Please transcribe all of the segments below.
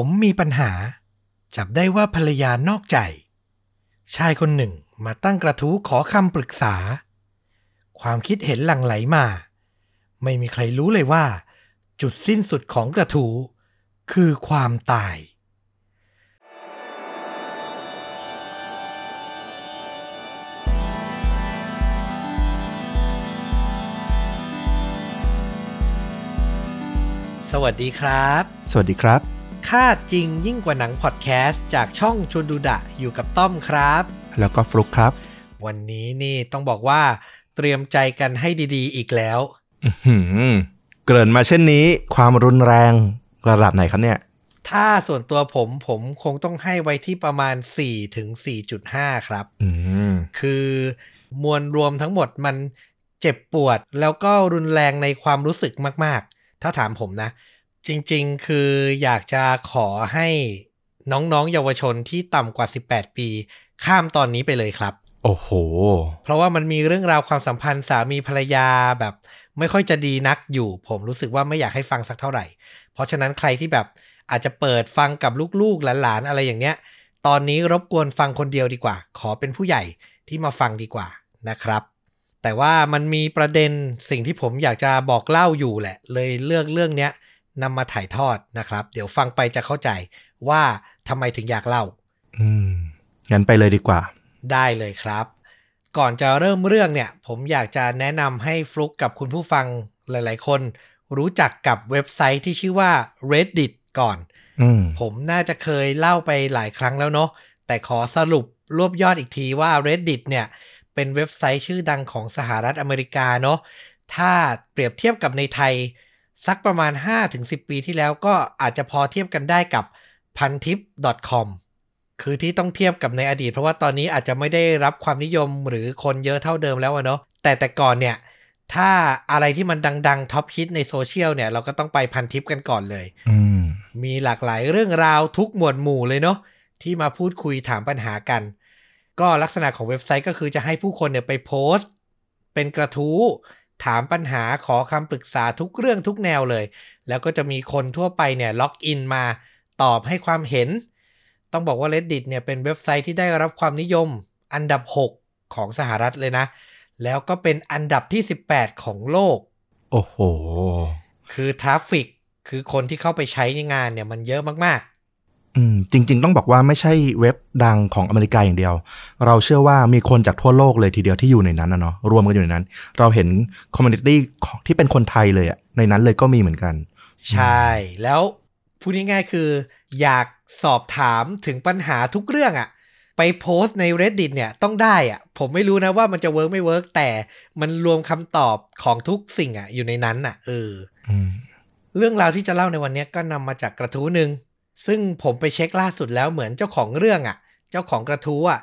ผมมีปัญหา จับได้ว่าภรรยานอกใจ ชายคนหนึ่งมาตั้งกระทู้ขอคำปรึกษา ความคิดเห็นหลั่งไหลมา ไม่มีใครรู้เลยว่า จุดสิ้นสุดของกระทู้คือความตาย สวัสดีครับ สวัสดีครับ ค่าจริงยิ่งกว่าหนังพอดแคสต์จากช่องชวนดูดะอยู่กับต้อมครับ แล้วก็ฟลุกครับ วันนี้นี่ต้องบอกว่า เตรียมใจกันให้ดีๆ อีกแล้วอื้อหือเกริ่นมาเช่นนี้ความรุนแรงระดับไหนครับเนี่ย ถ้าส่วนตัวผมผมคงต้องให้ไว้ที่ประมาณ 4 ถึง 4.5 ครับอืมคือมวลรวมทั้งหมดมันเจ็บปวดแล้วก็รุนแรงในความรู้สึกมาก ๆ ถ้าถามผมนะ จริงๆ คืออยากจะขอให้น้องๆ เยาวชนที่ต่ำกว่า 18 ปี ข้ามตอนนี้ไปเลยครับ โอ้โห เพราะว่ามันมีเรื่องราวความสัมพันธ์สามีภรรยาแบบ ไม่ค่อยจะดีนักอยู่ ผมรู้สึกว่าไม่อยากให้ฟังสักเท่าไหร่ เพราะฉะนั้นใครที่แบบอาจจะเปิดฟังกับลูกๆหลานๆอะไรอย่างเนี้ย ตอนนี้รบกวนฟังคนเดียวดีกว่า ขอเป็นผู้ใหญ่ที่มาฟังดีกว่านะครับ แต่ว่ามันมีประเด็นสิ่งที่ผมอยากจะบอกเล่าอยู่แหละ เลยเลือกเรื่องเนี้ย นำมาถ่ายทอดนะครับ เดี๋ยวฟังไปจะเข้าใจว่าทำไมถึงอยากเล่า อืม งั้นไปเลยดีกว่า ได้เลยครับ ก่อนจะเริ่มเรื่องเนี่ย ผมอยากจะแนะนำให้ฟลุกกับคุณผู้ฟังหลาย ๆ คน รู้จักกับเว็บไซต์ที่ชื่อว่า reddit ก่อนอืมผมน่าจะเคยเล่าไปหลายครั้งแล้วเนาะ แต่ขอสรุปรวบยอดอีกทีว่า reddit เนี่ยเป็นเว็บไซต์ชื่อดังของสหรัฐอเมริกาเนาะ ถ้าเปรียบเทียบกับในไทย สักประมาณ 5-10 ปีที่แล้วก็อาจจะพอเทียบกันได้กับพันทิป .com คือที่ต้องเทียบกับในอดีต เพราะว่าตอนนี้อาจจะไม่ได้รับความนิยมหรือคนเยอะเท่าเดิมแล้วอะเนาะแต่แต่ก่อนเนี่ย ถ้าอะไรที่มันดัง ๆ top hit ในโซเชียลเนี่ย เราก็ต้องไปพันทิปกันก่อนเลยอืมมีหลากหลายเรื่องราวทุกหมวดหมู่เลยเนาะที่มาพูดคุยถามปัญหากัน ก็ลักษณะของเว็บไซต์ก็คือจะให้ผู้คนเนี่ยไปโพสต์ เป็นกระทู้ ถามปัญหาขอคำปรึกษาทุกเรื่องทุกแนวเลย แล้วก็จะมีคนทั่วไปเนี่ยล็อกอินมาตอบให้ความเห็น ต้องบอกว่า reddit เนี่ยเป็นเว็บไซต์ที่ได้รับความนิยมอันดับ 6 ของสหรัฐเลยนะ แล้วก็เป็นอันดับที่ 18 ของโลก โอ้โห คือ traffic คือคนที่เข้าไปใช้ในงานเนี่ยมันเยอะมากอืม จริง ๆ ต้องบอกว่าไม่ใช่เว็บดังของอเมริกาอย่างเดียว เราเชื่อว่ามีคนจากทั่วโลกเลยทีเดียวที่อยู่ในนั้นนะเนาะรวมกันอยู่ในนั้น เราเห็น community ของที่เป็นคนไทยเลยอะในนั้นเลยก็มีเหมือนกันๆใช่ แล้วพูดง่ายๆคือ อยากสอบถามถึงปัญหาทุกเรื่องอะไปโพสต์ใน Reddit เนี่ยต้องได้อะผมไม่รู้นะว่ามันจะ work ไม่ work แต่มันรวมคำตอบของทุกสิ่งอะอยู่ในนั้นอะเอออืมเรื่องราวที่จะเล่าในวันนี้ก็นำมาจากกระทู้หนึ่ง ซึ่งผมไปเช็คล่าสุดแล้วเหมือนเจ้าของเรื่องอะ่ะ เจ้าของกระทู้อะ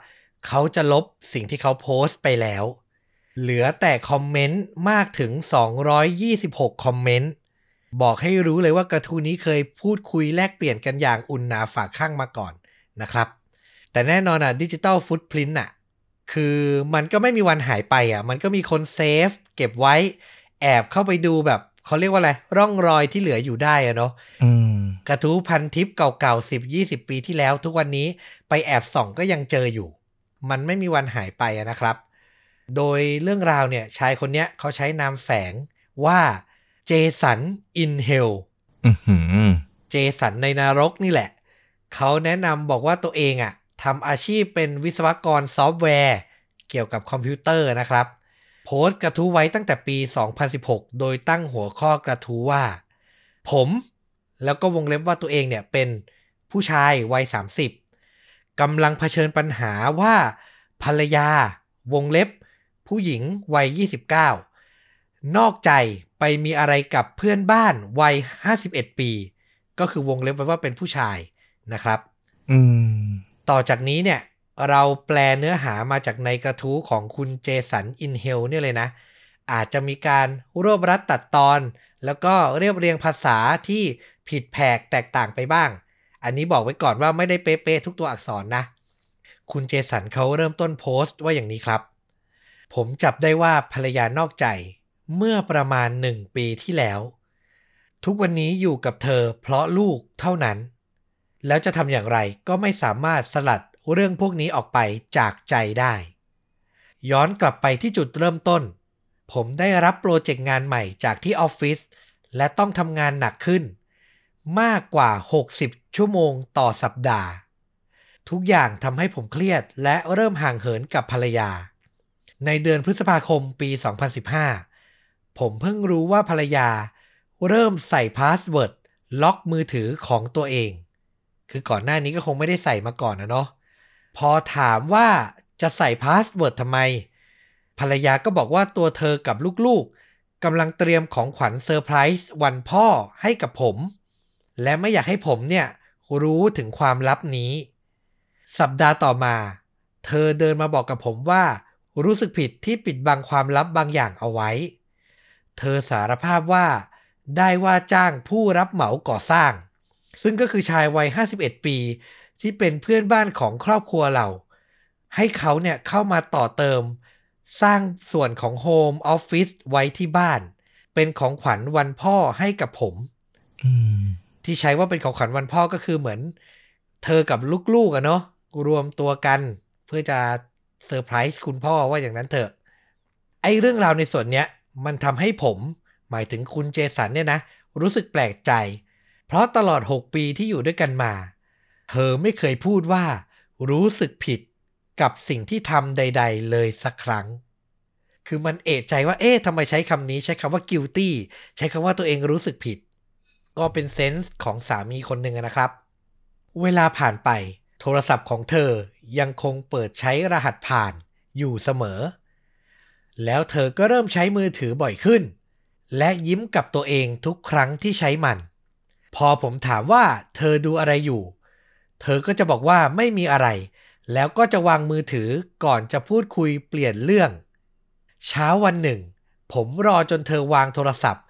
เขาจะลบสิ่งที่เขาโพสต์ไปแล้ว เหลือแต่คอมเมนต์มากถึง 226 คอมเมนต์ บอกให้รู้เลยว่ากระทู้นี้เคยพูดคุยแลกเปลี่ยนกันอย่างอุ่นหนาฝากข้างมาก่อนนะครับ แต่แน่นอนอะดิจิตอลฟุตพ i ิ n นอะ คือมันก็ไม่มีวันหายไปอะ มันก็มีคนเซฟเก็บไว้ แอบเข้าไปดูแบบเขาเรียกว่าอะไร ร่องรอยที่เหลืออยู่ได้อะเนาะ กระทู้พันทิปเก่าๆ 10 20 ปีที่แล้วทุกวันนี้ไปแอบส่องก็ยังเจออยู่ มันไม่มีวันหายไปอะนะครับ โดยเรื่องราวเนี่ยชายคนเนี้ยเขาใช้นามแฝงว่า Jason in Hellอือหือเจสันในนรกนี่แหละ เขาแนะนำบอกว่าตัวเองอะ่ะทำอาชีพเป็นวิศวกรซอฟต์แวร์ เกี่ยวกับคอมพิวเตอร์นะครับ โพสต์กระทู้ไว้ตั้งแต่ปี 2016 โดยตั้งหัวข้อกระทู้ว่า ผม แล้วก็วงเล็บว่าตัวเองเนี่ยเป็นผู้ชายวัย 30กำลังเผชิญปัญหาว่าภรรยาวงเล็บ ผู้หญิงวัย 29 นอกใจไปมีอะไรกับเพื่อนบ้านวัย 51 ปี ก็คือวงเล็บไว้ว่าเป็นผู้ชายนะครับอืมต่อจากนี้เนี่ยเราแปลเนื้อหามาจากในกระทู้ของคุณเจสันอินเฮลเนี่ยเลยนะ อาจจะมีการรวบรัดตัดตอน แล้วก็เรียบเรียงภาษาที่ ผิดแผกแตกต่างไปบ้าง อันนี้บอกไว้ก่อนว่าไม่ได้เป๊ะๆทุกตัวอักษรนะ คุณเจสันเขาเริ่มต้นโพสต์ว่าอย่างนี้ครับ ผมจับได้ว่าภรรยานอกใจเมื่อประมาณหนึ่งปีที่แล้ว ทุกวันนี้อยู่กับเธอเพราะลูกเท่านั้น แล้วจะทำอย่างไรก็ไม่สามารถสลัดเรื่องพวกนี้ออกไปจากใจได้ ย้อนกลับไปที่จุดเริ่มต้น ผมได้รับโปรเจกต์งานใหม่จากที่ออฟฟิศและต้องทำงานหนักขึ้น มากกว่า 60 ชั่วโมงต่อสัปดาห์ ทุกอย่างทำให้ผมเครียดและเริ่มห่างเหินกับภรรยา ในเดือนพฤษภาคมปี 2015 ผมเพิ่งรู้ว่าภรรยา เริ่มใส่ password ล็อกมือถือของตัวเอง คือก่อนหน้านี้ก็คงไม่ได้ใส่มาก่อนนะเนาะ พอถามว่าจะใส่ password ทำไม ภรรยาก็บอกว่าตัวเธอกับลูกๆกำลังเตรียมของขวัญเซอร์ไพรส์วันพ่อให้กับผม และไม่อยากให้ผมเนี่ยรู้ถึงความลับนี้ สัปดาห์ต่อมา เธอเดินมาบอกกับผมว่า รู้สึกผิดที่ปิดบังความลับบางอย่างเอาไว้ เธอสารภาพว่าได้ว่าจ้างผู้รับเหมาก่อสร้าง ซึ่งก็คือชายวัย 51 ปี ที่เป็นเพื่อนบ้านของครอบครัวเรา ให้เขาเนี่ยเข้ามาต่อเติม สร้างส่วนของโฮมออฟฟิศไว้ที่บ้าน เป็นของขวัญวันพ่อให้กับผม อืม ที่ใช้ว่าเป็นของขวัญวันพ่อก็คือเหมือน เธอกับลูกๆอะเนาะรวมตัวกัน เพื่อจะเซอร์ไพรส์คุณพ่อว่าอย่างนั้นเถอะ ไอ้เรื่องราวในส่วนเนี้ยมันทำให้ผมหมายถึงคุณเจสันเนี่ยนะ รู้สึกแปลกใจ เพราะตลอด 6 ปีที่อยู่ด้วยกันมา เธอไม่เคยพูดว่า รู้สึกผิดกับสิ่งที่ทำใด ๆ เลยสักครั้ง คือมันเอะใจว่าเอ๊ะทำไมใช้คำนี้ใช้คำว่า guilty ใช้คำว่าตัวเองรู้สึกผิด ก็เป็นเซนส์ของสามีคนหนึ่งนะครับ เวลาผ่านไปโทรศัพท์ของเธอยังคงเปิดใช้รหัสผ่านอยู่เสมอ แล้วเธอก็เริ่มใช้มือถือบ่อยขึ้น และยิ้มกับตัวเองทุกครั้งที่ใช้มัน พอผมถามว่าเธอดูอะไรอยู่ เธอก็จะบอกว่าไม่มีอะไร แล้วก็จะวางมือถือก่อนจะพูดคุยเปลี่ยนเรื่อง เช้าวันหนึ่ง ผมรอจนเธอวางโทรศัพท์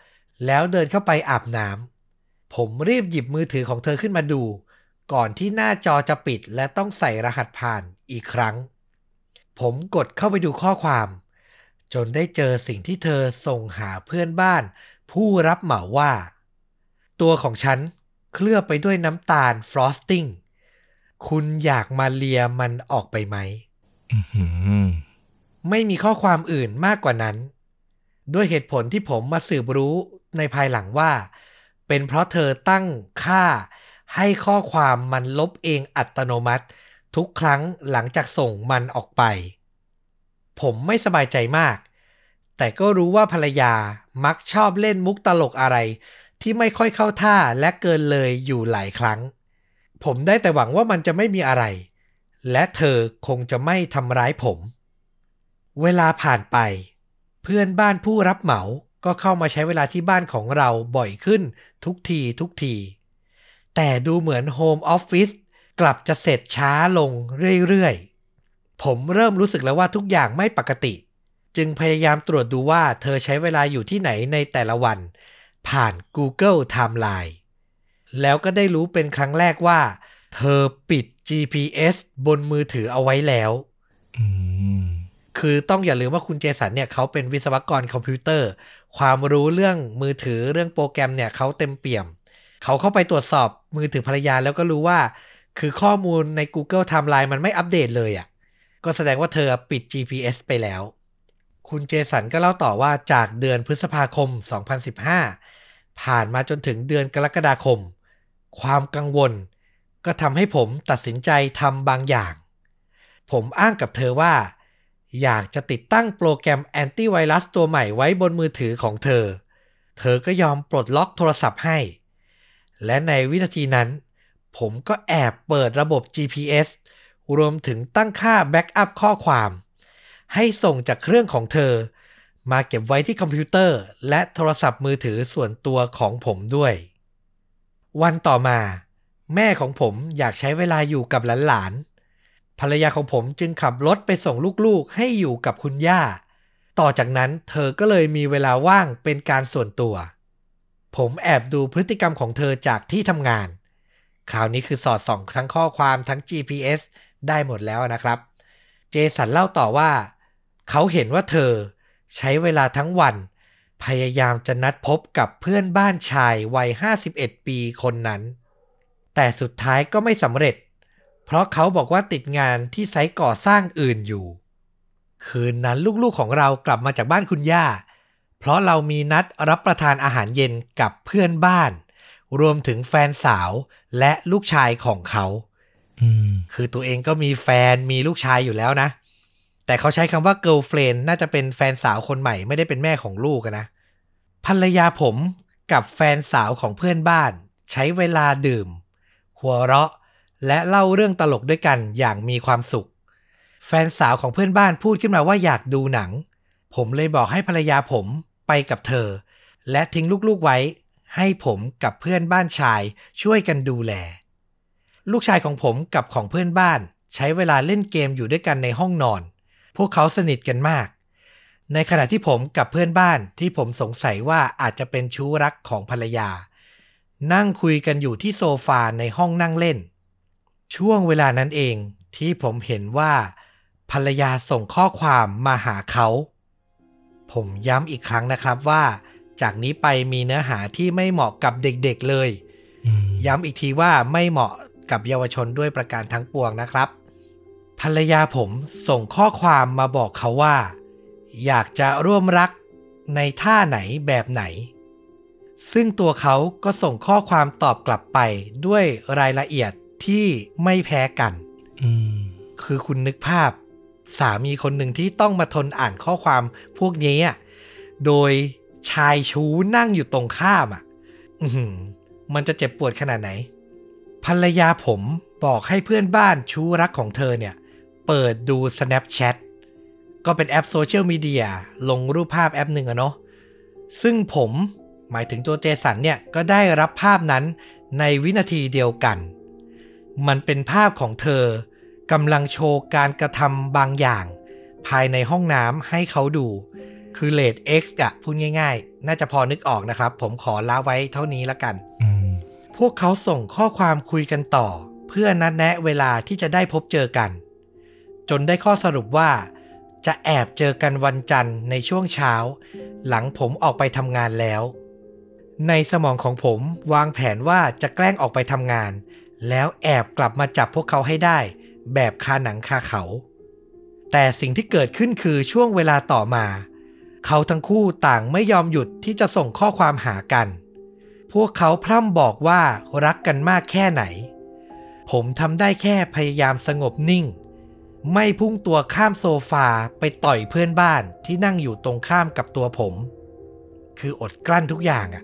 แล้วเดินเข้าไปอาบน้ำ ผมรีบหยิบมือถือของเธอขึ้นมาดู ก่อนที่หน้าจอจะปิดและต้องใส่รหัสผ่านอีกครั้ง ผมกดเข้าไปดูข้อความ จนได้เจอสิ่งที่เธอส่งหาเพื่อนบ้าน ผู้รับเหมาว่า ตัวของฉันเคลือบไปด้วยน้ำตาล frosting คุณอยากมาเลียมันออกไปไหมอื้อหือไม่มีข้อความอื่นมากกว่านั้น ด้วยเหตุผลที่ผมมาสืบรู้ในภายหลังว่า เป็นเพราะเธอตั้งค่า ให้ข้อความมันลบเองอัตโนมัติ ทุกครั้งหลังจากส่งมันออกไป ผมไม่สบายใจมาก แต่ก็รู้ว่าภรรยามักชอบเล่นมุกตลกอะไร ที่ไม่ค่อยเข้าท่าและเกินเลยอยู่หลายครั้ง ผมได้แต่หวังว่ามันจะไม่มีอะไร และเธอคงจะไม่ทำร้ายผม เวลาผ่านไป เพื่อนบ้านผู้รับเหมา ก็เข้ามาใช้เวลาที่บ้านของเราบ่อยขึ้นทุกทีทุกที แต่ดูเหมือนโฮมออฟฟิศกลับจะเสร็จช้าลงเรื่อยๆ ผมเริ่มรู้สึกแล้วว่าทุกอย่างไม่ปกติ จึงพยายามตรวจดูว่าเธอใช้เวลาอยู่ที่ไหนในแต่ละวัน ผ่าน Google Timeline แล้วก็ได้รู้เป็นครั้งแรกว่า เธอปิด GPS บนมือถือเอาไว้แล้ว อืม คือต้องอย่าลืมว่าคุณเจสันเนี่ยเขาเป็นวิศวกรคอมพิวเตอร์ ความรู้เรื่องมือถือเรื่องโปรแกรมเนี่ยเขาเต็มเปี่ยม เขาเข้าไปตรวจสอบมือถือภรรยาแล้วก็รู้ว่า คือข้อมูลใน Google Timeline มันไม่อัปเดตเลยอะ่ะก็แสดงว่าเธอปิด GPS ไปแล้ว คุณเจสันก็เล่าต่อว่าจากเดือนพฤษภาคม 2015 ผ่านมาจนถึงเดือนกรกฎาคม ความกังวล ก็ทำให้ผมตัดสินใจทำบางอย่าง ผมอ้างกับเธอว่า อยากจะติดตั้งโปรแกรมแอนตี้ไวรัสตัวใหม่ไว้บนมือถือของเธอ เธอก็ยอมปลดล็อกโทรศัพท์ให้ และในวินาทีนั้น ผมก็แอบเปิดระบบ GPS รวมถึงตั้งค่าแบ็กอัพข้อความ ให้ส่งจากเครื่องของเธอ มาเก็บไว้ที่คอมพิวเตอร์ และโทรศัพท์มือถือส่วนตัวของผมด้วย วันต่อมา แม่ของผมอยากใช้เวลาอยู่กับหลานๆ ภรรยาของผมจึงขับรถไปส่งลูกๆ ให้อยู่กับคุณย่า ต่อจากนั้นเธอก็เลยมีเวลาว่างเป็นการส่วนตัว ผมแอบดูพฤติกรรมของเธอจากที่ทำงานคราวนี้คือสอดส่องทั้งข้อความทั้ง GPS ได้หมดแล้วนะครับ เจสันเล่าต่อว่า เขาเห็นว่าเธอใช้เวลาทั้งวัน พยายามจะนัดพบกับเพื่อนบ้านชายวัย 51 ปีคนนั้น แต่สุดท้ายก็ไม่สำเร็จ เพราะเขาบอกว่าติดงานที่ไซต์ก่อสร้างอื่นอยู่ คืนนั้นลูกๆของเรากลับมาจากบ้านคุณย่า เพราะเรามีนัดรับประทานอาหารเย็นกับเพื่อนบ้าน รวมถึงแฟนสาวและลูกชายของเขาอืมคือตัวเองก็มีแฟนมีลูกชายอยู่แล้วนะ แต่เขาใช้คำว่า girlfriend น่าจะเป็นแฟนสาวคนใหม่ไม่ได้เป็นแม่ของลูกอะนะภรรยาผมกับแฟนสาวของเพื่อนบ้าน ใช้เวลาดื่ม หัวเราะ และเล่าเรื่องตลกด้วยกันอย่างมีความสุข แฟนสาวของเพื่อนบ้านพูดขึ้นมาว่าอยากดูหนัง ผมเลยบอกให้ภรรยาผมไปกับเธอ และทิ้งลูกๆไว้ ให้ผมกับเพื่อนบ้านชายช่วยกันดูแล ลูกชายของผมกับของเพื่อนบ้าน ใช้เวลาเล่นเกมอยู่ด้วยกันในห้องนอน พวกเขาสนิทกันมาก ในขณะที่ผมกับเพื่อนบ้านที่ผมสงสัยว่าอาจจะเป็นชู้รักของภรรยา นั่งคุยกันอยู่ที่โซฟาในห้องนั่งเล่น ช่วงเวลานั้นเองที่ผมเห็นว่า ภรรยาส่งข้อความมาหาเขา ผมย้ำอีกครั้งนะครับว่า จากนี้ไปมีเนื้อหาที่ไม่เหมาะกับเด็กๆเลยอืมย้ำอีกทีว่าไม่เหมาะกับเยาวชนด้วยประการทั้งปวงนะครับ ภรรยาผมส่งข้อความมาบอกเขาว่า อยากจะร่วมรักในท่าไหนแบบไหน ซึ่งตัวเขาก็ส่งข้อความตอบกลับไปด้วยรายละเอียด ที่ไม่แพ้กันอืมคือคุณนึกภาพ สามีคนหนึ่งที่ต้องมาทนอ่านข้อความพวกนี้อะโดยชายชู้นั่งอยู่ตรงข้ามอะอือหือมันจะเจ็บปวดขนาดไหน ภรรยาผมบอกให้เพื่อนบ้านชู้รักของเธอเนี่ย เปิดดู Snapchat ก็เป็นแอปโซเชียลมีเดียลงรูปภาพแอปหนึ่งอะเนาะซึ่งผมหมายถึงตัวเจสันเนี่ย ก็ได้รับภาพนั้นในวินาทีเดียวกัน มันเป็นภาพของเธอกำลังโชว์การกระทำบางอย่าง ภายในห้องน้ำให้เขาดู คือเลด X อะพูดง่ายๆ น่าจะพอนึกออกนะครับ ผมขอละไว้เท่านี้ละกันอืมพวกเขาส่งข้อความคุยกันต่อ เพื่อนัดแนะเวลาที่จะได้พบเจอกัน จนได้ข้อสรุปว่า จะแอบเจอกันวันจันทร์ในช่วงเช้า หลังผมออกไปทำงานแล้ว ในสมองของผมวางแผนว่าจะแกล้งออกไปทำงาน แล้วแอบกลับมาจับพวกเขาให้ได้ แบบคาหนังคาเขา แต่สิ่งที่เกิดขึ้นคือช่วงเวลาต่อมา เขาทั้งคู่ต่างไม่ยอมหยุดที่จะส่งข้อความหากัน พวกเขาพร่ำบอกว่ารักกันมากแค่ไหน ผมทำได้แค่พยายามสงบนิ่ง ไม่พุ่งตัวข้ามโซฟาไปต่อยเพื่อนบ้านที่นั่งอยู่ตรงข้ามกับตัวผม คืออดกลั้นทุกอย่างอะ่ะ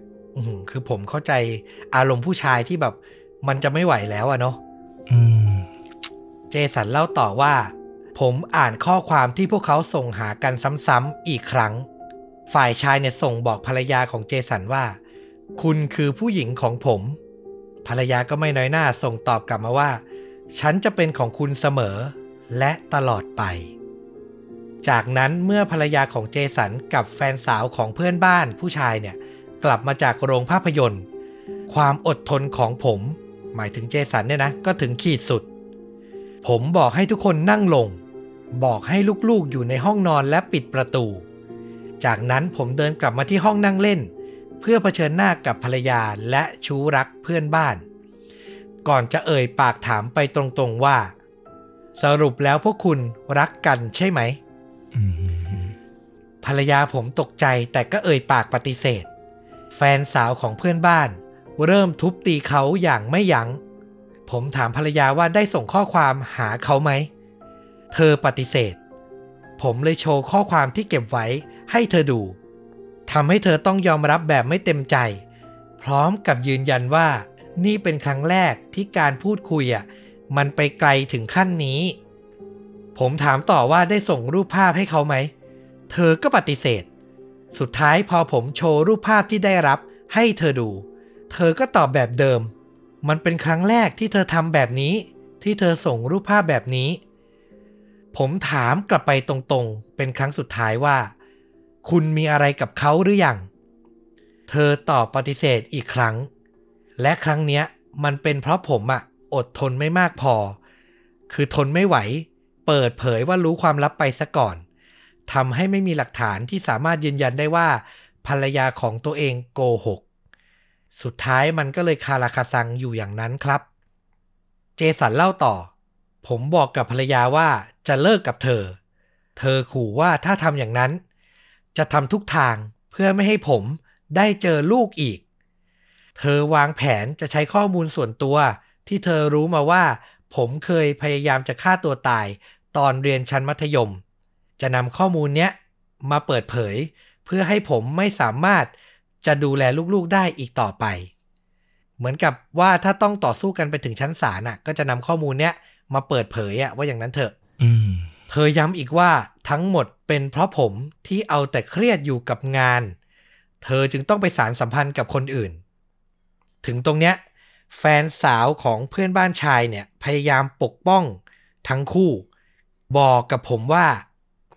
คือผมเข้าใจอารมณ์ผู้ชายที่แบบ มันจะไม่ไหวแล้วอะเนาะอืมเจสันเล่าต่อว่า ผมอ่านข้อความที่พวกเขาส่งหากันซ้ำๆอีกครั้ง ฝ่ายชายเนี่ยส่งบอกภรรยาของเจสันว่า คุณคือผู้หญิงของผม ภรรยาก็ไม่น้อยหน้าส่งตอบกลับมาว่า ฉันจะเป็นของคุณเสมอ และตลอดไป จากนั้นเมื่อภรรยาของเจสันกับแฟนสาวของเพื่อนบ้านผู้ชายเนี่ย กลับมาจากโรงภาพยนตร์ ความอดทนของผม หมายถึงเจสันเนี่ยนะ ก็ถึงขีดสุด ผมบอกให้ทุกคนนั่งลง บอกให้ลูกๆอยู่ในห้องนอนและปิดประตู จากนั้นผมเดินกลับมาที่ห้องนั่งเล่น เพื่อเผชิญหน้ากับภรรยาและชู้รักเพื่อนบ้าน ก่อนจะเอ่ยปากถามไปตรงๆว่า สรุปแล้วพวกคุณรักกันใช่ไหมอืมภรรยาผมตกใจแต่ก็เอ่ยปากปฏิเสธ แฟนสาวของเพื่อนบ้าน เริ่มทุบตีเขาอย่างไม่ยัง้ง ผมถามภรรยาว่าได้ส่งข้อความหาเขาไหม เธอปฏิเสธ ผมเลยโชว์ข้อความที่เก็บไว้ให้เธอดูทำให้เธอต้องยอมรับแบบไม่เต็มใจ พร้อมกับยืนยันว่านี่เป็นครั้งแรกที่การพูดคุยอะมันไปไกลถึงขั้นนี้ ผมถามต่อว่าได้ส่งรูปภาพให้เขาไหม เธอก็ปฏิเสธ สุดท้ายพอผมโชว์รูปภาพที่ได้รับให้เธอดู เธอก็ตอบแบบเดิม มันเป็นครั้งแรกที่เธอทำแบบนี้ ที่เธอส่งรูปภาพแบบนี้ ผมถามกลับไปตรงๆ เป็นครั้งสุดท้ายว่า คุณมีอะไรกับเขาหรือยัง เธอตอบปฏิเสธอีกครั้ง และครั้งเนี้ยมันเป็นเพราะผมอะอดทนไม่มากพอ คือทนไม่ไหว เปิดเผยว่ารู้ความลับไปซะก่อนทำให้ไม่มีหลักฐานที่สามารถยืนยันได้ว่า ภรรยาของตัวเองโกหก สุดท้ายมันก็เลยคาราคาซังอยู่อย่างนั้นครับ เจสันเล่าต่อ ผมบอกกับภรรยาว่าจะเลิกกับเธอ เธอขู่ว่าถ้าทำอย่างนั้น จะทำทุกทางเพื่อไม่ให้ผมได้เจอลูกอีก เธอวางแผนจะใช้ข้อมูลส่วนตัว ที่เธอรู้มาว่า ผมเคยพยายามจะฆ่าตัวตาย ตอนเรียนชั้นมัธยม จะนำข้อมูลเนี้ยมาเปิดเผย เพื่อให้ผมไม่สามารถ จะดูแลลูกๆได้อีกต่อไป เหมือนกับว่าถ้าต้องต่อสู้กันไปถึงชั้นศาลน่ะ ก็จะนำข้อมูลเนี้ยมาเปิดเผยอะว่าอย่างนั้นเถอะอืมเธอย้ำอีกว่าทั้งหมดเป็นเพราะผมที่เอาแต่เครียดอยู่กับงาน เธอจึงต้องไปสารสัมพันธ์กับคนอื่น ถึงตรงเนี้ย แฟนสาวของเพื่อนบ้านชายเนี่ย พยายามปกป้องทั้งคู่ บอกกับผมว่า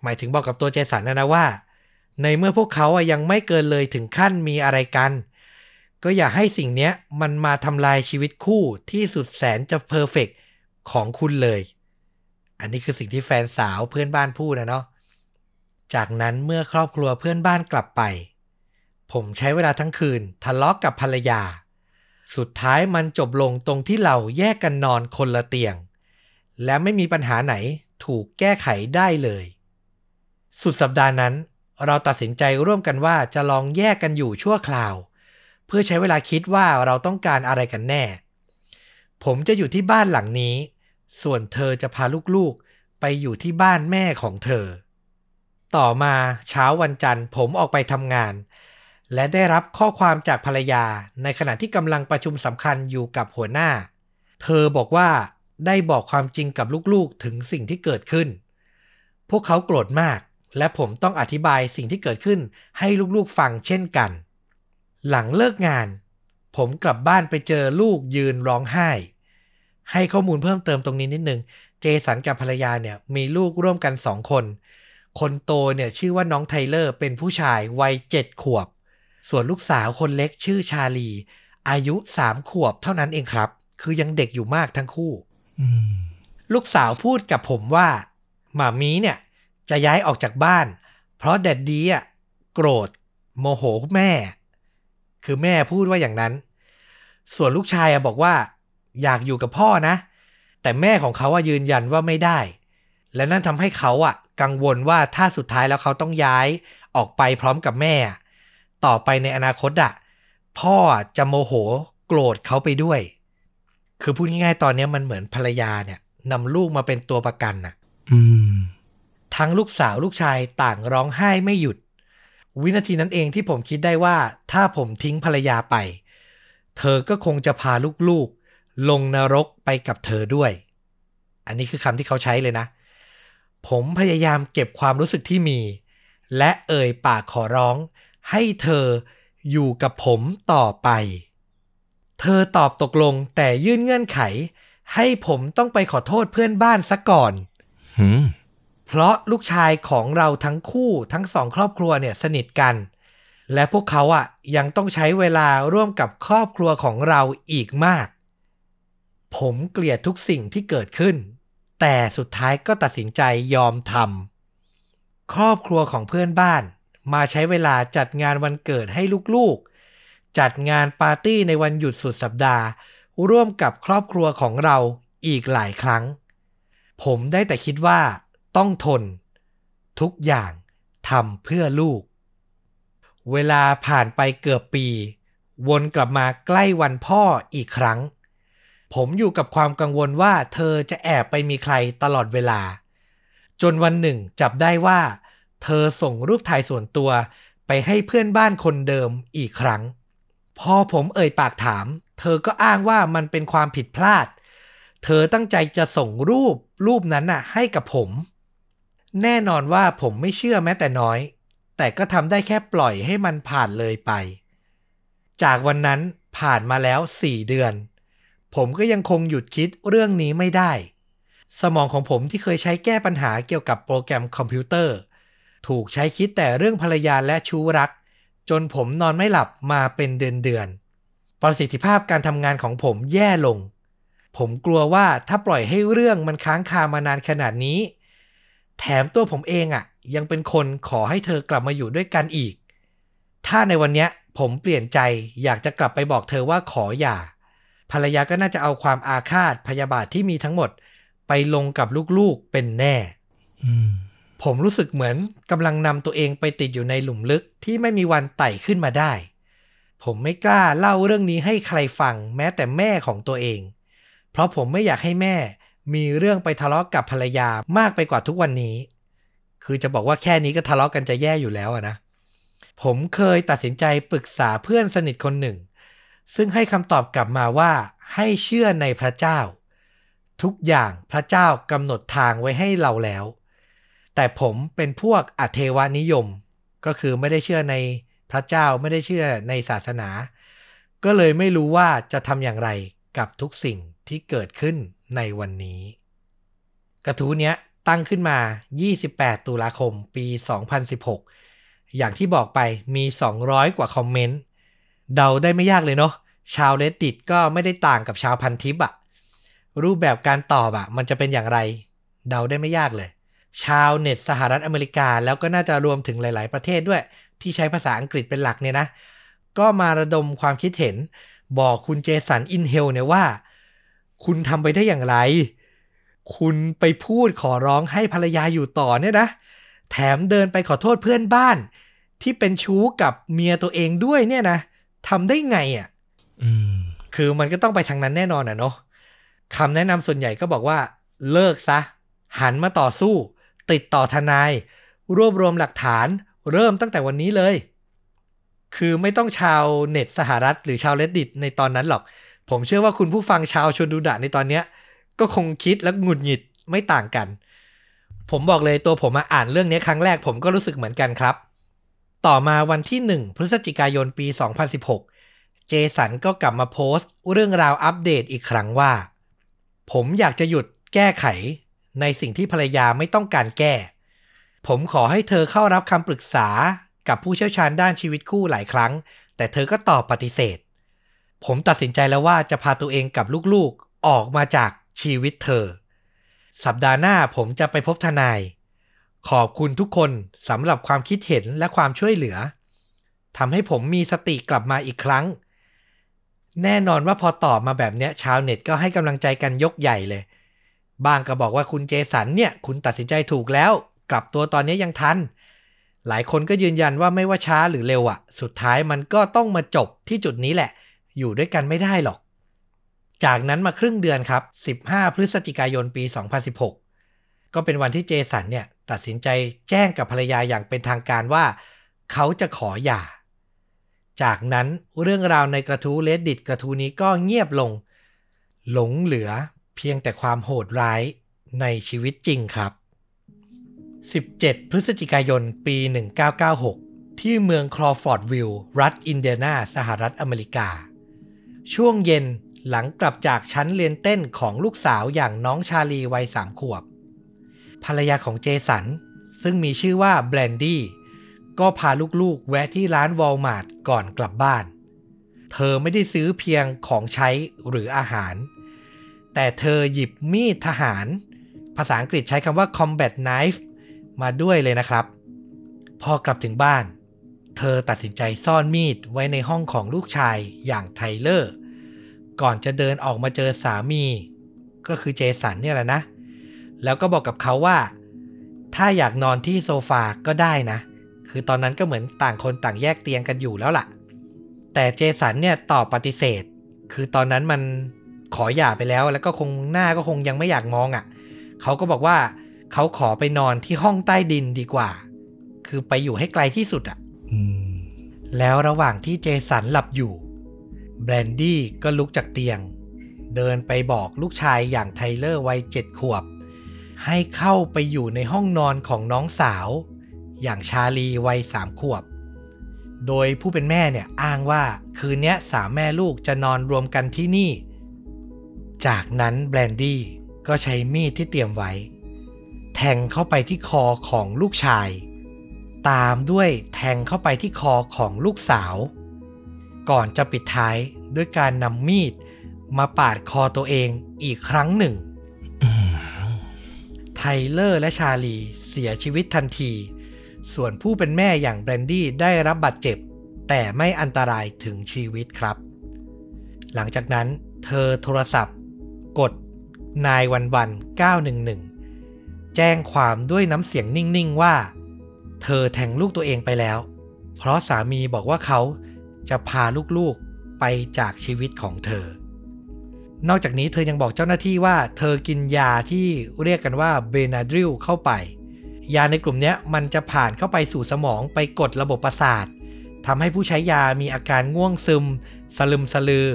หมายถึงบอกกับตัวเจสันนะนะว่า ในเมื่อพวกเขาอะยังไม่เกินเลยถึงขั้นมีอะไรกัน ก็อย่าให้สิ่งเนี้ยมันมาทำลายชีวิตคู่ที่สุดแสนจะเพอร์เฟกของคุณเลย อันนี้คือสิ่งที่แฟนสาวเพื่อนบ้านพูดนะเนาะจากนั้นเมื่อครอบครัวเพื่อนบ้านกลับไป ผมใช้เวลาทั้งคืนทะเลาะกกับภรรยา สุดท้ายมันจบลงตรงที่เราแยกกันนอนคนละเตียง และไม่มีปัญหาไหนถูกแก้ไขได้เลย สุดสัปดาห์นั้น เราตัดสินใจร่วมกันว่าจะลองแยกกันอยู่ชั่วคราว เพื่อใช้เวลาคิดว่าเราต้องการอะไรกันแน่ ผมจะอยู่ที่บ้านหลังนี้ ส่วนเธอจะพาลูกๆ ไปอยู่ที่บ้านแม่ของเธอ ต่อมาเช้าวันจันทร์ผมออกไปทำงาน และได้รับข้อความจากภรรยา ในขณะที่กำลังประชุมสำคัญอยู่กับหัวหน้า เธอบอกว่าได้บอกความจริงกับลูกๆถึงสิ่งที่เกิดขึ้น พวกเขาโกรธมาก และผมต้องอธิบายสิ่งที่เกิดขึ้นให้ลูกๆฟังเช่นกัน หลังเลิกงาน ผมกลับบ้านไปเจอลูกยืนร้องไห้ ให้ข้อมูลเพิ่มเติมตรงนี้นิดนึง เจสันกับภรรยาเนี่ยมีลูกร่วมกันสองคน คนโตเนี่ยชื่อว่าน้องไทเลอร์เป็นผู้ชายวัยเจ็ดขวบ ส่วนลูกสาวคนเล็กชื่อชาลี อายุสามขวบเท่านั้นเองครับ คือยังเด็กอยู่มากทั้งคู่อืมลูกสาวพูดกับผมว่าหมามีเนี่ย จะย้ายออกจากบ้าน เพราะแดดดีอะโกรธ โมโหแม่ คือแม่พูดว่าอย่างนั้น ส่วนลูกชายอะบอกว่า อยากอยู่กับพ่อนะ แต่แม่ของเขาอะยืนยันว่าไม่ได้ และนั่นทำให้เขาอะกังวลว่าถ้าสุดท้ายแล้วเขาต้องย้ายออกไปพร้อมกับแม่ ต่อไปในอนาคตอะพ่อจะโมโหโกรธเขาไปด้วย คือพูดง่ายๆตอนนี้มันเหมือนภรรยาเนี่ยนำลูกมาเป็นตัวประกันน่ะ อืม ทั้งลูกสาวลูกชายต่างร้องไห้ไม่หยุด วินาทีนั้นเองที่ผมคิดได้ว่าถ้าผมทิ้งภรรยาไป เธอก็คงจะพาลูกๆ ลงนรกไปกับเธอด้วย อันนี้คือคำที่เขาใช้เลยนะ ผมพยายามเก็บความรู้สึกที่มี และเอ่ยปากขอร้อง ให้เธออยู่กับผมต่อไป เธอตอบตกลงแต่ยื่นเงื่อนไข ให้ผมต้องไปขอโทษเพื่อนบ้านซะก่อนหืม เพราะลูกชายของเราทั้งคู่ทั้งสองครอบครัวเนี่ยสนิทกัน และพวกเขาอะยังต้องใช้เวลาร่วมกับครอบครัวของเราอีกมาก ผมเกลียดทุกสิ่งที่เกิดขึ้น แต่สุดท้ายก็ตัดสินใจยอมทำครอบครัวของเพื่อนบ้าน มาใช้เวลาจัดงานวันเกิดให้ลูกๆ จัดงานปาร์ตี้ในวันหยุดสุดสัปดาห์ ร่วมกับครอบครัวของเราอีกหลายครั้ง ผมได้แต่คิดว่า ต้องทน ทุกอย่างทำเพื่อลูก เวลาผ่านไปเกือบปี วนกลับมาใกล้วันพ่ออีกครั้ง ผมอยู่กับความกังวลว่าเธอจะแอบไปมีใครตลอดเวลา จนวันหนึ่งจับได้ว่า เธอส่งรูปถ่ายส่วนตัวไปให้เพื่อนบ้านคนเดิมอีกครั้ง พอผมเอ่ยปากถาม เธอก็อ้างว่ามันเป็นความผิดพลาด เธอตั้งใจจะส่งรูปรูปนั้นน่ะให้กับผม แน่นอนว่าผมไม่เชื่อแม้แต่น้อย แต่ก็ทำได้แค่ปล่อยให้มันผ่านเลยไป จากวันนั้นผ่านมาแล้ว4เดือน ผมก็ยังคงหยุดคิดเรื่องนี้ไม่ได้ สมองของผมที่เคยใช้แก้ปัญหาเกี่ยวกับโปรแกรมคอมพิวเตอร์ ถูกใช้คิดแต่เรื่องภรรยาและชู้รัก จนผมนอนไม่หลับมาเป็นเดือนๆประสิทธิภาพการทำงานของผมแย่ลง ผมกลัวว่าถ้าปล่อยให้เรื่องมันค้างคามานานขนาดนี้ แถมตัวผมเองอะ่ะ ยังเป็นคนขอให้เธอกลับมาอยู่ด้วยกันอีก ถ้าในวันเนี้ยผมเปลี่ยนใจอยากจะกลับไปบอกเธอว่าขออย่า ภรรยาก็น่าจะเอาความอาฆาตพยาบาทที่มีทั้งหมด ไปลงกับลูกๆเป็นแน่อืมผมรู้สึกเหมือนกำลังนำตัวเองไปติดอยู่ในหลุมลึกที่ไม่มีวันไต่ขึ้นมาได้ ผมไม่กล้าเล่าเรื่องนี้ให้ใครฟังแม้แต่แม่ของตัวเอง เพราะผมไม่อยากให้แม่ มีเรื่องไปทะเลาะกับภรรยามากไปกว่าทุกวันนี้ คือจะบอกว่าแค่นี้ก็ทะเลาะกันจะแย่อยู่แล้วนะ ผมเคยตัดสินใจปรึกษาเพื่อนสนิทคนหนึ่ง ซึ่งให้คำตอบกลับมาว่าให้เชื่อในพระเจ้า ทุกอย่างพระเจ้ากำหนดทางไว้ให้เราแล้ว แต่ผมเป็นพวกอเทวานิยม ก็คือไม่ได้เชื่อในพระเจ้าไม่ได้เชื่อในศาสนา ก็เลยไม่รู้ว่าจะทำอย่างไรกับทุกสิ่งที่เกิดขึ้นในวันนี้ กระทู้เนี้ยตั้งขึ้นมา 28 ตุลาคม ปี 2016 อย่างที่บอกไปมี 200 กว่าคอมเมนต์ เดาได้ไม่ยากเลยเนาะ ชาวเลดดิตก็ไม่ได้ต่างกับชาวพันทิปอะรูปแบบการตอบอะมันจะเป็นอย่างไร เดาได้ไม่ยากเลย ชาวเน็ตสหรัฐอเมริกาแล้วก็น่าจะรวมถึงหลาย ๆ ประเทศด้วย ที่ใช้ภาษาอังกฤษเป็นหลักเนี่ยนะ ก็มาระดมความคิดเห็น บอกคุณ Jason in Hell เนี่ยว่า คุณทำไปได้อย่างไร คุณไปพูดขอร้องให้ภรรยาอยู่ต่อเนี่ยนะ แถมเดินไปขอโทษเพื่อนบ้าน ที่เป็นชู้กับเมียตัวเองด้วยเนี่ยนะทำได้ไงอะ่ะอืมคือมันก็ต้องไปทางนั้นแน่นอนอะเนาะคำแนะนำส่วนใหญ่ก็บอกว่า เลิกซะ หันมาต่อสู้ ติดต่อทนาย รวบรวมหลักฐาน เริ่มตั้งแต่วันนี้เลย คือไม่ต้องชาวเน็ตสหรัฐ หรือชาวเลดดิตในตอนนั้นหรอก ผมเชื่อว่าคุณผู้ฟังชาวชนดูดะในตอนเนี้ย ก็คงคิดและหงุดหงิดไม่ต่างกัน ผมบอกเลยตัวผมมาอ่านเรื่องนี้ครั้งแรกผมก็รู้สึกเหมือนกันครับ ต่อมาวันที่ 1 พฤศจิกายนปี 2016 เจสันก็กลับมาโพสต์ เรื่องราวอัปเดตอีกครั้งว่า ผมอยากจะหยุดแก้ไข ในสิ่งที่ภรรยาไม่ต้องการแก้ ผมขอให้เธอเข้ารับคำปรึกษากับผู้เชี่ยวชาญด้านชีวิตคู่หลายครั้ง แต่เธอก็ตอบปฏิเสธ ผมตัดสินใจแล้วว่าจะพาตัวเองกับลูกๆออกมาจากชีวิตเธอ สัปดาห์หน้าผมจะไปพบทนาย ขอบคุณทุกคนสำหรับความคิดเห็นและความช่วยเหลือทำให้ผมมีสติกลับมาอีกครั้ง แน่นอนว่าพอตอบมาแบบเนี้ยชาวเน็ตก็ให้กำลังใจกันยกใหญ่เลย บางก็บอกว่าคุณเจสันเนี่ย คุณตัดสินใจถูกแล้ว กลับตัวตอนนี้ยังทัน หลายคนก็ยืนยันว่าไม่ว่าช้าหรือเร็วอะสุดท้ายมันก็ต้องมาจบที่จุดนี้แหละ อยู่ด้วยกันไม่ได้หรอก จากนั้นมาครึ่งเดือนครับ 15 พฤศจิกายนปี 2016 ก็เป็นวันที่เจสันเนี่ยตัดสินใจแจ้งกับภรรยาอย่างเป็นทางการว่า เขาจะขอหย่า จากนั้นเรื่องราวในกระทู้ Reddit กระทู้นี้ก็เงียบลง หลงเหลือเพียงแต่ความโหดร้ายในชีวิตจริงครับ 17 พฤศจิกายน ปี 1996 ที่เมืองครอว์ฟอร์ดสวิลล์ รัฐอินเดียนา สหรัฐอเมริกา ช่วงเย็นหลังกลับจากชั้นเรียนเต้นของลูกสาวอย่างน้องชาลีวัยสามขวบ ภรรยาของเจสัน ซึ่งมีชื่อว่าแบรนดี้ก็พาลูกๆ แวะที่ร้านวอลมาร์ทก่อนกลับบ้าน เธอไม่ได้ซื้อเพียงของใช้หรืออาหาร แต่เธอหยิบมีดทหาร ภาษาอังกฤษใช้คำว่า combat knife มาด้วยเลยนะครับ พอกลับถึงบ้าน เธอตัดสินใจซ่อนมีดไว้ในห้องของลูกชายอย่างไทเลอร์ ก่อนจะเดินออกมาเจอสามี ก็คือเจสันเนี่ยแหละนะ แล้วก็บอกกับเขาว่า ถ้าอยากนอนที่โซฟาก็ได้นะ คือตอนนั้นก็เหมือนต่างคนต่างแยกเตียงกันอยู่แล้วล่ะ แต่เจสันเนี่ยตอบปฏิเสธ คือตอนนั้นมันขอหย่าไปแล้วแล้วก็คงหน้าก็คงยังไม่อยากมองอะ่ะ เขาก็บอกว่าเขาขอไปนอนที่ห้องใต้ดินดีกว่า คือไปอยู่ให้ไกลที่สุดอะ แล้วระหว่างที่เจสันหลับอยู่ แบรนดี้ก็ลุกจากเตียง เดินไปบอกลูกชายอย่างไทเลอร์วัยเจ็ดขวบ ให้เข้าไปอยู่ในห้องนอนของน้องสาว อย่างชาลีวัยสามขวบ โดยผู้เป็นแม่เนี่ยอ้างว่าคืนนี้สามแม่ลูกจะนอนรวมกันที่นี่ จากนั้นแบรนดี้ก็ใช้มีดที่เตรียมไว้ แทงเข้าไปที่คอของลูกชาย ตามด้วยแทงเข้าไปที่คอของลูกสาว ก่อนจะปิดท้ายด้วยการนำมีดมาปาดคอตัวเองอีกครั้งหนึ่งอืมไทเลอร์และชาลีเสียชีวิตทันที ส่วนผู้เป็นแม่อย่างแบรนดี้ได้รับบาดเจ็บ แต่ไม่อันตรายถึงชีวิตครับ หลังจากนั้นเธอโทรศัพท์ กดนายวันวัน911 แจ้งความด้วยน้ำเสียงนิ่ง ๆ ว่า เธอแทงลูกตัวเองไปแล้ว เพราะสามีบอกว่าเขาจะพาลูกๆไปจากชีวิตของเธอ นอกจากนี้เธอยังบอกเจ้าหน้าที่ว่า เธอกินยาที่เรียกกันว่าเบนาดริลเข้าไป ยาในกลุ่มนี้มันจะผ่านเข้าไปสู่สมองไปกดระบบประสาททำให้ผู้ใช้ยามีอาการง่วงซึม สลึมสลือ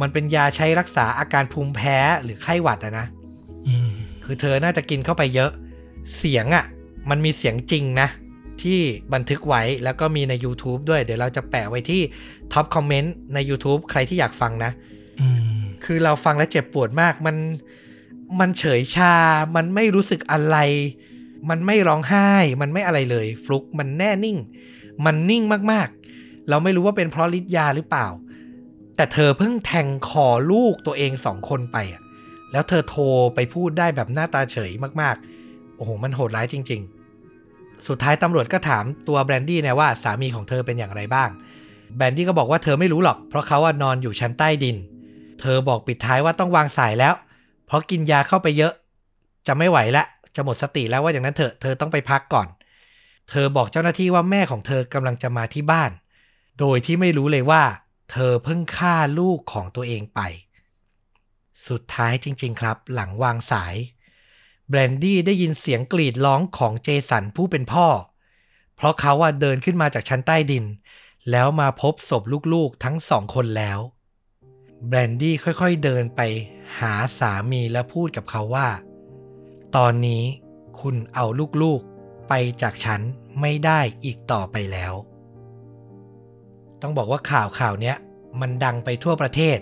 มันเป็นยาใช้รักษาอาการภูมิแพ้หรือไข้หวัดอะนะอืมคือเธอน่าจะกินเข้าไปเยอะ เสียงอะ่ะ มันมีเสียงจริงนะ ที่บันทึกไว้แล้วก็มีใน YouTube ด้วย เดี๋ยวเราจะแปะไว้ที่ท็อปคอมเมนต์ใน YouTube ใครที่อยากฟังนะอืมคือเราฟังแล้วเจ็บปวดมาก มันมันเฉยชา มันไม่รู้สึกอะไร มันไม่ร้องไห้ มันไม่อะไรเลย ฟลุกมันแน่นิ่ง มันนิ่งมากๆ เราไม่รู้ว่าเป็นเพราะฤทธิ์ยาหรือเปล่า แต่เธอเพิ่งแทงคอลูกตัวเองสองคนไปอะแล้วเธอโทรไปพูดได้แบบหน้าตาเฉยมากๆ โอ้โห มันโหดร้ายจริง ๆ สุดท้ายตำรวจก็ถามตัวแบรนดี้นี่ยว่าสามีของเธอเป็นอย่างไรบ้าง แบรนดี้ก็บอกว่าเธอไม่รู้หรอก เพราะเขานอนอยู่ชั้นใต้ดิน เธอบอกปิดท้ายว่าต้องวางสายแล้ว เพราะกินยาเข้าไปเยอะ จะไม่ไหวละ จะหมดสติแล้วว่าอย่างนั้นเถอะ เธอต้องไปพักก่อน เธอบอกเจ้าหน้าที่ว่าแม่ของเธอกำลังจะมาที่บ้าน โดยที่ไม่รู้เลยว่า เธอเพิ่งฆ่าลูกของตัวเองไป สุดท้ายจริง ๆ ครับ หลังวางสาย แบรนดี้ได้ยินเสียงกรีดร้องของเจสันผู้เป็นพ่อ เพราะเขาว่าเดินขึ้นมาจากชั้นใต้ดิน แล้วมาพบศพลูกๆทั้งสองคนแล้ว แบรนดี้ค่อยๆเดินไปหาสามีและพูดกับเขาว่า ตอนนี้คุณเอาลูกๆไปจากฉันไม่ได้อีกต่อไปแล้ว ต้องบอกว่าข่าวข่าวเนี้ยมันดังไปทั่วประเทศ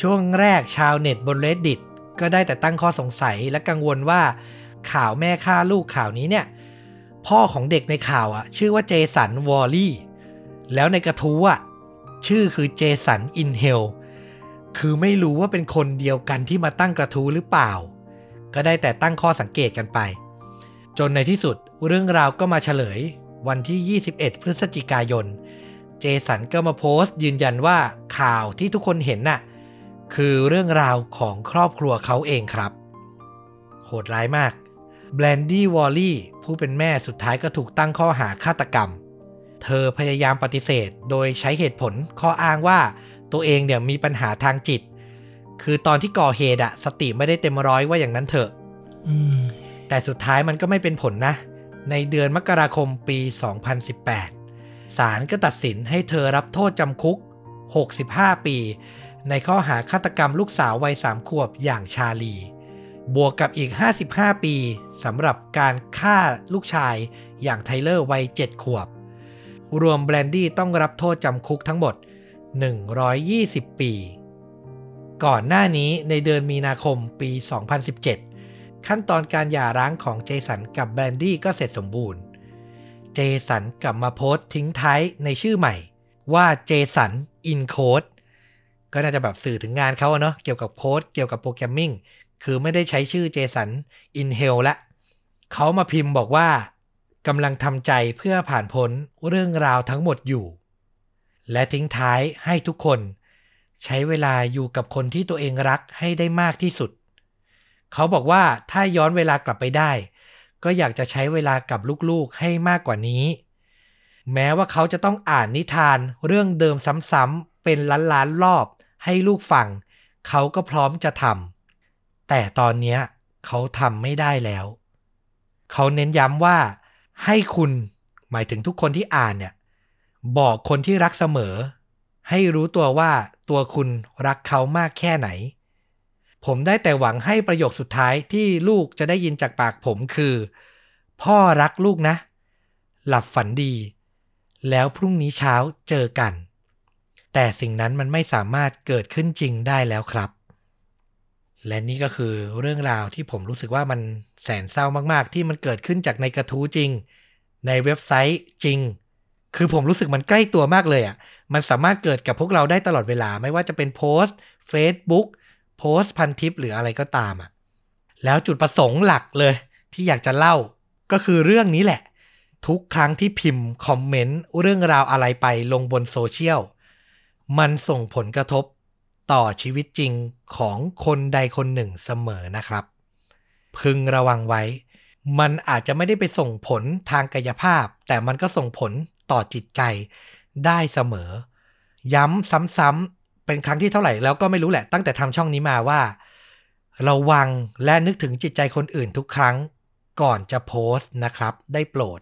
ช่วงแรกชาวเน็ตบน reddit ก็ได้แต่ตั้งข้อสงสัยและกังวลว่า ข่าวแม่ฆ่าลูกข่าวนี้เนี่ย พ่อของเด็กในข่าวอะชื่อว่าเจสันวอลลี่ แล้วในกระทู้อะชื่อคือเจสันอินเฮลคือไม่รู้ว่าเป็นคนเดียวกันที่มาตั้งกระทู้หรือเปล่า ก็ได้แต่ตั้งข้อสังเกตกันไป จนในที่สุดเรื่องราวก็มาเฉลย วันที่ 21 พฤศจิกายน เจสันก็มาโพสต์ยืนยันว่าข่าวที่ทุกคนเห็นน่ะ คือเรื่องราวของครอบครัวเขาเองครับ โหดร้ายมากแบรนดี้วอลลี่ผู้เป็นแม่สุดท้ายก็ถูกตั้งข้อหาฆาตกรรม เธอพยายามปฏิเสธโดยใช้เหตุผลข้ออ้างว่าตัวเองเนี่ยมีปัญหาทางจิต คือตอนที่ก่อเหตุอะสติไม่ได้เต็มร้อยว่าอย่างนั้นเถอะอืมแต่สุดท้ายมันก็ไม่เป็นผลนะ ในเดือนมกราคมปี 2018ศาลก็ตัดสินให้เธอรับโทษจำคุก 65 ปี ในข้อหาฆาตกรรมลูกสาววัย3ขวบอย่างชาลี บวกกับอีก 55 ปีสำหรับการฆ่าลูกชายอย่างไทเลอร์วัย7ขวบ รวมแบรนดี้ต้องรับโทษจำคุกทั้งหมด 120 ปี ก่อนหน้านี้ในเดือนมีนาคมปี 2017 ขั้นตอนการหย่าร้างของเจสันกับแบรนดี้ก็เสร็จสมบูรณ์ เจสันกลับมาโพสต์ทิ้งท้ายในชื่อใหม่ว่า Jason in Code ก็น่าจะแบบสื่อถึงงานเขาเนาะเกี่ยวกับโค้ดเกี่ยวกับ programming คือไม่ได้ใช้ชื่อ Jason in Hell ละเขามาพิมพ์บอกว่ากำลังทำใจเพื่อผ่านพ้นเรื่องราวทั้งหมดอยู่ และทิ้งท้ายให้ทุกคน ใช้เวลาอยู่กับคนที่ตัวเองรักให้ได้มากที่สุด เขาบอกว่าถ้าย้อนเวลากลับไปได้ ก็อยากจะใช้เวลากับลูกๆให้มากกว่านี้ แม้ว่าเขาจะต้องอ่านนิทานเรื่องเดิมซ้ำๆเป็นล้านๆรอบ ให้ลูกฟัง เขาก็พร้อมจะทำแต่ตอนนี้เขาทำไม่ได้แล้ว เขาเน้นย้ำว่า ให้คุณหมายถึงทุกคนที่อ่านเนี่ย บอกคนที่รักเสมอ ให้รู้ตัวว่าตัวคุณรักเขามากแค่ไหน ผมได้แต่หวังให้ประโยคสุดท้ายที่ลูกจะได้ยินจากปากผมคือ พ่อรักลูกนะ หลับฝันดี แล้วพรุ่งนี้เช้าเจอกัน แต่สิ่งนั้นมันไม่สามารถเกิดขึ้นจริงได้แล้วครับ และนี่ก็คือเรื่องราวที่ผมรู้สึกว่ามันแสนเศร้ามากๆ ที่มันเกิดขึ้นจากในกระทู้จริง ในเว็บไซต์จริง คือผมรู้สึกมันใกล้ตัวมากเลยอะ่ะ มันสามารถเกิดกับพวกเราได้ตลอดเวลาไม่ว่าจะเป็นโพสต์ Facebook โพสต์พันทิปหรืออะไรก็ตามอะ่ะ แล้วจุดประสงค์หลักเลยที่อยากจะเล่าก็คือเรื่องนี้แหละ ทุกครั้งที่พิมพ์คอมเมนต์เรื่องราวอะไรไปลงบนโซเชียล มันส่งผลกระทบต่อชีวิตจริงของคนใดคนหนึ่งเสมอนะครับ พึงระวังไว้ มันอาจจะไม่ได้ไปส่งผลทางกายภาพ แต่มันก็ส่งผลต่อจิตใจได้เสมอ ย้ำซ้ำๆเป็นครั้งที่เท่าไหร่แล้วก็ไม่รู้แหละตั้งแต่ทำช่องนี้มาว่า ระวังและนึกถึงจิตใจคนอื่นทุกครั้ง ก่อนจะโพสต์นะครับ ได้โปรด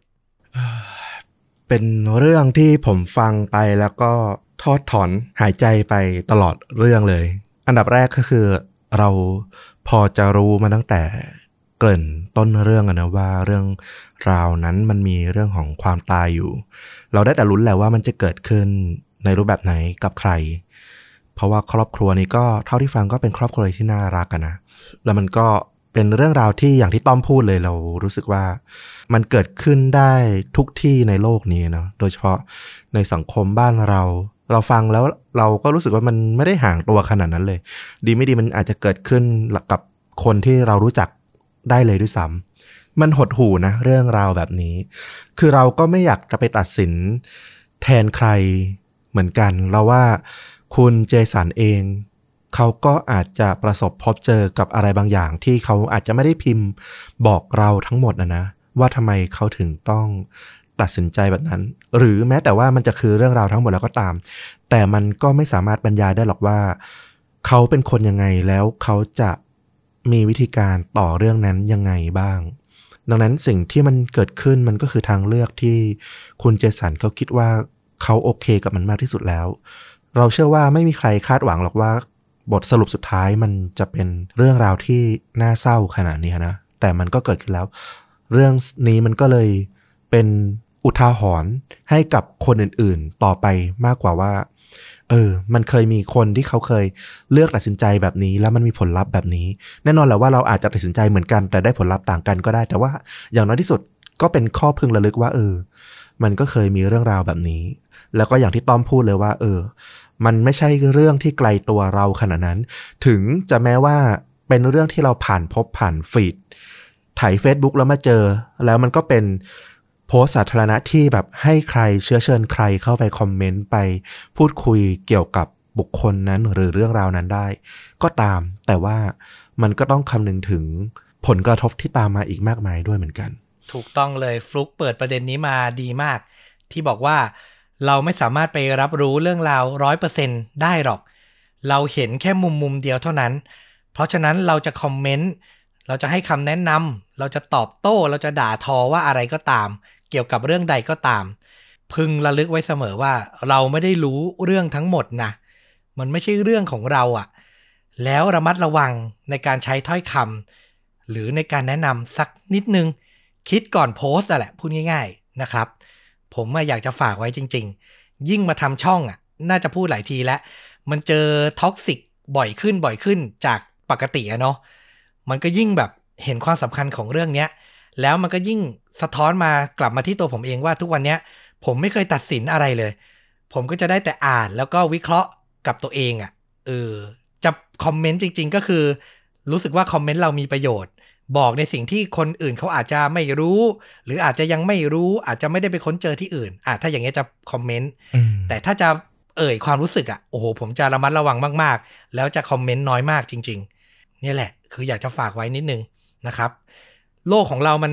เป็นเรื่องที่ผมฟังไปแล้วก็ ทอดถอนหายใจไปตลอดเรื่องเลย อันดับแรกก็คือ เราพอจะรู้มาตั้งแต่เกริ่นต้นเรื่องอะนะว่าเรื่องราวนั้นมันมีเรื่องของความตายอยู่ เราได้แต่ลุ้นแหละว่ามันจะเกิดขึ้นในรูปแบบไหนกับใคร เพราะว่าครอบครัวนี้ก็เท่าที่ฟังก็เป็นครอบครัวที่น่ารักกันนะ แล้วมันก็เป็นเรื่องราวที่อย่างที่ต้อมพูดเลยเรารู้สึกว่า มันเกิดขึ้นได้ทุกที่ในโลกนี้เนาะโดยเฉพาะในสังคมบ้านเรา เราฟังแล้วเราก็รู้สึกว่ามันไม่ได้ห่างตัวขนาดนั้นเลย ดีไม่ดีมันอาจจะเกิดขึ้นกับคนที่เรารู้จักได้เลยด้วยซ้ำมันหดหูนะ เรื่องราวแบบนี้ คือเราก็ไม่อยากจะไปตัดสินแทนใครเหมือนกัน เราว่าคุณเจสันเองเขาก็อาจจะประสบพบเจอกับอะไรบางอย่าง ที่เขาอาจจะไม่ได้พิมพ์บอกเราทั้งหมดนะนะ ว่าทำไมเขาถึงต้อง ตัดสินใจแบบนั้น หรือแม้แต่ว่ามันจะคือเรื่องราวทั้งหมดแล้วก็ตาม แต่มันก็ไม่สามารถบรรยายได้หรอกว่า เขาเป็นคนยังไงแล้วเขาจะมีวิธีการต่อเรื่องนั้นยังไงบ้าง ดังนั้นสิ่งที่มันเกิดขึ้นมันก็คือทางเลือกที่คุณเจสันเขาคิดว่าเขาโอเคกับมันมากที่สุดแล้ว เราเชื่อว่าไม่มีใครคาดหวังหรอกว่า บทสรุปสุดท้ายมันจะเป็นเรื่องราวที่น่าเศร้าขนาดนี้นะ แต่มันก็เกิดขึ้นแล้ว เรื่องนี้มันก็เลยเป็น อุทาหรณ์ให้กับคนอื่นๆต่อไปมากกว่าว่า เออ มันเคยมีคนที่เขาเคยเลือกตัดสินใจแบบนี้ แล้วมันมีผลลัพธ์แบบนี้ แน่นอนแหละว่าเราอาจจะตัดสินใจเหมือนกัน แต่ได้ผลลัพธ์ต่างกันก็ได้ แต่ว่าอย่างน้อยที่สุดก็เป็นข้อพึงระลึกว่า เออ มันก็เคยมีเรื่องราวแบบนี้ แล้วก็อย่างที่ต้อมพูดเลยว่า เออ มันไม่ใช่เรื่องที่ไกลตัวเราขนาดนั้น ถึงจะแม้ว่าเป็นเรื่องที่เราผ่านพบผ่านฟีดถ่าย Facebook แล้วมาเจอ แล้วมันก็เป็น โพสสาธารณะที่แบบให้ใครเชื้อเชิญใครเข้าไปคอมเมนต์ไปพูดคุยเกี่ยวกับบุคคลนั้นหรือเรื่องราวนั้นได้ ก็ตามแต่ว่ามันก็ต้องคำนึงถึงผลกระทบที่ตามมาอีกมากมายด้วยเหมือนกัน ถูกต้องเลยฟลุกเปิดประเด็นนี้มาดีมาก ที่บอกว่าเราไม่สามารถไปรับรู้เรื่องราวร้อยเปอร์เซ็นได้หรอก เราเห็นแค่มุมมุมเดียวเท่านั้น เพราะฉะนั้นเราจะคอมเมนต์เราจะให้คำแนะนำ เราจะตอบโต้เราจะด่าทอว่าอะไรก็ตาม เกี่ยวกับเรื่องใดก็ตาม พึงระลึกไว้เสมอว่า เราไม่ได้รู้เรื่องทั้งหมดนะมันไม่ใช่เรื่องของเราอะแล้วระมัดระวังในการใช้ถ้อยคำหรือในการแนะนำสักนิดนึง คิดก่อนโพสต์นั่นแหละพูดง่าย ๆนะครับ ผมอยากจะฝากไว้จริง ๆ ยิ่งมาทำช่องอะ น่าจะพูดหลายทีแล้ว มันเจอท็อกซิกบ่อยขึ้นบ่อยขึ้นจากปกติอะเนาะมันก็ยิ่งแบบ เห็นความสำคัญของเรื่องเนี้ย แล้วมันก็ยิ่งสะท้อนมากลับมาที่ตัวผมเองว่าทุกวันเนี้ย ผมไม่เคยตัดสินอะไรเลย ผมก็จะได้แต่อ่านแล้วก็วิเคราะห์กับตัวเองอะ่ะเออจะคอมเมนต์จริง ๆ ก็คือ รู้สึกว่าคอมเมนต์เรามีประโยชน์ บอกในสิ่งที่คนอื่นเขาอาจจะไม่รู้ หรืออาจจะยังไม่รู้อาจจะไม่ได้ไปค้นเจอที่อื่นอะถ้าอย่างเงี้ยจะคอมเมนต์อืมแต่ถ้าจะเอ่ยความรู้สึกอะ่ะโอ้โหผมจะระมัดระวังมาก ๆ แล้วจะคอมเมนต์น้อยมากจริง ๆ เนี่ยแหละ คืออยากจะฝากไว้นิดนึง นะครับ โลกของเรามัน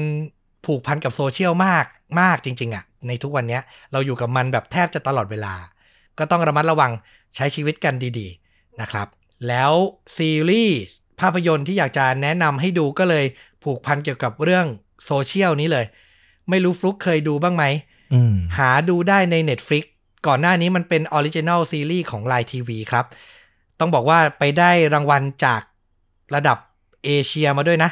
ผูกพันกับโซเชียลมากมากจริง ๆอะ่ะในทุกวันเนี้ยเราอยู่กับมันแบบแทบจะตลอดเวลา ก็ต้องระมัดระวังใช้ชีวิตกันดีๆนะครับ แล้วซีรีส์ภาพยนตร์ที่อยากจะแนะนำให้ดูก็เลยผูกพันเกี่ยวกับเรื่องโซเชียลนี้เลย ไม่รู้ฟลุกเคยดูบ้างไหมอืมหาดูได้ใน Netflix ก่อนหน้านี้มันเป็น original series ของ Line TV ครับ ต้องบอกว่าไปได้รางวัลจากระดับเอเชียมาด้วยนะ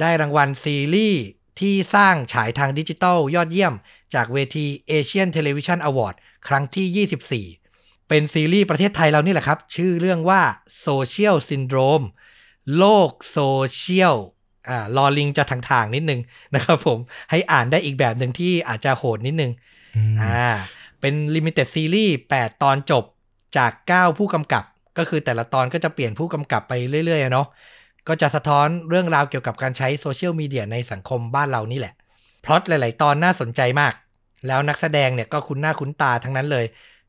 ได้รางวัลซีรีส์ที่สร้างฉายทางดิจิตอลยอดเยี่ยม จากเวที Asian Television Award ครั้งที่ 24 เป็นซีรีส์ประเทศไทยเรานี่แหละครับ ชื่อเรื่องว่า Social Syndrome โลกโซเชียลอ่ารอลิงจะทางๆนิดนึงนะครับผม ให้อ่านได้อีกแบบหนึ่งที่อาจจะโหดนิดนึงอืมอ่าเป็น limited ซีรีส์8ตอนจบจาก 9 ผู้กำกับ ก็คือแต่ละตอนก็จะเปลี่ยนผู้กำกับไปเรื่อยๆอะเนาะ ก็จะสะท้อนเรื่องราวเกี่ยวกับการใช้โซเชียลมีเดียในสังคมบ้านเรานี่แหละ พล็อตหลาย ๆ ตอนน่าสนใจมาก แล้วนักแสดงเนี่ยก็คุ้นหน้าคุ้นตาทั้งนั้นเลย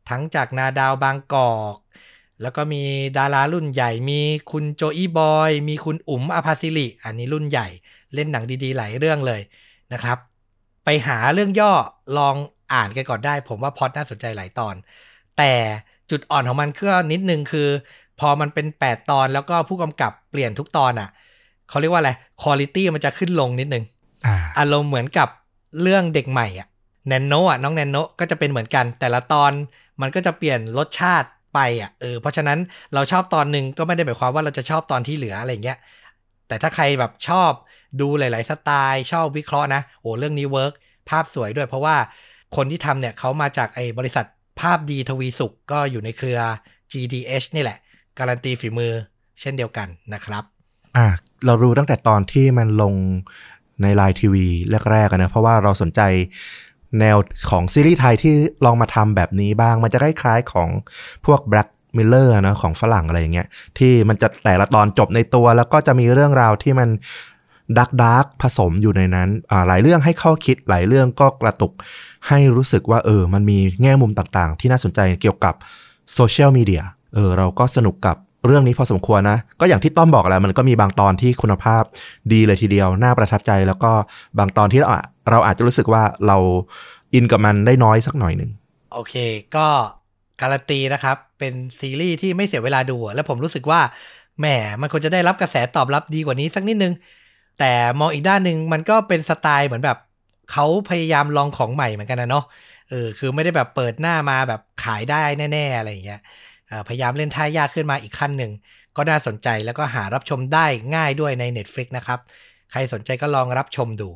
ทั้งจากนาดาวบางกอก แล้วก็มีดารารุ่นใหญ่ มีคุณโจอีบอย มีคุณอุ๋มอภาสิริ อันนี้รุ่นใหญ่ เล่นหนังดี ๆ หลายเรื่องเลยนะครับ ไปหาเรื่องย่อลองอ่านกันก่อนได้ ผมว่าพล็อดน่าสนใจหลายตอน แต่จุดอ่อนของมันก็นิดนึงคือ พอมันเป็น 8 ตอนแล้วก็ผู้กำกับเปลี่ยนทุกตอนอะเขาเรียกว่าอะไรคุณภาพมันจะขึ้นลงนิดนึงอ่าอารมณ์เหมือนกับเรื่องเด็กใหม่อะแนนโนอะน้องแนนโนก็จะเป็นเหมือนกัน แต่ละตอนมันก็จะเปลี่ยนรสชาติไปอะเออเพราะฉะนั้นเราชอบตอนหนึ่งก็ไม่ได้หมายความว่าเราจะชอบตอนที่เหลืออะไรเงี้ยแต่ถ้าใครแบบชอบดูหลาย ๆ สไตล์ ชอบวิเคราะห์นะโอ้เรื่องนี้ work ภาพสวยด้วย เพราะว่าคนที่ทำเนี่ยเขามาจากไอ้บริษัทภาพดีทวีสุขก็อยู่ในเครือ GDH นี่แหละ การันตีฝีมือเช่นเดียวกันนะครับ อ่าเรารู้ตั้งแต่ตอนที่มันลงในไลน์ทีวีแรกๆนะเพราะว่าเราสนใจแนวของซีรีส์ไทยที่ลองมาทำแบบนี้บ้าง มันจะคล้ายๆของพวก Black Miller นะของฝรั่งอะไรอย่างเงี้ยที่มันจะแต่ละตอนจบในตัว แล้วก็จะมีเรื่องราวที่มันดักดักผสมอยู่ในนั้นหลายเรื่องให้เข้าคิดหลายเรื่องก็กระตุกให้รู้สึกว่าเออ มันมีแง่มุมต่างๆ ที่น่าสนใจเกี่ยวกับโซเชียลมีเดีย เออเราก็สนุกกับเรื่องนี้พอสมควรนะ ก็อย่างที่ต้อมบอกแหล้ว มันก็มีบางตอนที่คุณภาพดีเลยทีเดียว น่าประทับใจแล้วก็บางตอนที่เราเราอาจจะรู้สึกว่าเราอินกับมันได้น้อยสักหน่อยหนึ่งโอเค ก็การันตีนะครับ เป็นซีรีส์ที่ไม่เสียเวลาดู แล้วผมรู้สึกว่าแหมมันควรจะได้รับกระแสตอบรับดีกว่านี้สักนิดนึง แต่มองอีกด้านหนึ่งมันก็เป็นสไตล์เหมือนแบบเขาพยายามลองของใหม่เหมือนกันนะเนาะเออคือไม่ได้แบบเปิดหน้ามาแบบขายได้แน่ ๆ อะไรอย่างเงี้ย พยายามเล่นท่ายากขึ้นมาอีกขั้นหนึ่ง ก็น่าสนใจแล้วก็หารับชมได้ง่ายด้วยใน Netflix นะครับ ใครสนใจก็ลองรับชมดู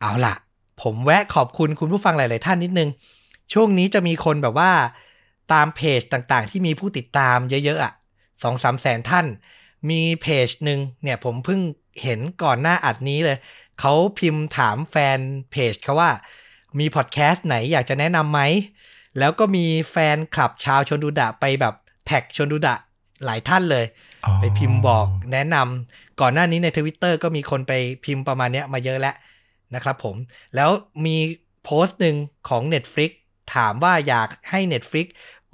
เอาล่ะ ผมแวะขอบคุณคุณผู้ฟังหลาย ๆ ท่านนิดนึง ช่วงนี้จะมีคนแบบว่าตามเพจต่างๆ ที่มีผู้ติดตามเยอะ ๆ อะสองสามแสนท่าน มีเพจหนึ่งเนี่ยผมเพิ่งเห็นก่อนหน้าอัดนี้เลย เขาพิมพ์ถามแฟนเพจเขาว่า มีพอดแคสต์ไหนอยากจะแนะนำไหม แล้วก็มีแฟนคลับชาวชนดูดะไปแบบแท็กชนดูดะหลายท่านเลย ไปพิมพ์บอกแนะนำก่อนหน้านี้ในทวิตเตอร์ก็มีคนไปพิมพ์ประมาณเนี้ยมาเยอะแล้วนะครับผม แล้วมีโพสต์หนึ่งของ Netflix ถามว่าอยากให้ Netflix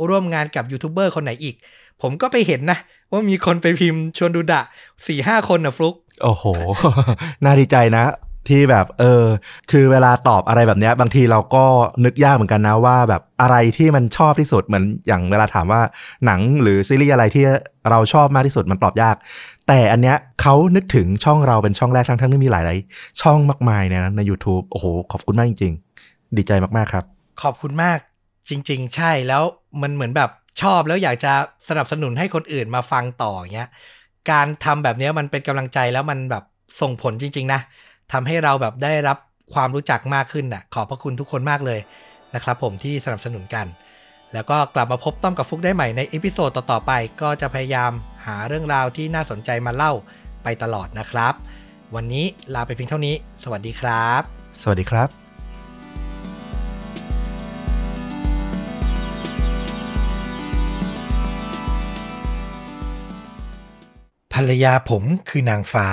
ร่วมงานกับยูทูบเบอร์คนไหนอีก ผมก็ไปเห็นนะ ว่ามีคนไปพิมพ์ชวนดูดะสี่ห้าคนนะฟลุก โอ้โห น่าดีใจนะ ที่แบบเออ คือเวลาตอบอะไรแบบเนี้ย บางทีเราก็นึกยากเหมือนกันนะว่าแบบอะไรที่มันชอบที่สุดเหมือนอย่างเวลาถามว่าหนังหรือซีรีส์อะไรที่เราชอบมากที่สุดมันตอบยาก แต่อันเนี้ยเขานึกถึงช่องเราเป็นช่องแรกทั้งทั้งที่มีหลาย ๆ ช่องมากมายในนั้นะใน YouTube โอ้โห ขอบคุณมากจริง ๆ ดีใจมากๆครับ ขอบคุณมากจริง ๆ ใช่แล้วมันเหมือนแบบชอบแล้วอยากจะสนับสนุนให้คนอื่นมาฟังต่ออย่างเงี้ยการทำแบบนี้มันเป็นกำลังใจแล้วมันแบบส่งผลจริง ๆ นะ ทำให้เราแบบได้รับความรู้จักมากขึ้นน่ะขอบพระคุณทุกคนมากเลยนะครับผมที่สนับสนุนกัน แล้วก็กลับมาพบต้อมกับฟลุกได้ใหม่ใน episode ต่อๆไป ก็จะพยายามหาเรื่องราวที่น่าสนใจมาเล่าไปตลอดนะครับ วันนี้ลาไปเพียงเท่านี้ สวัสดีครับ สวัสดีครับภรรยาผมคือนางฟ้า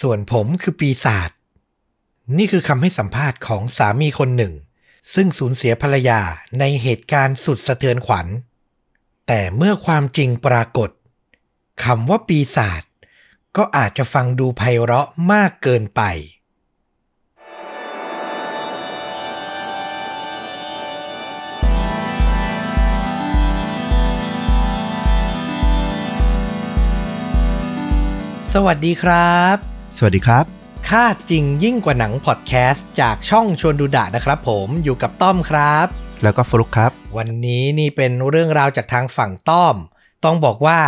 ส่วนผมคือปีศาจนี่คือคำให้สัมภาษณ์ของสามีคนหนึ่ง ซึ่งสูญเสียภรรยาในเหตุการณ์สุดสะเทือนขวัญ แต่เมื่อความจริงปรากฏคำว่าปีศาจก็อาจจะฟังดูไพเราะมากเกินไป สวัสดีครับ สวัสดีครับค่าจริงยิ่งกว่าหนังพอดแคสต์จากช่องชวนดูดะนะครับผมอยู่กับต้อมครับ แล้วก็ฟลุกครับ วันนี้นี่เป็นเรื่องราวจากทางฝั่งต้อม ต้องบอกว่า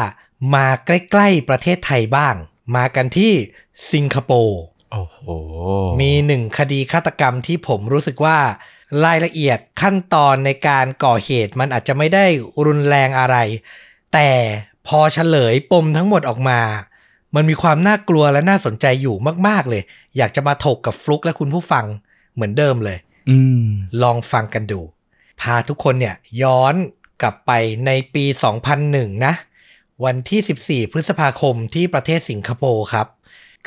มาใกล้ๆประเทศไทยบ้าง มากันที่สิงคโปร์โอ้โหมีหนึ่งคดีฆาตกรรมที่ผมรู้สึกว่ารายละเอียดขั้นตอนในการก่อเหตุมันอาจจะไม่ได้รุนแรงอะไร แต่พอเฉลยปมทั้งหมดออกมา มันมีความน่ากลัวและน่าสนใจอยู่มาก ๆ เลย อยากจะมาถกกับฟลุกและคุณผู้ฟังเหมือนเดิมเลยอืมลองฟังกันดู พาทุกคนเนี่ยย้อนกลับไปในปี 2001 นะ วันที่ 14 พฤษภาคมที่ประเทศสิงคโปร์ครับ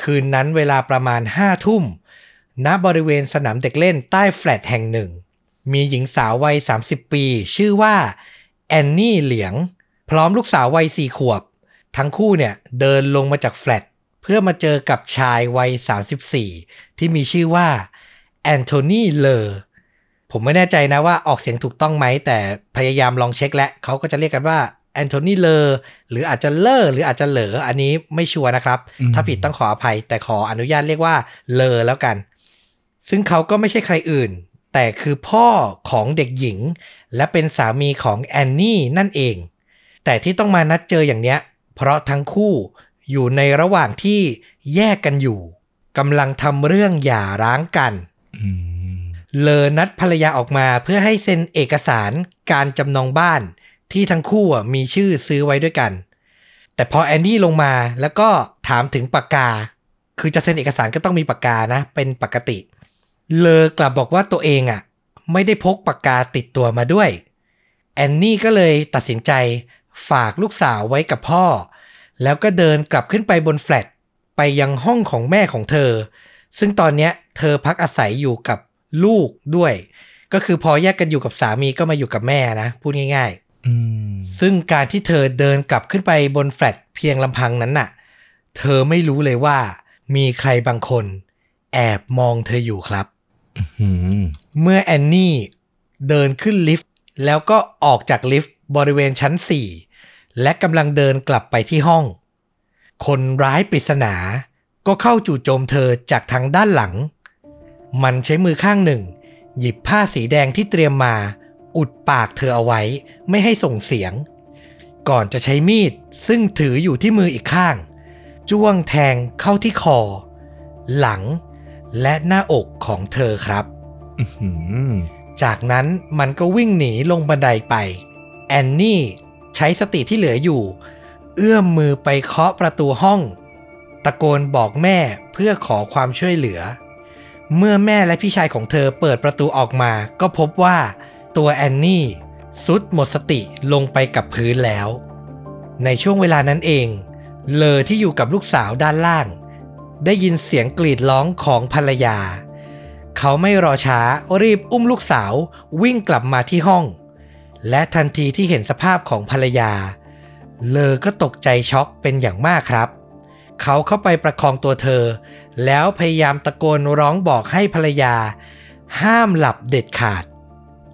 คืนนั้นเวลาประมาณ 5 ทุ่ม ณ บริเวณสนามเด็กเล่นใต้แฟลตแห่งหนึ่ง มีหญิงสาววัย 30 ปี ชื่อว่า แอนนี่เหลียง พร้อมลูกสาววัยสี่ขวบ ทั้งคู่เนี่ยเดินลงมาจากแฟลตเพื่อมาเจอกับชายวัย 34 ที่มีชื่อว่าแอนโทนีเลอร์ผมไม่แน่ใจนะว่าออกเสียงถูกต้องไหม แต่พยายามลองเช็คแล้วเขาก็จะเรียกกันว่าแอนโทนีเลอร์หรืออาจจะเลอร์หรืออาจจะเหลออันนี้ไม่ชัวร์นะครับอืมถ้าผิดต้องขออภัย แต่ขออนุญาตเรียกว่าเลอแล้วกัน ซึ่งเขาก็ไม่ใช่ใครอื่น แต่คือพ่อของเด็กหญิง และเป็นสามีของแอนนี่นั่นเอง แต่ที่ต้องมานัดเจออย่างเนี้ย เพราะทั้งคู่อยู่ในระหว่างที่แยกกันอยู่กำลังทำเรื่องหย่าร้างกันอืมเลอนัดภรรยาออกมาเพื่อให้เซ็นเอกสารการจำนองบ้านที่ทั้งคู่อะมีชื่อซื้อไว้ด้วยกัน แต่พอแอนนี่ลงมาแล้วก็ถามถึงปากกา คือจะเซ็นเอกสารก็ต้องมีปากกานะ เป็นปกติ เลอกลับบอกว่าตัวเองอะ ไม่ได้พกปากกาติดตัวมาด้วย แอนนี่ก็เลยตัดสินใจ ฝากลูกสาวไว้กับพ่อ แล้วก็เดินกลับขึ้นไปบนแฟลตไปยังห้องของแม่ของเธอ ซึ่งตอนเนี้ยเธอพักอาศัยอยู่กับลูกด้วย ก็คือพอแยกกันอยู่กับสามีก็มาอยู่กับแม่นะ พูดง่ายอืมๆซึ่งการที่เธอเดินกลับขึ้นไปบนแฟลตเพียงลำพังนั้นน่ะ เธอไม่รู้เลยว่า มีใครบางคน แอบมองเธออยู่ครับอืมเมื่อแอนนี่เดินขึ้นลิฟต์แล้วก็ออกจากลิฟต์บริเวณชั้น4 และกำลังเดินกลับไปที่ห้อง คนร้ายปริศนาก็เข้าจู่โจมเธอจากทางด้านหลัง มันใช้มือข้างหนึ่ง หยิบผ้าสีแดงที่เตรียมมา อุดปากเธอเอาไว้ไม่ให้ส่งเสียง ก่อนจะใช้มีดซึ่งถืออยู่ที่มืออีกข้าง จ้วงแทงเข้าที่คอ หลัง และหน้าอกของเธอครับอืมจากนั้นมันก็วิ่งหนีลงบันไดไป แอนนี่ใช้สติที่เหลืออยู่ เอื้อมมือไปเคาะประตูห้อง ตะโกนบอกแม่เพื่อขอความช่วยเหลือ เมื่อแม่และพี่ชายของเธอเปิดประตูออกมา ก็พบว่าตัวแอนนี่สุดหมดสติลงไปกับพื้นแล้ว ในช่วงเวลานั้นเอง เลอที่อยู่กับลูกสาวด้านล่าง ได้ยินเสียงกรีดร้องของภรรยา เขาไม่รอช้ารีบอุ้มลูกสาววิ่งกลับมาที่ห้อง และทันทีที่เห็นสภาพของภรรยา เลอก็ตกใจช็อกเป็นอย่างมากครับ เขาเข้าไปประคองตัวเธอ แล้วพยายามตะโกนร้องบอกให้ภรรยา ห้ามหลับเด็ดขาด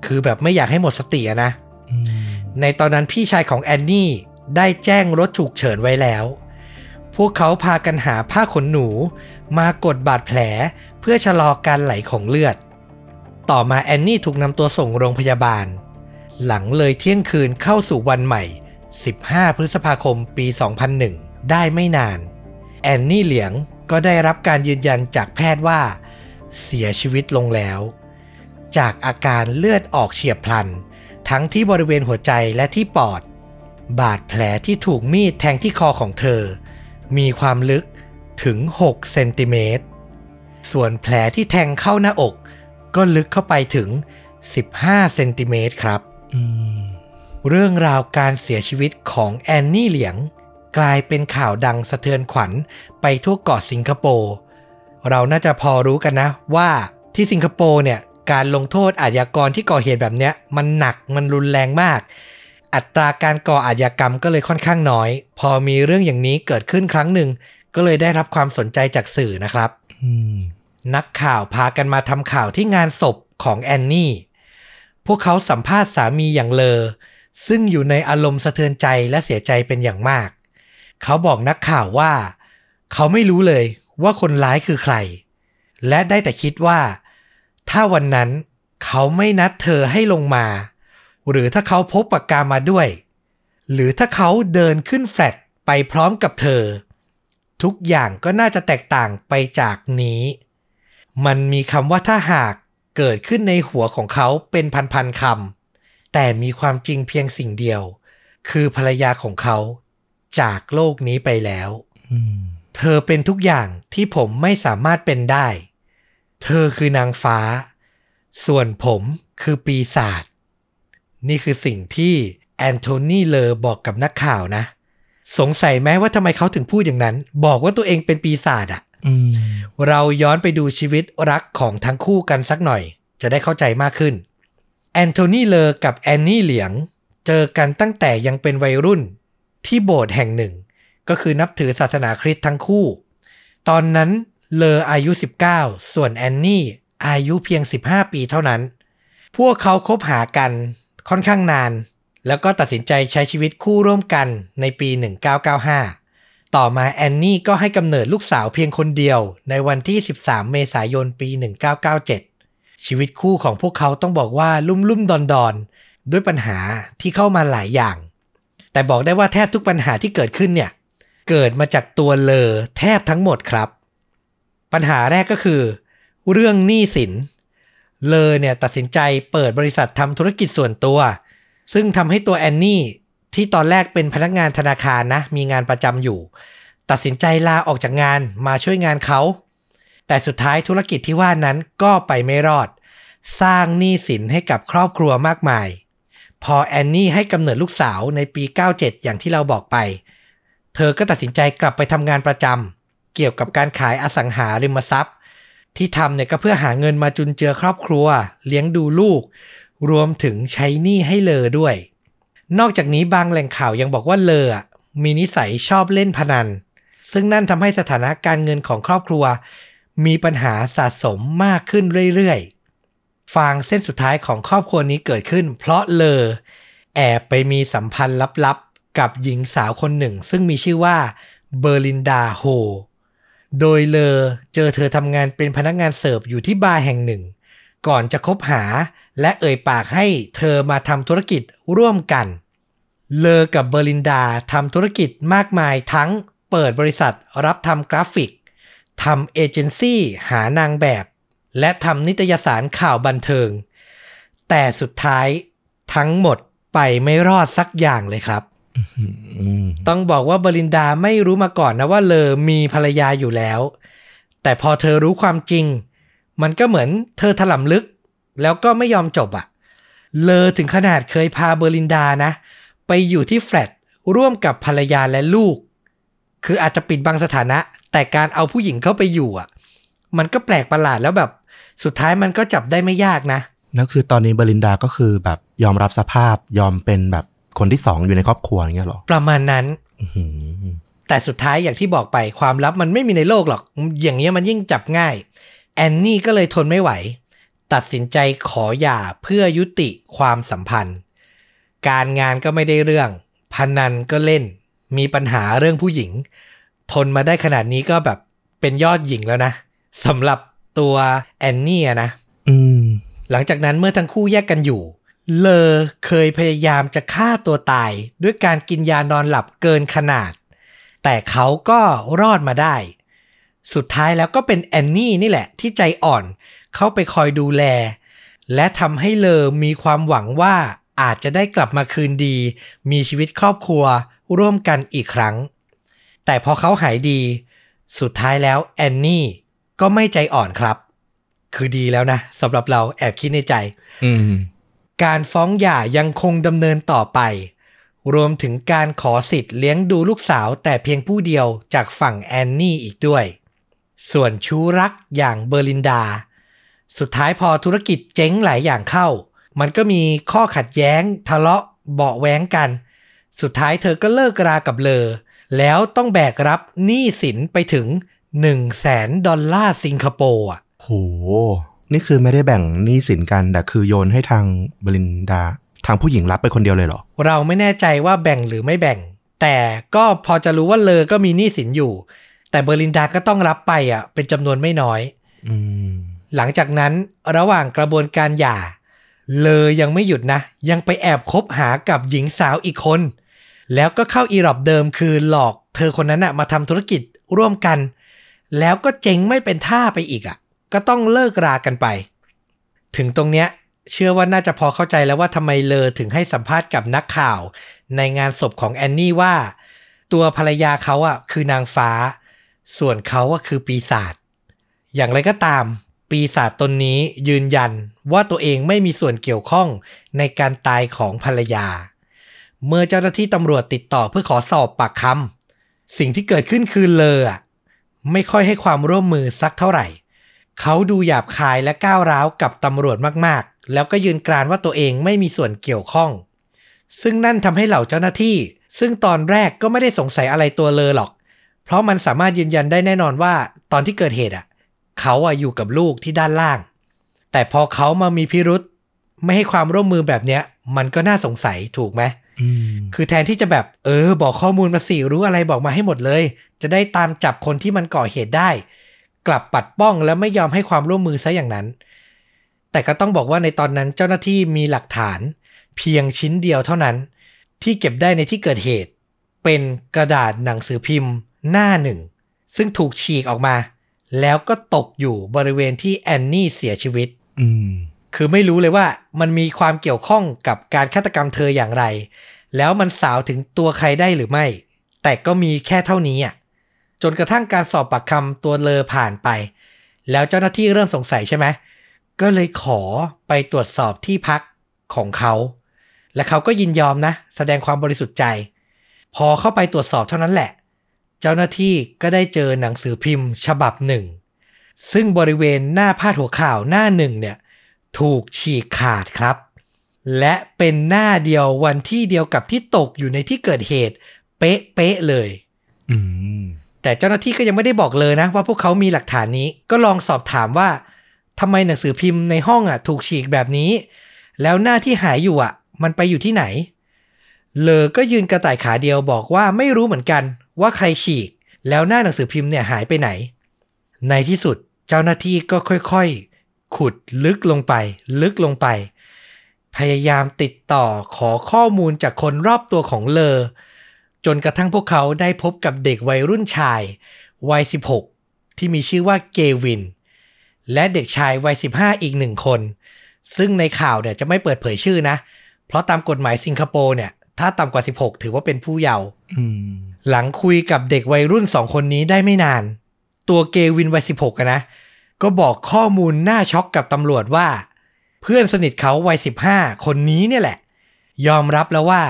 คือแบบไม่อยากให้หมดสติอะนะอืมในตอนนั้นพี่ชายของแอนนี่ได้แจ้งรถฉุกเฉินไว้แล้ว พวกเขาพากันหาผ้าขนหนู มากดบาดแผลเพื่อชะลอการไหลของเลือด ต่อมาแอนนี่ถูกนำตัวส่งโรงพยาบาล หลังเลยเที่ยงคืนเข้าสู่วันใหม่ 15 พฤษภาคมปี 2001 ได้ไม่นาน แอนนี่เหลียงก็ได้รับการยืนยันจากแพทย์ว่า เสียชีวิตลงแล้ว จากอาการเลือดออกเฉียบพลัน ทั้งที่บริเวณหัวใจและที่ปอด บาดแผลที่ถูกมีดแทงที่คอของเธอ มีความลึกถึง 6 เซนติเมตร ส่วนแผลที่แทงเข้าหน้าอก ก็ลึกเข้าไปถึง 15 เซนติเมตรครับ เรื่องราวการเสียชีวิตของแอนนี่เหลียง กลายเป็นข่าวดังสะเทือนขวัญไปทั่วเกาะสิงคโปร์เราน่าจะพอรู้กันนะว่าที่สิงคโปร์เนี่ยการลงโทษอาชญากรที่ก่อเหตุแบบเนี้ย มันหนักมันรุนแรงมาก อัตราการก่ออาชญากรรมก็เลยค่อนข้างน้อย พอมีเรื่องอย่างนี้เกิดขึ้นครั้งหนึ่ง ก็เลยได้รับความสนใจจากสื่อนะครับอืมนักข่าวพากันมาทำข่าวที่งานศพของแอนนี่ พวกเขาสัมภาษณ์สามีอย่างเลอ ซึ่งอยู่ในอารมณ์สะเทือนใจและเสียใจเป็นอย่างมาก เขาบอกนักข่าวว่า เขาไม่รู้เลยว่าคนร้ายคือใคร และได้แต่คิดว่า ถ้าวันนั้นเขาไม่นัดเธอให้ลงมา หรือถ้าเขาพกปากกามาด้วย หรือถ้าเขาเดินขึ้นแฟลตไปพร้อมกับเธอ ทุกอย่างก็น่าจะแตกต่างไปจากนี้ มันมีคำว่าถ้าหาก เกิดขึ้นในหัวของเขาเป็นพันๆคำแต่มีความจริงเพียงสิ่งเดียว คือภรรยาของเขาจากโลกนี้ไปแล้วอืมเธอเป็นทุกอย่างที่ผมไม่สามารถเป็นได้ เธอคือนางฟ้า ส่วนผมคือปีศาจ นี่คือสิ่งที่แอนโทนีเลอบอกกับนักข่าวนะ สงสัยไหมว่าทำไมเขาถึงพูดอย่างนั้น บอกว่าตัวเองเป็นปีศาจอะอืม เราย้อนไปดูชีวิตรักของทั้งคู่กันสักหน่อย จะได้เข้าใจมากขึ้น แอนโทนีเลอร์กับแอนนี่เหลียง เจอกันตั้งแต่ยังเป็นวัยรุ่นที่โบสถ์แห่งหนึ่ง ก็คือนับถือศาสนาคริสต์ทั้งคู่ ตอนนั้นเลออายุ 19 ส่วนแอนนี่อายุเพียง 15 ปีเท่านั้น พวกเขาคบหากันค่อนข้างนาน แล้วก็ตัดสินใจใช้ชีวิตคู่ร่วมกันในปี 1995 ต่อมาแอนนี่ก็ให้กำเนิดลูกสาวเพียงคนเดียว ในวันที่ 13 เมษายนปี 1997 ชีวิตคู่ของพวกเขาต้องบอกว่าลุ่มลุ่มดอนดอนด้วยปัญหาที่เข้ามาหลายอย่าง แต่บอกได้ว่าแทบทุกปัญหาที่เกิดขึ้นเนี่ย เกิดมาจากตัวเลอแทบทั้งหมดครับ ปัญหาแรกก็คือ เรื่องหนี้สิน เลอเนี่ยตัดสินใจเปิดบริษัททำธุรกิจส่วนตัว ซึ่งทำให้ตัวแอนนี่ ที่ตอนแรกเป็นพนักงานธนาคารนะ มีงานประจำอยู่ ตัดสินใจลาออกจากงานมาช่วยงานเขา แต่สุดท้ายธุรกิจที่ว่านั้นก็ไปไม่รอด สร้างหนี้สินให้กับครอบครัวมากมาย พอแอนนี่ให้กำเนิดลูกสาวในปี 97 อย่างที่เราบอกไป เธอก็ตัดสินใจกลับไปทำงานประจำเกี่ยวกับการขายอสังหาริมทรัพย์ ที่ทำเนี่ยก็เพื่อหาเงินมาจุนเจือครอบครัว เลี้ยงดูลูก รวมถึงใช้หนี้ให้เลอด้วย นอกจากนี้บางแหล่งข่าวยังบอกว่าเลอมีนิสัยชอบเล่นพนัน ซึ่งนั่นทำให้สถานะการเงินของครอบครัว มีปัญหาสะสมมากขึ้นเรื่อยๆ ฟางเส้นสุดท้ายของครอบครัวนี้เกิดขึ้น เพราะเลอแอบไปมีสัมพันธ์ลับๆ กับหญิงสาวคนหนึ่ง ซึ่งมีชื่อว่าเบอร์ลินดาโฮ โดยเลอเจอเธอทำงานเป็นพนักงานเสิร์ฟอยู่ที่บาร์แห่งหนึ่ง ก่อนจะคบหา และเอ่ยปากให้เธอมาทำธุรกิจร่วมกัน เลอกับเบอร์ลินดาทำธุรกิจมากมายทั้งเปิดบริษัทรับทำกราฟิกทำเอเจนซี่หานางแบบ และทำนิตยสารข่าวบันเทิง แต่สุดท้ายทั้งหมดไปไม่รอดสักอย่างเลยครับ ต้องบอกว่าบรินดาไม่รู้มาก่อนนะว่าเลอมีภรรยาอยู่แล้ว แต่พอเธอรู้ความจริง มันก็เหมือนเธอถลำลึก แล้วก็ไม่ยอมจบอะเลอถึงขนาดเคยพาเบอร์ลินดานะ ไปอยู่ที่แฟลตร่วมกับภรรยาและลูก คืออาจจะปิดบังสถานะ แต่การเอาผู้หญิงเข้าไปอยู่อะมันก็แปลกประหลาดแล้วแบบ สุดท้ายมันก็จับได้ไม่ยากนะแล้วคือตอนนี้เบอร์ลินดาก็คือแบบยอมรับสภาพยอมเป็นแบบคนที่สองอยู่ในครอบครัวอย่างเงี้ยเหรอ ประมาณนั้นอื้อหือแต่สุดท้ายอย่างที่บอกไปความลับมันไม่มีในโลกหรอก อย่างนี้ยมันยิ่งจับง่าย แอนนี่ก็เลยทนไม่ไหว ตัดสินใจขอหย่าเพื่อยุติความสัมพันธ์ การงานก็ไม่ได้เรื่อง พนันก็เล่น มีปัญหาเรื่องผู้หญิง ทนมาได้ขนาดนี้ก็แบบเป็นยอดหญิงแล้วนะสำหรับตัวแอนนี่อะนะอืมหลังจากนั้นเมื่อทั้งคู่แยกกันอยู่ เลอเคยพยายามจะฆ่าตัวตาย ด้วยการกินยานอนหลับเกินขนาด แต่เขาก็รอดมาได้ สุดท้ายแล้วก็เป็นแอนนี่นี่แหละที่ใจอ่อนเข้าไปคอยดูแล และทำให้เลอมีความหวังว่าอาจจะได้กลับมาคืนดี มีชีวิตครอบครัวร่วมกันอีกครั้ง แต่พอเขาหายดี สุดท้ายแล้วแอนนี่ก็ไม่ใจอ่อนครับ คือดีแล้วนะสำหรับเราแอบคิดในใจอืมการฟ้องหย่ายังคงดำเนินต่อไป รวมถึงการขอสิทธิ์เลี้ยงดูลูกสาวแต่เพียงผู้เดียวจากฝั่งแอนนี่อีกด้วย ส่วนชู้รักอย่างเบอร์ลินดา สุดท้ายพอธุรกิจเจ๊งหลายอย่างเข้า มันก็มีข้อขัดแย้งทะเลาะเบาะแว้งกัน สุดท้ายเธอก็เลิกรากับเลอ แล้วต้องแบกรับหนี้สินไปถึง1 0 0 0 0แสนดอลลาร์สิงคโปร์อะโห นี่คือไม่ได้แบ่งหนี้สินกัน แต่คือโยนให้ทางเบอร์ลินดา ทางผู้หญิงรับไปคนเดียวเลยเหรอ เราไม่แน่ใจว่าแบ่งหรือไม่แบ่ง แต่ก็พอจะรู้ว่าเลอก็มีหนี้สินอยู่ แต่เบอร์ลินดาก็ต้องรับไปอะ เป็นจำนวนไม่น้อยอืมหลังจากนั้นระหว่างกระบวนการหย่า เลอยังไม่หยุดนะ ยังไปแอบคบหากับหญิงสาวอีกคน แล้วก็เข้าอีรอบเดิมคือหลอกเธอคนนั้นอะมาทำธุรกิจร่วมกัน แล้วก็เจ๊งไม่เป็นท่าไปอีกอะก็ต้องเลิกรากันไป ถึงตรงเนี้ยเชื่อว่าน่าจะพอเข้าใจแล้วว่าทำไมเลอถึงให้สัมภาษณ์กับนักข่าว ในงานศพของแอนนี่ว่า ตัวภรรยาเขาอะคือนางฟ้า ส่วนเขาอะคือปีศาจอย่างไรก็ตาม ปีศาจตนนี้ยืนยันว่าตัวเองไม่มีส่วนเกี่ยวข้องในการตายของภรรยา เมื่อเจ้าหน้าที่ตำรวจติดต่อเพื่อขอสอบปากคำสิ่งที่เกิดขึ้นคือเลอไม่ค่อยให้ความร่วมมือสักเท่าไหร่ เขาดูหยาบคายและก้าวร้าวกับตำรวจมากๆ แล้วก็ยืนกรานว่าตัวเองไม่มีส่วนเกี่ยวข้อง ซึ่งนั่นทำให้เหล่าเจ้าหน้าที่ ซึ่งตอนแรกก็ไม่ได้สงสัยอะไรตัวเลอหรอก เพราะมันสามารถยืนยันได้แน่นอนว่า ตอนที่เกิดเหตุอะ เขาอะอยู่กับลูกที่ด้านล่าง แต่พอเขามามีพิรุษไม่ให้ความร่วมมือแบบเนี้ย มันก็น่าสงสัยถูกไหมอืมคือแทนที่จะแบบ เออ บอกข้อมูลมาสิรู้อะไรบอกมาให้หมดเลย จะได้ตามจับคนที่มันก่อเหตุได้ กลับปัดป้องและไม่ยอมให้ความร่วมมือซะอย่างนั้น แต่ก็ต้องบอกว่าในตอนนั้นเจ้าหน้าที่มีหลักฐาน เพียงชิ้นเดียวเท่านั้น ที่เก็บได้ในที่เกิดเหตุ เป็นกระดาษหนังสือพิมพ์ หน้าหนึ่ง ซึ่งถูกฉีกออกมา แล้วก็ตกอยู่บริเวณที่แอนนี่เสียชีวิตอืมคือไม่รู้เลยว่ามันมีความเกี่ยวข้องกับการฆาตกรรมเธออย่างไร แล้วมันสาวถึงตัวใครได้หรือไม่ แต่ก็มีแค่เท่านี้อะจนกระทั่งการสอบปากคำตัวเลอผ่านไป แล้วเจ้าหน้าที่เริ่มสงสัยใช่ไหมก็เลยขอไปตรวจสอบที่พักของเขา และเขาก็ยินยอมนะ แสดงความบริสุทธิ์ใจ พอเข้าไปตรวจสอบเท่านั้นแหละ เจ้าหน้าที่ก็ได้เจอหนังสือพิมพ์ฉบับหนึ่ง ซึ่งบริเวณหน้าพาดหัวข่าวหน้าหนึ่งเนี่ยถูกฉีกขาดครับ และเป็นหน้าเดียววันที่เดียวกับที่ตกอยู่ในที่เกิดเหตุ เป๊ะๆเลยอืมแต่เจ้าหน้าที่ก็ยังไม่ได้บอกเลยนะ ว่าพวกเขามีหลักฐานนี้ก็ลองสอบถามว่าทำไมหนังสือพิมพ์ในห้องอะ ถูกฉีกแบบนี้ แล้วหน้าที่หายอยู่อะ มันไปอยู่ที่ไหนเลอก็ยืนกระต่ายขาเดียวบอกว่าไม่รู้เหมือนกัน ว่าใครฉีก แล้วหน้าหนังสือพิมพ์เนี่ยหายไปไหน ในที่สุดเจ้าหน้าที่ก็ค่อยๆ ขุดลึกลงไป ลึกลงไป พยายามติดต่อขอข้อมูลจากคนรอบตัวของเลอ จนกระทั่งพวกเขาได้พบกับเด็กวัยรุ่นชายวัย 16 ที่มีชื่อว่าเกวิน และเด็กชายวัย 15 อีกหนึ่งคน ซึ่งในข่าวเนี่ยจะไม่เปิดเผยชื่อนะ เพราะตามกฎหมายสิงคโปร์เนี่ย ถ้าต่ำกว่า 16 ถือว่าเป็นผู้เยาว์ หลังคุยกับเด็กวัยรุ่นสองคนนี้ได้ไม่นาน ตัวเกวินวัย16อะนะ ก็บอกข้อมูลน่าช็อกกับตำรวจว่า เพื่อนสนิทเขาวัย15คนนี้เนี่ยแหละ ยอมรับแล้วว่า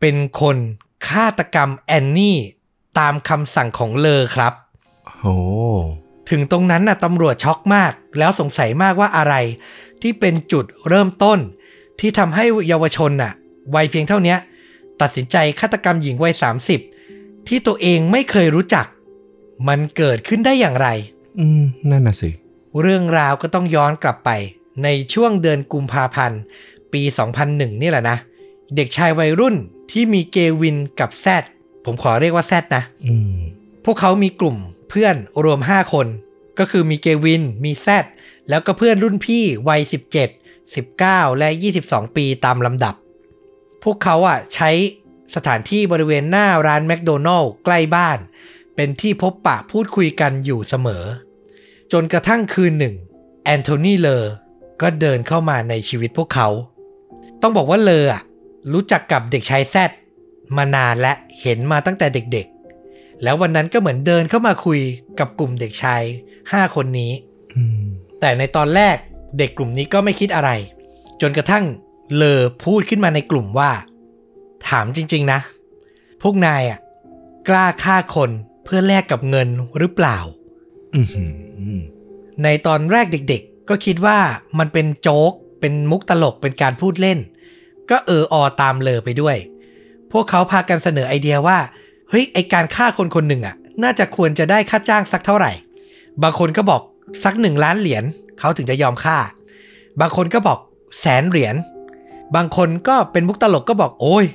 เป็นคนฆาตกรรมแอนนี่ ตามคำสั่งของเลอครับโอ้ถึงตรงนั้นน่ะตำรวจช็อกมาก แล้วสงสัยมากว่าอะไร ที่เป็นจุดเริ่มต้น ที่ทำให้เยาวชนน่ะวัยเพียงเท่าเนี้ยตัดสินใจฆาตกรรมหญิงวัย30 ที่ตัวเองไม่เคยรู้จัก มันเกิดขึ้นได้อย่างไร อืม นั่นน่ะสิ เรื่องราวก็ต้องย้อนกลับไปในช่วงเดือนกุมภาพันธ์ ปี 2001 นี่แหละนะ เด็กชายวัยรุ่นที่มีเกวินกับแซดผมขอเรียกว่าแซดนะอืมพวกเขามีกลุ่มเพื่อนรวม 5 คน ก็คือมีเกวิน มีแซดแล้วก็เพื่อนรุ่นพี่วัย 17 19 และ 22 ปีตามลำดับ พวกเขาอะใช้ สถานที่บริเวณหน้าร้านแมคโดนัลล์ใกล้บ้าน เป็นที่พบปะพูดคุยกันอยู่เสมอ จนกระทั่งคืนหนึ่ง แอนโทนีเลอร์ก็เดินเข้ามาในชีวิตพวกเขา ต้องบอกว่าเลออะรู้จักกับเด็กชายแซดมานานและเห็นมาตั้งแต่เด็กๆ แล้ววันนั้นก็เหมือนเดินเข้ามาคุยกับกลุ่มเด็กชาย5คนนี้แต่ในตอนแรกเด็กกลุ่มนี้ก็ไม่คิดอะไร จนกระทั่งเลอพูดขึ้นมาในกลุ่มว่า ถามจริง ๆ นะ พวกนายอะกล้าฆ่าคนเพื่อแลกกับเงินหรือเปล่าอืมหืมในตอนแรกเด็ก ๆ ก็คิดว่ามันเป็นโจ๊ก เป็นมุกตลกเป็นการพูดเล่น ก็เอออตามเลอไปด้วย พวกเขาพากันเสนอไอเดียว่าเฮ้ยไอการฆ่าคนคนหนึ่งอะ น่าจะควรจะได้ค่าจ้างสักเท่าไหร่ บางคนก็บอกสักหนึ่งล้านเหรียญเขาถึงจะยอมฆ่า บางคนก็บอกแสนเหรียญบางคนก็เป็นมุกตลกก็บอกโอ้ย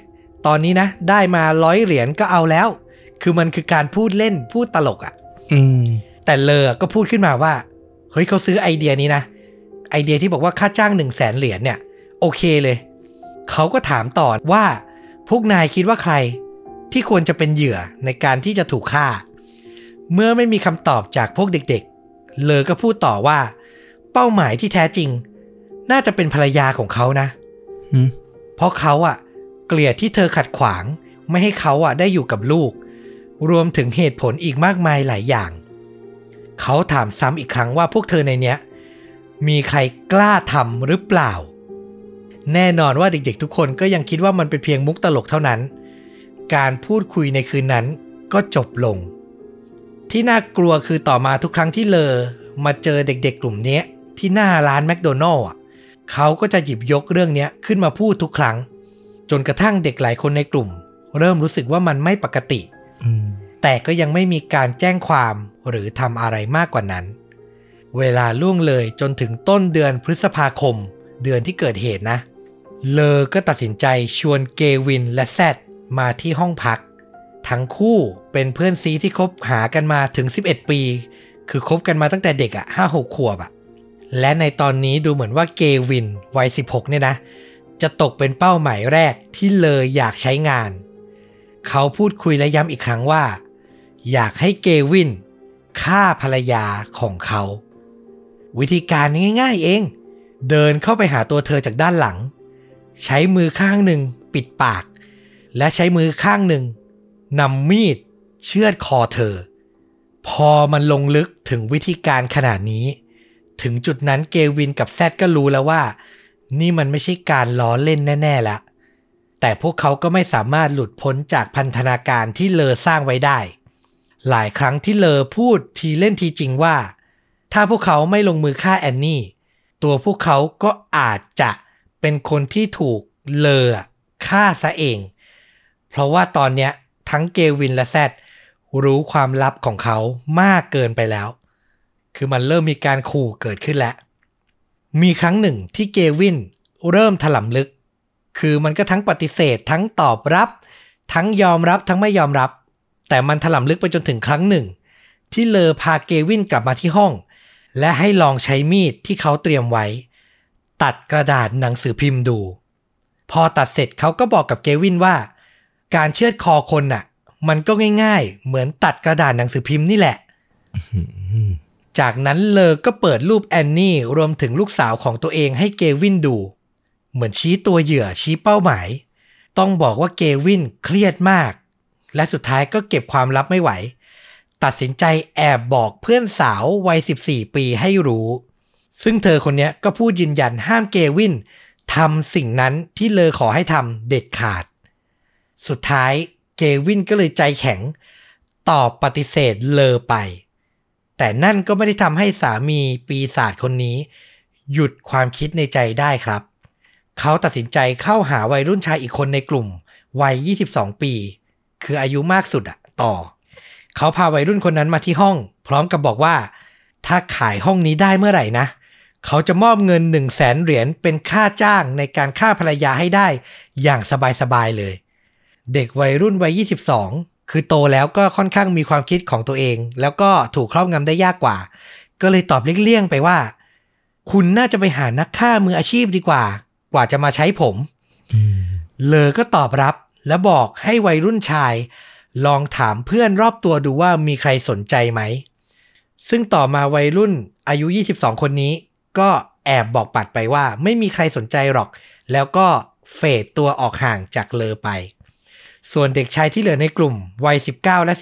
ตอนนี้นะ ได้มาร้อยเหรียญก็เอาแล้ว คือมันคือการพูดเล่นพูดตลกอะอืมแต่เลอก็พูดขึ้นมาว่า เฮ้ยเขาซื้อไอเดียนี้นะ ไอเดียที่บอกว่าค่าจ้างหนึ่งแสนเหรียญเนี่ย โอเคเลย เขาก็ถามต่อว่า พวกนายคิดว่าใคร ที่ควรจะเป็นเหยื่อในการที่จะถูกฆ่า เมื่อไม่มีคำตอบจากพวกเด็กๆ เลอก็พูดต่อว่า เป้าหมายที่แท้จริง น่าจะเป็นภรรยาของเขานะอืมเพราะเขาอะ เกลียดที่เธอขัดขวาง ไม่ให้เขาอะได้อยู่กับลูก รวมถึงเหตุผลอีกมากมายหลายอย่าง เขาถามซ้ำอีกครั้งว่าพวกเธอในเนี้ย มีใครกล้าทำหรือเปล่า แน่นอนว่าเด็กๆทุกคนก็ยังคิดว่ามันเป็นเพียงมุกตลกเท่านั้น การพูดคุยในคืนนั้นก็จบลง ที่น่ากลัวคือต่อมาทุกครั้งที่เลอมาเจอเด็กๆกลุ่มเนี้ยที่หน้าร้านแมคโดนัลล์เขาก็จะหยิบยกเรื่องเนี้ยขึ้นมาพูดทุกครั้ง จนกระทั่งเด็กหลายคนในกลุ่ม เริ่มรู้สึกว่ามันไม่ปกติอืมแต่ก็ยังไม่มีการแจ้งความหรือทำอะไรมากกว่านั้น เวลาล่วงเลยจนถึงต้นเดือนพฤษภาคม เดือนที่เกิดเหตุนะ เลอก็ตัดสินใจชวนเกวินและแซดมาที่ห้องพัก ทั้งคู่เป็นเพื่อนซีที่คบหากันมาถึง 11 ปี คือคบกันมาตั้งแต่เด็กอะ่ะห้าหกขวบอะ่ะและในตอนนี้ดูเหมือนว่าเกวินวัย 16 เนี่ยนะ จะตกเป็นเป้าหมายแรกที่เลออยากใช้งาน เขาพูดคุยและย้ำอีกครั้งว่า อยากให้เกวินฆ่าภรรยาของเขา วิธีการง่ายๆเอง เดินเข้าไปหาตัวเธอจากด้านหลัง ใช้มือข้างหนึ่งปิดปาก และใช้มือข้างหนึ่งนำมีดเชือดคอเธอ พอมันลงลึกถึงวิธีการขนาดนี้ ถึงจุดนั้นเกวินกับแซดก็รู้แล้วว่า นี่มันไม่ใช่การล้อเล่นแน่ๆละแต่พวกเขาก็ไม่สามารถหลุดพ้นจากพันธนาการที่เลอสร้างไว้ได้ หลายครั้งที่เลอพูดทีเล่นทีจริงว่า ถ้าพวกเขาไม่ลงมือฆ่าแอนนี่ ตัวพวกเขาก็อาจจะเป็นคนที่ถูกเลอฆ่าซะเอง เพราะว่าตอนเนี้ยทั้งเกวินและแซดรู้ความลับของเขามากเกินไปแล้ว คือมันเริ่มมีการขู่เกิดขึ้นแล้ว มีครั้งหนึ่งที่เกวินเริ่มถลำลึก คือมันก็ทั้งปฏิเสธทั้งตอบรับ ทั้งยอมรับทั้งไม่ยอมรับ แต่มันถลำลึกไปจนถึงครั้งหนึ่ง ที่เลอพาเกวินกลับมาที่ห้อง และให้ลองใช้มีดที่เขาเตรียมไว้ ตัดกระดาษหนังสือพิมพ์ดู พอตัดเสร็จเขาก็บอกกับเกวินว่า การเชือดคอคนน่ะ มันก็ง่าย ๆ เหมือนตัดกระดาษหนังสือพิมพ์นี่แหละ จากนั้นเลอก็เปิดรูปแอนนี่รวมถึงลูกสาวของตัวเองให้เกวินดู เหมือนชี้ตัวเหยื่อชี้เป้าหมาย ต้องบอกว่าเกวินเครียดมาก และสุดท้ายก็เก็บความลับไม่ไหว ตัดสินใจแอบบอกเพื่อนสาววัย 14 ปีให้รู้ ซึ่งเธอคนนี้ก็พูดยืนยันห้ามเกวินทำสิ่งนั้นที่เลอขอให้ทำเด็ดขาด สุดท้ายเกวินก็เลยใจแข็ง ตอบปฏิเสธเลอไป แต่นั่นก็ไม่ได้ทำให้สามีปีศาจคนนี้ หยุดความคิดในใจได้ครับ เขาตัดสินใจเข้าหาวัยรุ่นชายอีกคนในกลุ่ม วัย 22 ปี คืออายุมากสุดอะต่อ เขาพาวัยรุ่นคนนั้นมาที่ห้อง พร้อมกับบอกว่า ถ้าขายห้องนี้ได้เมื่อไหร่นะ เขาจะมอบเงิน 1 0 0 0 0แสนเหรียญเป็นค่าจ้างในการฆ่าภรรยาให้ได้ อย่างสบายๆเลย เด็กวัยรุ่นวัย 22 คือโตแล้วก็ค่อนข้างมีความคิดของตัวเอง แล้วก็ถูกครอบงำได้ยากกว่า ก็เลยตอบเลี่ยงๆไปว่า คุณน่าจะไปหานักฆ่ามืออาชีพดีกว่า กว่าจะมาใช้ผมเลอก็ตอบรับและบอกให้วัยรุ่นชาย ลองถามเพื่อนรอบตัวดูว่ามีใครสนใจไหม ซึ่งต่อมาวัยรุ่นอายุ 22 คนนี้ ก็แอบบอกปัดไปว่า ไม่มีใครสนใจหรอก แล้วก็เฟดตัวออกห่างจากเลอไป ส่วนเด็กชายที่เหลือในกลุ่มวัย 19 และ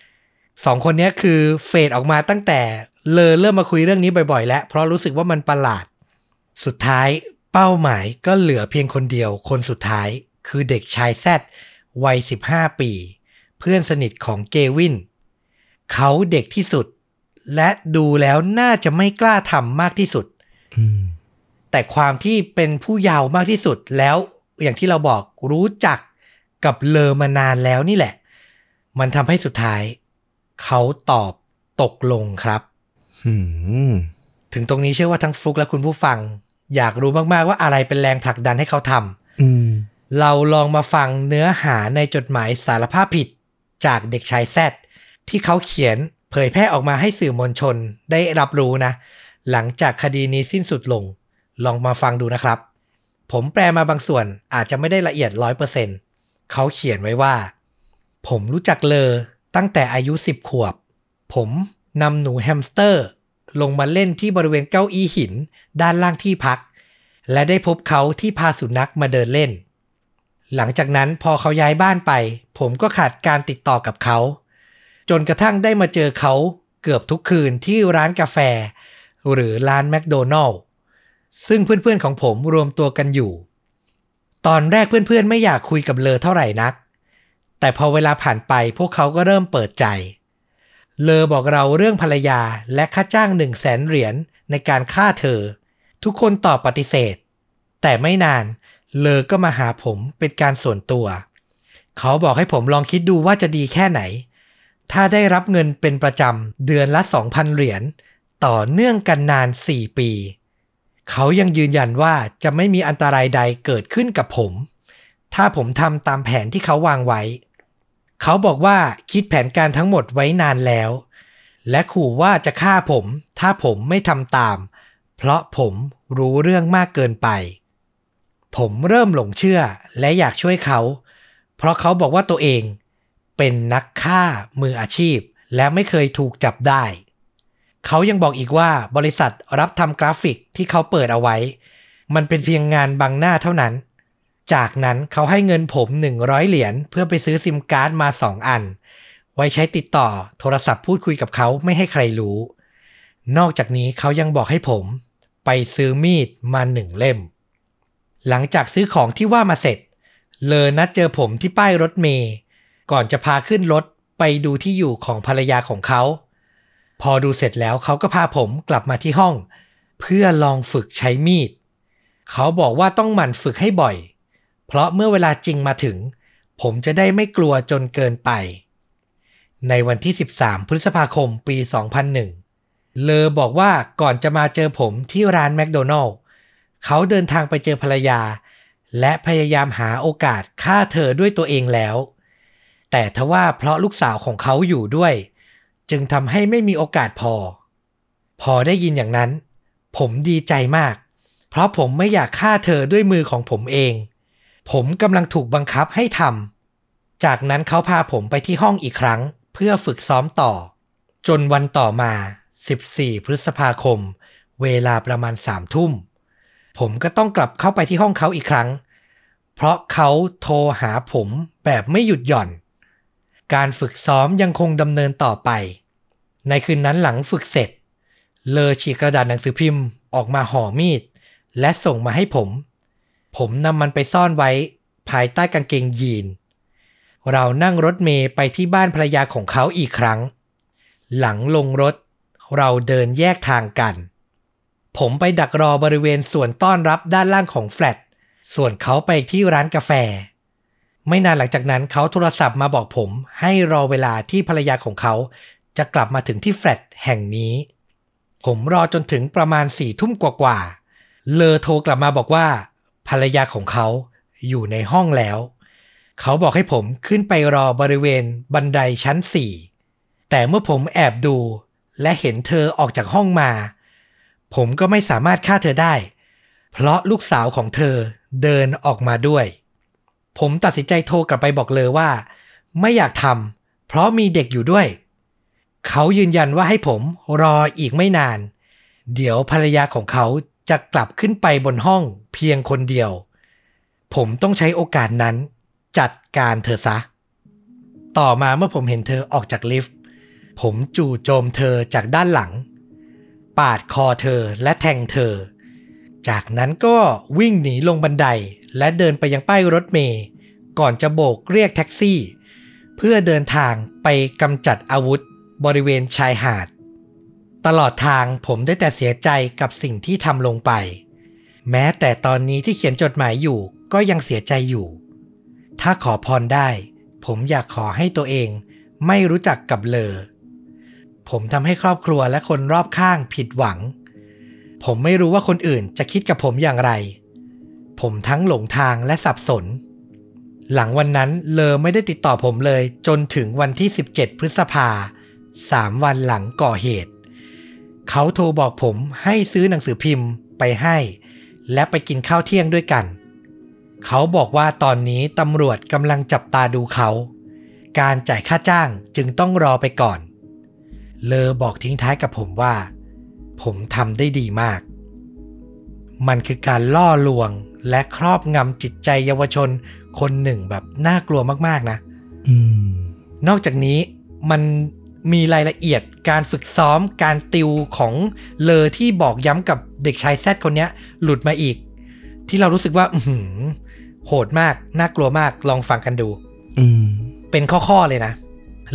17 สองคนนี้คือเฟดออกมาตั้งแต่เลอเริ่มมาคุยเรื่องนี้บ่อยๆ แล้วเพราะรู้สึกว่ามันประหลาด สุดท้ายเป้าหมายก็เหลือเพียงคนเดียว คนสุดท้ายคือเด็กชายแซดวัย 15 ปี เพื่อนสนิทของเกวิน เขาเด็กที่สุด และดูแล้วน่าจะไม่กล้าทำมากที่สุดอืมแต่ความที่เป็นผู้เยาว์มากที่สุดแล้วอย่างที่เราบอกรู้จัก กับเลอมานานแล้วนี่แหละ มันทำให้สุดท้าย เขาตอบตกลงครับอืมถึงตรงนี้เชื่อว่าทั้งฟลุกและคุณผู้ฟัง อยากรู้มาก ๆ ว่าอะไรเป็นแรงผลักดันให้เขาทำอืมเราลองมาฟังเนื้อหาในจดหมายสารภาพผิดจากเด็กชายแซดที่เขาเขียนเผยแพร่ออกมาให้สื่อมวลชนได้รับรู้นะ หลังจากคดีนี้สิ้นสุดลง ลองมาฟังดูนะครับ ผมแปลมาบางส่วนอาจจะไม่ได้ละเอียดร้อยเปอร์เซ็น เขาเขียนไว้ว่า ผมรู้จักเลอตั้งแต่อายุ10ขวบ ผมนำหนูแฮมสเตอร์ ลงมาเล่นที่บริเวณเก้าอี้หิน ด้านล่างที่พัก และได้พบเขาที่พาสุนัขมาเดินเล่น หลังจากนั้นพอเขาย้ายบ้านไป ผมก็ขาดการติดต่อกับเขา จนกระทั่งได้มาเจอเขาเกือบทุกคืนที่ร้านกาแฟ หรือร้านแมคโดนัลล์ซึ่งเพื่อนๆของผมรวมตัวกันอยู่ ตอนแรกเพื่อนๆ ไม่อยากคุยกับเลอเท่าไหร่นัก แต่พอเวลาผ่านไปพวกเขาก็เริ่มเปิดใจ เลอบอกเราเรื่องภรรยาและค่าจ้างหนึ่งแสนเหรียญในการฆ่าเธอ ทุกคนตอบปฏิเสธ แต่ไม่นานเลอก็มาหาผมเป็นการส่วนตัว เขาบอกให้ผมลองคิดดูว่าจะดีแค่ไหน ถ้าได้รับเงินเป็นประจำเดือนละ 2,000 เหรียญต่อเนื่องกันนาน 4 ปี เขายังยืนยันว่าจะไม่มีอันตรายใดเกิดขึ้นกับผม ถ้าผมทำตามแผนที่เขาวางไว้ เขาบอกว่าคิดแผนการทั้งหมดไว้นานแล้ว และขู่ว่าจะฆ่าผม ถ้าผมไม่ทำตาม เพราะผมรู้เรื่องมากเกินไป ผมเริ่มหลงเชื่อและอยากช่วยเขา เพราะเขาบอกว่าตัวเอง เป็นนักฆ่ามืออาชีพ และไม่เคยถูกจับได้ เขายังบอกอีกว่าบริษัทรับทำกราฟิกที่เขาเปิดเอาไว้ มันเป็นเพียงงานบังหน้าเท่านั้น จากนั้นเขาให้เงินผม 100 เหรียญเพื่อไปซื้อซิมการ์ดมา 2 อัน ไว้ใช้ติดต่อโทรศัพท์พูดคุยกับเขาไม่ให้ใครรู้ นอกจากนี้เขายังบอกให้ผม ไปซื้อมีดมาหนึ่งเล่ม หลังจากซื้อของที่ว่ามาเสร็จ เลอนัดเจอผมที่ป้ายรถเมย์ก่อนจะพาขึ้นรถไปดูที่อยู่ของภรรยาของเขา พอดูเสร็จแล้วเขาก็พาผมกลับมาที่ห้อง เพื่อลองฝึกใช้มีด เขาบอกว่าต้องหมั่นฝึกให้บ่อย เพราะเมื่อเวลาจริงมาถึง ผมจะได้ไม่กลัวจนเกินไป ในวันที่ 13 พฤษภาคมปี 2001 เลอบอกว่าก่อนจะมาเจอผมที่ร้านแมคโดนัลล์เขาเดินทางไปเจอภรรยา และพยายามหาโอกาสฆ่าเธอด้วยตัวเองแล้ว แต่ทว่าเพราะลูกสาวของเขาอยู่ด้วย จึงทำให้ไม่มีโอกาสพอ พอได้ยินอย่างนั้น ผมดีใจมาก เพราะผมไม่อยากฆ่าเธอด้วยมือของผมเอง ผมกำลังถูกบังคับให้ทำจากนั้นเขาพาผมไปที่ห้องอีกครั้ง เพื่อฝึกซ้อมต่อ จนวันต่อมา 14 พฤษภาคม เวลาประมาณสามทุ่ม ผมก็ต้องกลับเข้าไปที่ห้องเขาอีกครั้ง เพราะเขาโทรหาผมแบบไม่หยุดหย่อน การฝึกซ้อมยังคงดำเนินต่อไป ในคืนนั้นหลังฝึกเสร็จ เลอฉีกกระดาษหนังสือพิมพ์ออกมาห่อมีด และส่งมาให้ผม ผมนำมันไปซ่อนไว้ ภายใต้กางเกงยีน เรานั่งรถเมย์ไปที่บ้านภรรยาของเขาอีกครั้ง หลังลงรถ เราเดินแยกทางกัน ผมไปดักรอบริเวณส่วนต้อนรับด้านล่างของแฟลตส่วนเขาไปที่ร้านกาแฟ ไม่นานหลังจากนั้นเขาโทรศัพท์มาบอกผม ให้รอเวลาที่ภรรยาของเขาจะกลับมาถึงที่แฟลตแห่งนี้ ผมรอจนถึงประมาณสี่ทุ่มกว่าๆ เลอโทรกลับมาบอกว่า ภรรยาของเขาอยู่ในห้องแล้ว เขาบอกให้ผมขึ้นไปรอบริเวณบันไดชั้นสี่แต่เมื่อผมแอบดู และเห็นเธอออกจากห้องมา ผมก็ไม่สามารถฆ่าเธอได้ เพราะลูกสาวของเธอเดินออกมาด้วย ผมตัดสินใจโทรกลับไปบอกเลยว่า ไม่อยากทำเพราะมีเด็กอยู่ด้วย เขายืนยันว่าให้ผมรออีกไม่นาน เดี๋ยวภรรยาของเขาจะกลับขึ้นไปบนห้องเพียงคนเดียว ผมต้องใช้โอกาสนั้น จัดการเธอซะ ต่อมาเมื่อผมเห็นเธอออกจากลิฟต์ ผมจู่โจมเธอจากด้านหลัง ปาดคอเธอและแทงเธอ จากนั้นก็วิ่งหนีลงบันไดและเดินไปยังป้ายรถเมย์ก่อนจะโบกเรียกแท็กซี่ เพื่อเดินทางไปกำจัดอาวุธบริเวณชายหาด ตลอดทางผมได้แต่เสียใจกับสิ่งที่ทำลงไป แม้แต่ตอนนี้ที่เขียนจดหมายอยู่ก็ยังเสียใจอยู่ ถ้าขอพรได้ ผมอยากขอให้ตัวเองไม่รู้จักกับเลอ ผมทำให้ครอบครัวและคนรอบข้างผิดหวัง ผมไม่รู้ว่าคนอื่นจะคิดกับผมอย่างไร ผมทั้งหลงทางและสับสน หลังวันนั้นเลอไม่ได้ติดต่อผมเลย จนถึงวันที่ 17 พฤษภาสามวันหลังก่อเหตุ เขาโทรบอกผมให้ซื้อหนังสือพิมพ์ไปให้ และไปกินข้าวเที่ยงด้วยกัน เขาบอกว่าตอนนี้ตำรวจกำลังจับตาดูเขา การจ่ายค่าจ้างจึงต้องรอไปก่อน เลอบอกทิ้งท้ายกับผมว่า ผมทำได้ดีมาก มันคือการล่อลวงและครอบงำจิตใจเยาวชนคนหนึ่งแบบน่ากลัวมากๆนะอืมนอกจากนี้มันมีรายละเอียดการฝึกซ้อมการติวของเลอที่บอกย้ำกับเด็กชายแซดคนเนี้ยหลุดมาอีก ที่เรารู้สึกว่าอือหือโหดมาก น่ากลัวมากลองฟังกันดูอืมเป็นข้อๆเลยนะ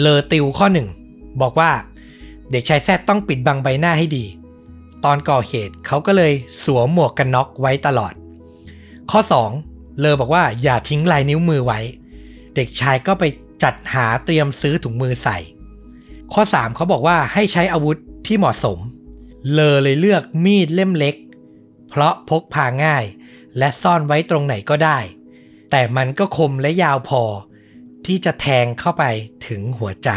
เลอติวข้อหนึ่ง บอกว่า เด็กชายแซดต้องปิดบังใบหน้าให้ดี ตอนก่อเหตุเขาก็เลยสวมหมวกกันน็อกไว้ตลอด ข้อเลอบอกว่าอย่าทิ้งลายนิ้วมือไว้ เด็กชายก็ไปจัดหาเตรียมซื้อถุงมือใส่ ข้อ 3 เขาบอกว่าให้ใช้อาวุธที่เหมาะสม เลอเลยเลือกมีดเล่มเล็ก เพราะพกพาง่าย และซ่อนไว้ตรงไหนก็ได้ แต่มันก็คมและยาวพอ ที่จะแทงเข้าไปถึงหัวใจ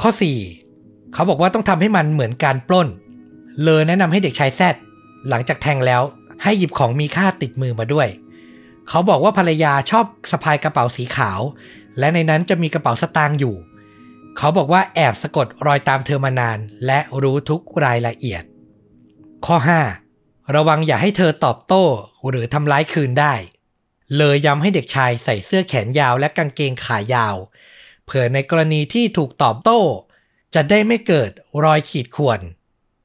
ข้อ 4 เขาบอกว่าต้องทำให้มันเหมือนการปล้น เลยแนะนำให้เด็กชายแซดหลังจากแทงแล้ว ให้หยิบของมีค่าติดมือมาด้วย เขาบอกว่าภรรยาชอบสะพายกระเป๋าสีขาว และในนั้นจะมีกระเป๋าสตางค์อยู่ เขาบอกว่าแอบสะกดรอยตามเธอมานาน และรู้ทุกรายละเอียด ข้อ 5 ระวังอย่าให้เธอตอบโต้ หรือทำร้ายคืนได้ เลยย้ำให้เด็กชายใส่เสื้อแขนยาวและกางเกงขายาว เผื่อในกรณีที่ถูกตอบโต้ จะได้ไม่เกิดรอยขีดข่วน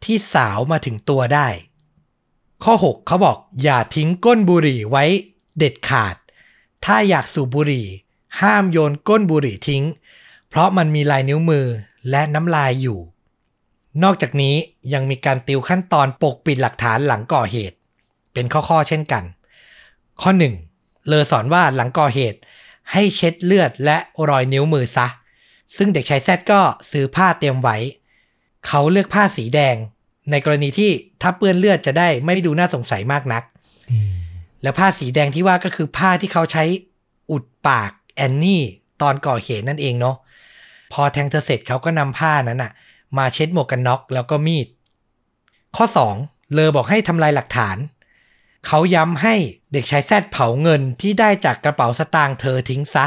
ที่สาวมาถึงตัวได้ ข้อ 6เขาบอกอย่าทิ้งก้นบุหรี่ไว้เด็ดขาด ถ้าอยากสูบบุหรี่ ห้ามโยนก้นบุหรี่ทิ้ง เพราะมันมีลายนิ้วมือและน้ำลายอยู่ นอกจากนี้ยังมีการติวขั้นตอนปกปิดหลักฐานหลังก่อเหตุ เป็นข้อๆเช่นกัน ข้อ 1 เลอสอนว่าหลังก่อเหตุให้เช็ดเลือดและรอยนิ้วมือซะ ซึ่งเด็กชายแซดก็ซื้อผ้าเตรียมไว้ เขาเลือกผ้าสีแดง ในกรณีที่ถ้าเปื้อนเลือดจะได้ไม่ดูน่าสงสัยมากนักอืมแล้วผ้าสีแดงที่ว่าก็คือผ้าที่เขาใช้อุดปากแอนนี่ตอนก่อเหตุนั่นเองเนาะพอแทงเธอเสร็จเขาก็นำผ้านั้นอะมาเช็ดหมวกกันน็อกแล้วก็มีด ข้อ 2 เลอบอกให้ทำลายหลักฐาน เขาย้ำให้เด็กชายแซดเผาเงินที่ได้จากกระเป๋าสตางค์เธอทิ้งซะ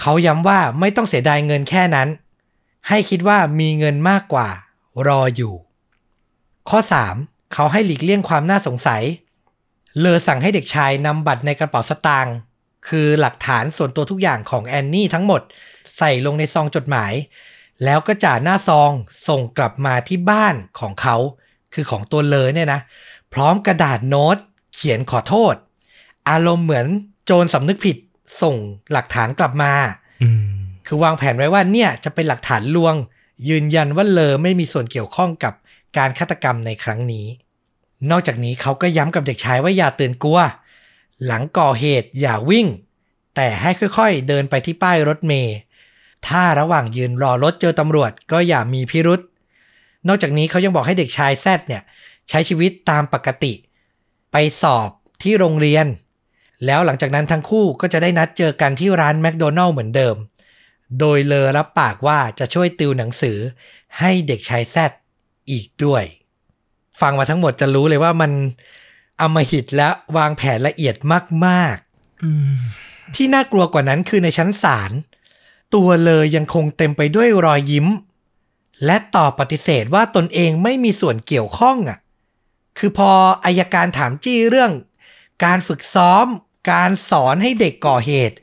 เขาย้ำว่าไม่ต้องเสียดายเงินแค่นั้น ให้คิดว่ามีเงินมากกว่า รออยู่ ข้อ 3 เขาให้หลีกเลี่ยงความน่าสงสัย เลอสั่งให้เด็กชายนำบัตรในกระเป๋าสตางค์คือหลักฐานส่วนตัวทุกอย่างของแอนนี่ทั้งหมด ใส่ลงในซองจดหมาย แล้วก็จ่าหน้าซองส่งกลับมาที่บ้านของเขา คือของตัวเลอเนี่ยนะ พร้อมกระดาษโน้ต เขียนขอโทษ อารมณ์เหมือนโจรสำนึกผิดส่งหลักฐานกลับมาอืมคือวางแผนไว้ว่าเนี่ยจะเป็นหลักฐานลวง ยืนยันว่าเลอไม่มีส่วนเกี่ยวข้องกับการฆาตกรรมในครั้งนี้ นอกจากนี้เขาก็ย้ำกับเด็กชายว่าอย่าตื่นกลัว หลังก่อเหตุอย่าวิ่ง แต่ให้ค่อยๆ เดินไปที่ป้ายรถเมล์ถ้าระหว่างยืนรอรถเจอตำรวจก็อย่ามีพิรุษนอกจากนี้เขายังบอกให้เด็กชายแซดเนี่ยใช้ชีวิตตามปกติ ไปสอบที่โรงเรียน แล้วหลังจากนั้นทั้งคู่ก็จะได้นัดเจอกันที่ร้านแมคโดนัลล์เหมือนเดิม โดยเลอรับปากว่าจะช่วยติวหนังสือให้เด็กชายแซดอีกด้วย ฟังมาทั้งหมดจะรู้เลยว่ามันอำมหิตและวางแผนละเอียดมากอืมๆที่น่ากลัวกว่านั้นคือในชั้นศาลตัวเลยยังคงเต็มไปด้วยรอยยิ้ม และตอบปฏิเสธว่าตนเองไม่มีส่วนเกี่ยวข้องอะ คือพออายการถามจี้เรื่อง การฝึกซ้อม การสอนให้เด็กก่อเหตุ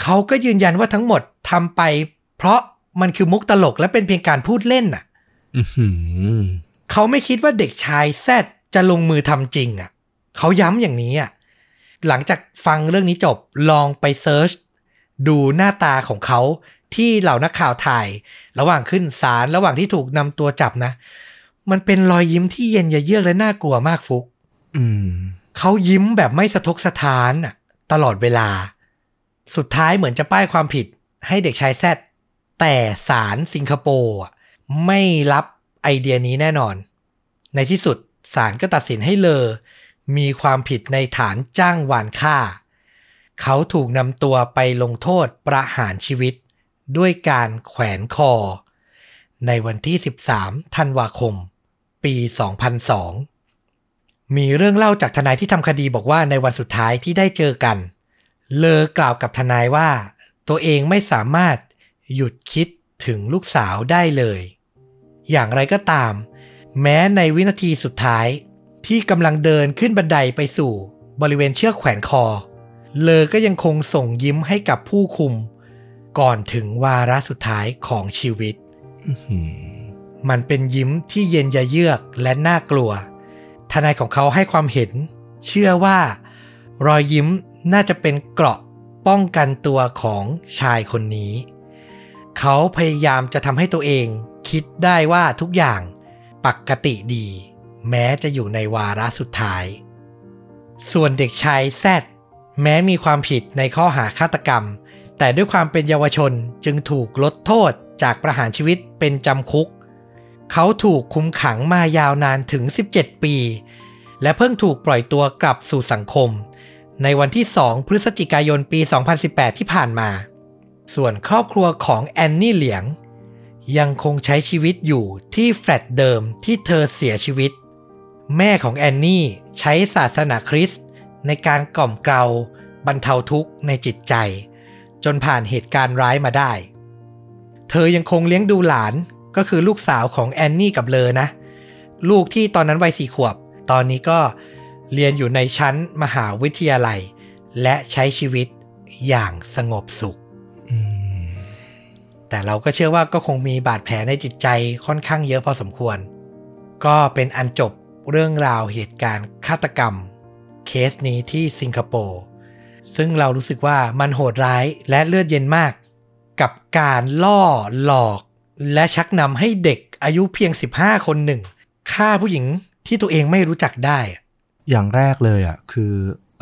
เขาก็ยืนยันว่าทั้งหมด ทำไป เพราะมันคือมุกตลกและเป็นเพียงการพูดเล่นน่ะอื้อหือเขาไม่คิดว่าเด็กชายแซดจะลงมือทำจริงอะเขาย้ำอย่างนี้อะหลังจากฟังเรื่องนี้จบลองไปเซิร์ชดูหน้าตาของเขาที่เหล่านักข่าวถ่าย ระหว่างขึ้นศาลระหว่างที่ถูกนำตัวจับนะ มันเป็นรอยยิ้มที่เย็นยะเยือกและน่ากลัวมากฟุกอืมเขายิ้มแบบไม่สะทกสะท้านอะตลอดเวลา สุดท้ายเหมือนจะป้ายความผิด ให้เด็กชายแซดแต่ศาลสิงคโปร์ไม่รับไอเดียนี้แน่นอน ในที่สุดศาลก็ตัดสินให้เลอ มีความผิดในฐานจ้างวานฆ่า เขาถูกนำตัวไปลงโทษประหารชีวิต ด้วยการแขวนคอ ในวันที่ 13 ธันวาคม ปี 2002 มีเรื่องเล่าจากทนายที่ทำคดีบอกว่าในวันสุดท้ายที่ได้เจอกัน เลอกล่าวกับทนายว่า ตัวเองไม่สามารถหยุดคิดถึงลูกสาวได้เลย อย่างไรก็ตาม แม้ในวินาทีสุดท้ายที่กำลังเดินขึ้นบันไดไปสู่บริเวณเชือกแขวนคอ เลอก็ยังคงส่งยิ้มให้กับผู้คุม ก่อนถึงวาระสุดท้ายของชีวิตอื้อหือมันเป็นยิ้มที่เย็นยะเยือกและน่ากลัว ทนายของเขาให้ความเห็น เชื่อว่ารอยยิ้มน่าจะเป็นเกราะ ป้องกันตัวของชายคนนี้ เขาพยายามจะทำให้ตัวเอง คิดได้ว่าทุกอย่างปกติดี แม้จะอยู่ในวาระสุดท้าย ส่วนเด็กชายแซดแม้มีความผิดในข้อหาฆาตกรรม แต่ด้วยความเป็นเยาวชนจึงถูกลดโทษจากประหารชีวิตเป็นจำคุก เขาถูกคุมขังมายาวนานถึง 17 ปี และเพิ่งถูกปล่อยตัวกลับสู่สังคม ในวันที่ 2 พฤศจิกายนปี 2018 ที่ผ่านมา ส่วนครอบครัวของแอนนี่เหลียง ยังคงใช้ชีวิตอยู่ที่แฟลตเดิมที่เธอเสียชีวิต แม่ของแอนนี่ใช้ศาสนาคริสต์ในการกล่อมเกลาบรรเทาทุกข์ในจิตใจ จนผ่านเหตุการณ์ร้ายมาได้ เธอยังคงเลี้ยงดูหลานก็คือลูกสาวของแอนนี่กับเลอนะ ลูกที่ตอนนั้นวัยสี่ขวบ ตอนนี้ก็ เรียนอยู่ในชั้นมหาวิทยาลัย และใช้ชีวิตอย่างสงบสุขอืมแต่เราก็เชื่อว่าก็คงมีบาดแผลในจิตใจค่อนข้างเยอะพอสมควร ก็เป็นอันจบเรื่องราวเหตุการณ์ฆาตกรรม เคสนี้ที่สิงคโปร์ซึ่งเรารู้สึกว่ามันโหดร้ายและเลือดเย็นมาก กับการล่อหลอกและชักนำให้เด็กอายุเพียง 15 คนหนึ่งฆ่าผู้หญิงที่ตัวเองไม่รู้จักได้ อย่างแรกเลยอะคือ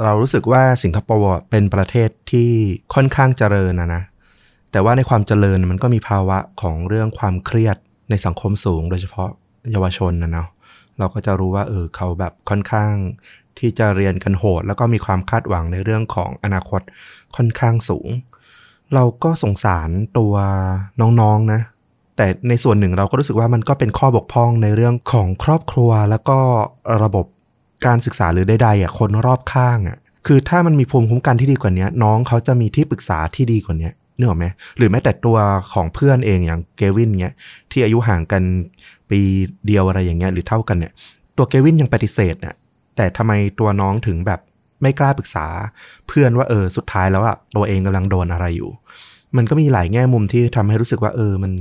เรารู้สึกว่าสิงคโปร์เป็นประเทศที่ค่อนข้างเจริญนะนะ แต่ว่าในความเจริญมันก็มีภาวะของเรื่องความเครียดในสังคมสูง โดยเฉพาะเยาวชนนะเนาะเราก็จะรู้ว่าเออเขาแบบค่อนข้างที่จะเรียนกันโหด แล้วก็มีความคาดหวังในเรื่องของอนาคตค่อนข้างสูง เราก็สงสารตัวน้องๆนะแต่ในส่วนหนึ่งเราก็รู้สึกว่ามันก็เป็นข้อบกพร่องในเรื่องของครอบครัว แล้วก็ระบบ การศึกษาหรือใดๆอะคนรอบข้างอะคือถ้ามันมีภูมิคุ้มกันที่ดีกว่านี้น้องเขาจะมีที่ปรึกษาที่ดีกว่านี้นึกออกไหมหรือแม้แต่ตัวของเพื่อนเองอย่างเกวินเนี้ยที่อายุห่างกันปีเดียวอะไรอย่างเงี้ยหรือเท่ากันเนี่ย ตัวเกวินยังปฏิเสธเนี่ยแต่ทำไมตัวน้องถึงแบบไม่กล้าปรึกษา เพื่อนว่าเออสุดท้ายแล้วอะตัวเองกำลังโดนอะไรอยู่ มันก็มีหลายแง่มุมที่ทำให้รู้สึกว่าเออมัน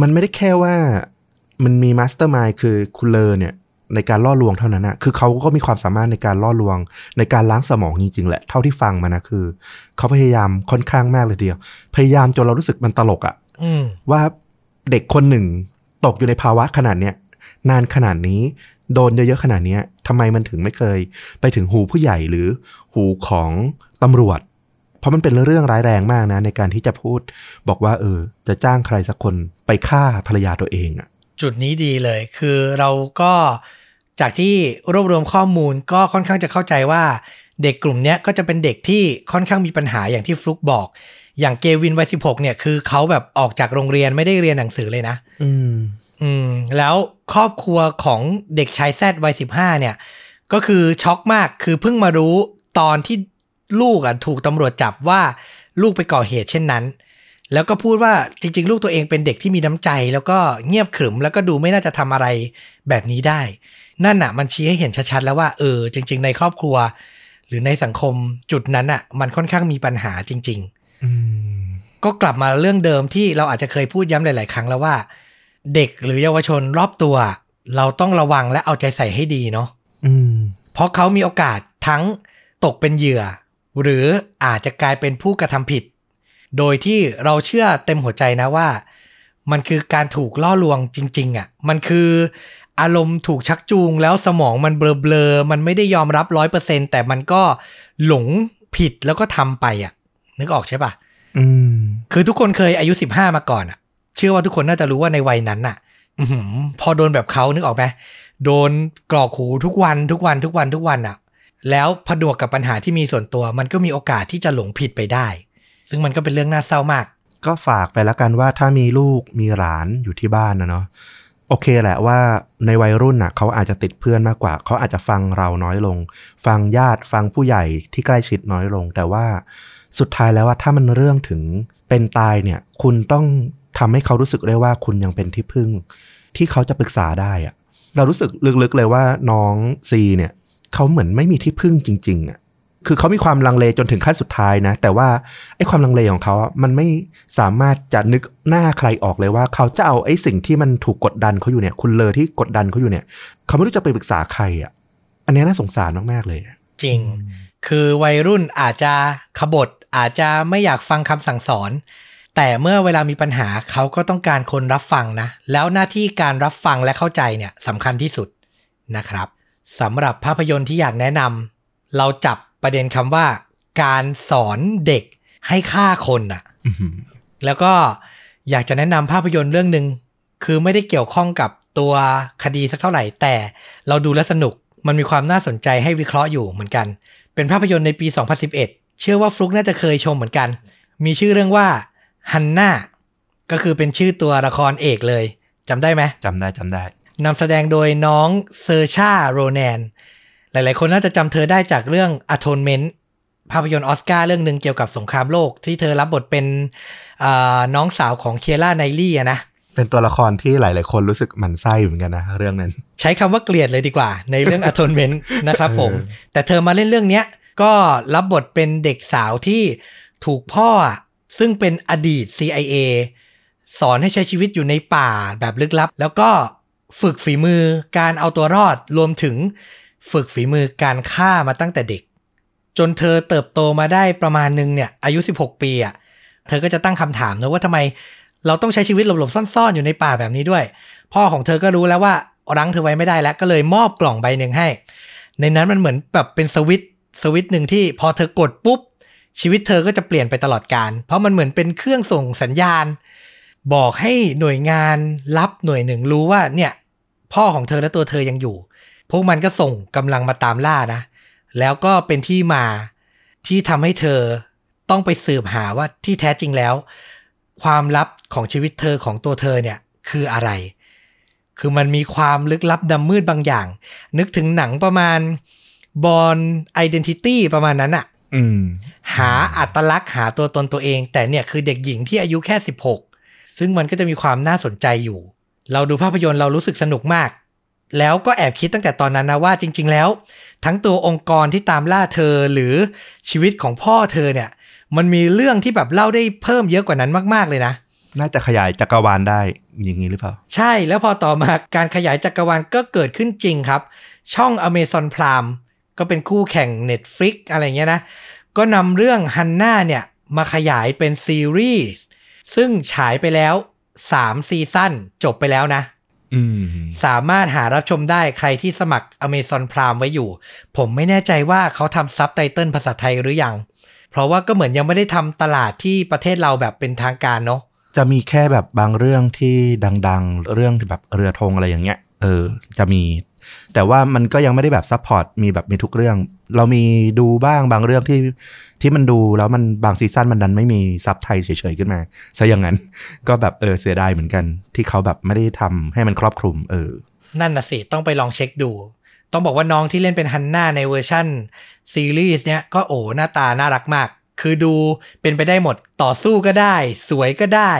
มันไม่ได้แค่ว่า มันมี mastermind คือคุณเลอเนี่ย ในการล่อลวงเท่านั้นอะคือเขาก็มีความสามารถในการล่อลวง ในการล้างสมองจริงๆแหละ เท่าที่ฟังมานะคือเขาพยายามค่อนข้างมากเลยทีเดียว พยายามจนเรารู้สึกมันตลกอะอืมว่าเด็กคนหนึ่งตกอยู่ในภาวะขนาดเนี้ยนานขนาดนี้โดนเยอะๆขนาดเนี้ยทำไมมันถึงไม่เคย ไปถึงหูผู้ใหญ่หรือหูของตำรวจ เพราะมันเป็นเรื่องร้ายแรงมากนะ ในการที่จะพูด บอกว่า เออ จะจ้างใครสักคนไปฆ่าภรรยาตัวเองอะจุดนี้ดีเลย คือเราก็ จากที่รวบรวมข้อมูลก็ค่อนข้างจะเข้าใจว่า เด็กกลุ่มเนี้ยก็จะเป็นเด็กที่ค่อนข้างมีปัญหาอย่างที่ฟลุกบอก อย่างเกวินวัยสิบหกเนี่ยคือเขาแบบออกจากโรงเรียนไม่ได้เรียนหนังสือเลยนะ อืม อืม แล้วครอบครัวของเด็กชายแซดวัยสิบห้าเนี่ย ก็คือช็อกมากคือเพิ่งมารู้ตอนที่ลูกอะถูกตำรวจจับว่าลูกไปก่อเหตุเช่นนั้น แล้วก็พูดว่าจริง ๆ ลูกตัวเองเป็นเด็กที่มีน้ำใจ แล้วก็เงียบขรึมแล้วก็ดูไม่น่าจะทำอะไรแบบนี้ได้ นั่นน่ะ มันชี้ให้เห็นชัดๆแล้วว่าเออจริง ๆ ในครอบครัว หรือในสังคมจุดนั้นอะ มันค่อนข้างมีปัญหาจริงๆอืมก็กลับมาเรื่องเดิมที่เราอาจจะเคยพูดย้ำหลาย ๆ ครั้งแล้วว่า เด็กหรือเยาวชนรอบตัว เราต้องระวังและเอาใจใส่ให้ดีเนาะอืมเพราะเขามีโอกาสทั้งตกเป็นเหยื่อ หรืออาจจะกลายเป็นผู้กระทำผิด โดยที่เราเชื่อเต็มหัวใจนะว่า มันคือการถูกล่อลวงจริง ๆอะ มันคือ อารมณ์ถูกชักจูงแล้วสมองมันเบลอๆมันไม่ได้ยอมรับร้อยเปอร์เซ็นแต่มันก็หลงผิดแล้วก็ทำไปอะ นึกออกใช่ปะอืม คือทุกคนเคยอายุ15มาก่อนอะเชื่อว่าทุกคนน่าจะรู้ว่าในวัยนั้นน่ะอื้อหือพอโดนแบบเขานึกออกไหมโดนกรอกหูทุกวันทุกวันทุกวันทุกวันอะแล้วผนวกกับปัญหาที่มีส่วนตัว มันก็มีโอกาสที่จะหลงผิดไปได้ ซึ่งมันก็เป็นเรื่องน่าเศร้ามาก ก็ฝากไปแล้วกันว่าถ้ามีลูกมีหลานอยู่ที่บ้านนะเนาะ โอเคแหละว่าในวัยรุ่นน่ะเขาอาจจะติดเพื่อนมากกว่า เขาอาจจะฟังเราน้อยลง ฟังญาติฟังผู้ใหญ่ที่ใกล้ชิดน้อยลง แต่ว่าสุดท้ายแล้วว่าถ้ามันเรื่องถึงเป็นตายเนี่ย คุณต้องทำให้เขารู้สึกได้ว่าคุณยังเป็นที่พึ่ง ที่เขาจะปรึกษาได้อะเรารู้สึกลึกๆเลยว่าน้องซีเนี่ยเขาเหมือนไม่มีที่พึ่งจริงๆอะ คือเขามีความลังเลจนถึงขั้นสุดท้ายนะ แต่ว่าไอ้ความลังเลของเขา มันไม่สามารถจะนึกหน้าใครออกเลยว่า เขาจะเอาไอ้สิ่งที่มันถูกกดดันเขาอยู่เนี่ย คุณเลอที่กดดันเขาอยู่เนี่ย เขาไม่รู้จะไปปรึกษาใครอะอันนี้น่าสงสารมากๆเลย จริง คือวัยรุ่นอาจจะขบฏอาจจะไม่อยากฟังคำสั่งสอน แต่เมื่อเวลามีปัญหาเขาก็ต้องการคนรับฟังนะ แล้วหน้าที่การรับฟังและเข้าใจเนี่ยสำคัญที่สุดนะครับสำหรับภาพยนตร์ที่อยากแนะนำเราจับ ประเด็นคำว่า การสอนเด็กให้ฆ่าคนอะอื้อหือแล้วก็อยากจะแนะนำภาพยนตร์เรื่องหนึ่งคือไม่ได้เกี่ยวข้องกับตัวคดีสักเท่าไหร่ แต่เราดูแล้วสนุกมันมีความน่าสนใจให้วิเคราะห์อยู่เหมือนกัน เป็นภาพยนตร์ในปี 2011 เชื่อว่าฟลุกน่าจะเคยชมเหมือนกัน มีชื่อเรื่องว่าฮันน่าก็คือเป็นชื่อตัวละครเอกเลยจำได้ไหมจำได้จำได้นำแสดงโดยน้องเซอร์ชาโรแนน หลายๆ คนน่าจะจำเธอได้จากเรื่อง Atonement ภาพยนตร์ออสการ์เรื่องหนึ่งเกี่ยวกับสงครามโลกที่เธอรับบทเป็นอ่าน้องสาวของเคียร่าไนต์ลีย์อะนะเป็นตัวละครที่หลาย ๆ คนรู้สึกหมันไส้เหมือนกันนะเรื่องนั้น ใช้คำว่าเกลียดเลยดีกว่า ในเรื่อง Atonement นะครับผมเออแต่เธอมาเล่นเรื่องเนี้ยก็รับบทเป็นเด็กสาวที่ถูกพ่ออะซึ่งเป็นอดีต CIA สอนให้ใช้ชีวิตอยู่ในป่าแบบลึกลับ แล้วก็ฝึกฝีมือการเอาตัวรอดรวมถึง ฝึกฝีมือการฆ่ามาตั้งแต่เด็ก จนเธอเติบโตมาได้ประมาณนึงเนี่ย อายุ 16 ปีอะ เธอก็จะตั้งคำถามนะว่าทำไมเราต้องใช้ชีวิตหลบๆซ่อนๆ อยู่ในป่าแบบนี้ด้วย พ่อของเธอก็รู้แล้วว่ารั้งเธอไว้ไม่ได้แล้วก็เลยมอบกล่องใบหนึ่งให้ ในนั้นมันเหมือนแบบเป็นสวิตสวิตหนึ่งที่พอเธอกดปุ๊บ ชีวิตเธอก็จะเปลี่ยนไปตลอดการ เพราะมันเหมือนเป็นเครื่องส่งสัญญาณ บอกให้หน่วยงานลับหน่วยหนึ่งรู้ว่าเนี่ย พ่อของเธอและตัวเธอยังอยู่ พวกมันก็ส่งกำลังมาตามล่านะ แล้วก็เป็นที่มาที่ทำให้เธอต้องไปสืบหาว่าที่แท้จริงแล้ว ความลับของชีวิตเธอของตัวเธอเนี่ยคืออะไร คือมันมีความลึกลับดำมืดบางอย่าง นึกถึงหนังประมาณบอลไอดีนิตี้ประมาณนั้นอะอืมหาอัตลักษณ์หาตัวตนตัวเอง แต่เนี่ยคือเด็กหญิงที่อายุแค่ 16 ซึ่งมันก็จะมีความน่าสนใจอยู่ เราดูภาพยนตร์เรารู้สึกสนุกมาก แล้วก็แอบคิดตั้งแต่ตอนนั้นนะว่าจริง ๆ แล้ว ทั้งตัวองค์กรที่ตามล่าเธอหรือชีวิตของพ่อเธอเนี่ย มันมีเรื่องที่แบบเล่าได้เพิ่มเยอะกว่านั้นมาก ๆเลยนะ น่าจะขยายจักรวาลได้อย่างนี้หรือเปล่า ใช่แล้วพอต่อมาการขยายจักรวาลก็เกิดขึ้นจริงครับ ช่อง Amazon Prime ก็เป็นคู่แข่ง Netflix อะไรเงี้ยนะ ก็นำเรื่องฮันน่าเนี่ยมาขยายเป็นซีรีส์ซึ่งฉายไปแล้ว3ซีซั่นจบไปแล้วนะอืม สามารถหารับชมได้ใครที่สมัคร Amazon Prime ไว้อยู่ ผมไม่แน่ใจว่าเขาทำซับไตเติลภาษาไทยหรือยัง เพราะว่าก็เหมือนยังไม่ได้ทำตลาดที่ประเทศเราแบบเป็นทางการเนาะจะมีแค่แบบบางเรื่องที่ดัง ๆ เรื่องที่แบบเรือธงอะไรอย่างเงี้ยเออ จะมี แต่ว่ามันก็ยังไม่ได้แบบ support มีแบบมีทุกเรื่อง เรามีดูบ้างบางเรื่องที่ที่มันดูแล้วมันบาง season มันดันไม่มีซับไทยเฉยๆขึ้นมาซะอย่างนั้น ก็แบบเออเสียดายเหมือนกัน ที่เขาแบบไม่ได้ทำให้มันครอบคลุม เออ นั่นน่ะสิต้องไปลองเช็คดู ต้องบอกว่าน้องที่เล่นเป็นฮันน่าในเวอร์ชั่นซีรีส์เนี้ยก็โอ้หน้าตาน่ารักมาก คือดูเป็นไปได้หมดต่อสู้ก็ได้ สวยก็ได้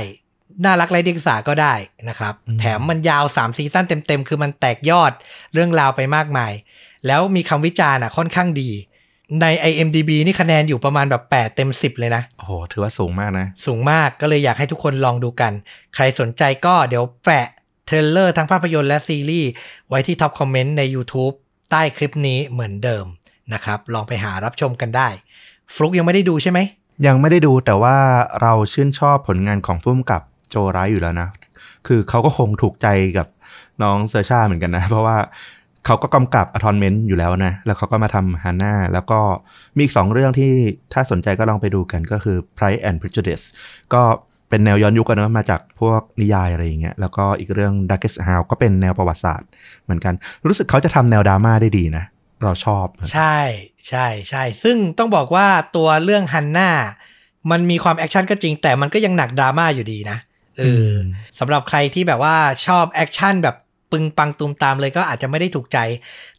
น่ารักไร้เดียงสาก็ได้นะครับอืมแถมมันยาว 3 ซีซั่นเต็ม ๆ คือมันแตกยอดเรื่องราวไปมากมาย แล้วมีคำวิจารณ์อะค่อนข้างดี ใน IMDB นี่คะแนนอยู่ประมาณแบบ 8 เต็ม 10 เลยนะ โอ้โห ถือว่าสูงมากนะ สูงมากก็เลยอยากให้ทุกคนลองดูกัน ใครสนใจก็เดี๋ยวแปะ trailer ทั้งภาพยนตร์และซีรีส์ไว้ที่ top comment ใน YouTube ใต้คลิปนี้เหมือนเดิมนะครับ ลองไปหารับชมกันได้ ฟลุกยังไม่ได้ดูใช่ไหมยังไม่ได้ดูแต่ว่าเราชื่นชอบผลงานของผู้กำกับ โจไรต์อยู่แล้วนะ คือเขาก็คงถูกใจกับน้องเซอร์ชาเหมือนกันนะ เพราะว่าเขาก็กำกับ Atonement อยู่แล้วนะ แล้วเขาก็มาทำฮันน่าแล้วก็มีอีกสองเรื่องที่ถ้าสนใจก็ลองไปดูกันก็คือ Pride and Prejudice ก็เป็นแนวย้อนยุคกันเนอะมาจากพวกนิยายอะไรอย่างเงี้ยแล้วก็อีกเรื่อง Darkest Hour ก็เป็นแนวประวัติศาสตร์เหมือนกัน รู้สึกเขาจะทำแนวดราม่าได้ดีนะ เราชอบ ใช่ใช่ใช่ซึ่งต้องบอกว่าตัวเรื่องฮันน่ามันมีความ action ก็จริงแต่มันก็ยังหนักดราม่าอยู่ดีนะ เอออมสำหรับใครที่แบบว่าชอบ action แบบปึงปังตูมตามเลยก็อาจจะไม่ได้ถูกใจ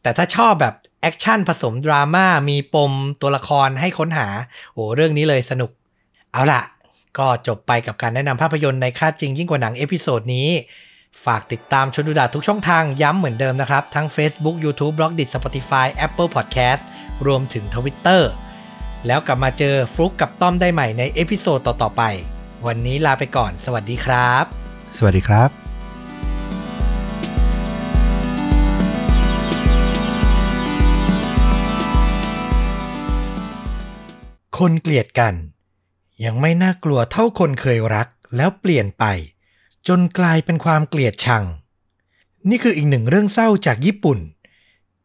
แต่ถ้าชอบแบบ action ผสมดราม่ามีปมตัวละครให้ค้นหาโอ้เรื่องนี้เลยสนุก เอาล่ะก็จบไปกับการแนะนำภาพยนตร์ใน ฆ่าจริงยิ่งกว่าหนัง episode นี้ ฝากติดตามชวนดูดะทุกช่องทางย้ำเหมือนเดิมนะครับ ทั้ง Facebook YouTube b l o g d i t Spotify Apple Podcast รวมถึง Twitter แล้วกลับมาเจอฟลุกกับต้อมได้ใหม่ใน episode ต่อๆไป วันนี้ลาไปก่อน สวัสดีครับ สวัสดีครับคนเกลียดกัน ยังไม่น่ากลัวเท่าคนเคยรักแล้วเปลี่ยนไป จนกลายเป็นความเกลียดชัง นี่คืออีกหนึ่งเรื่องเศร้าจากญี่ปุ่น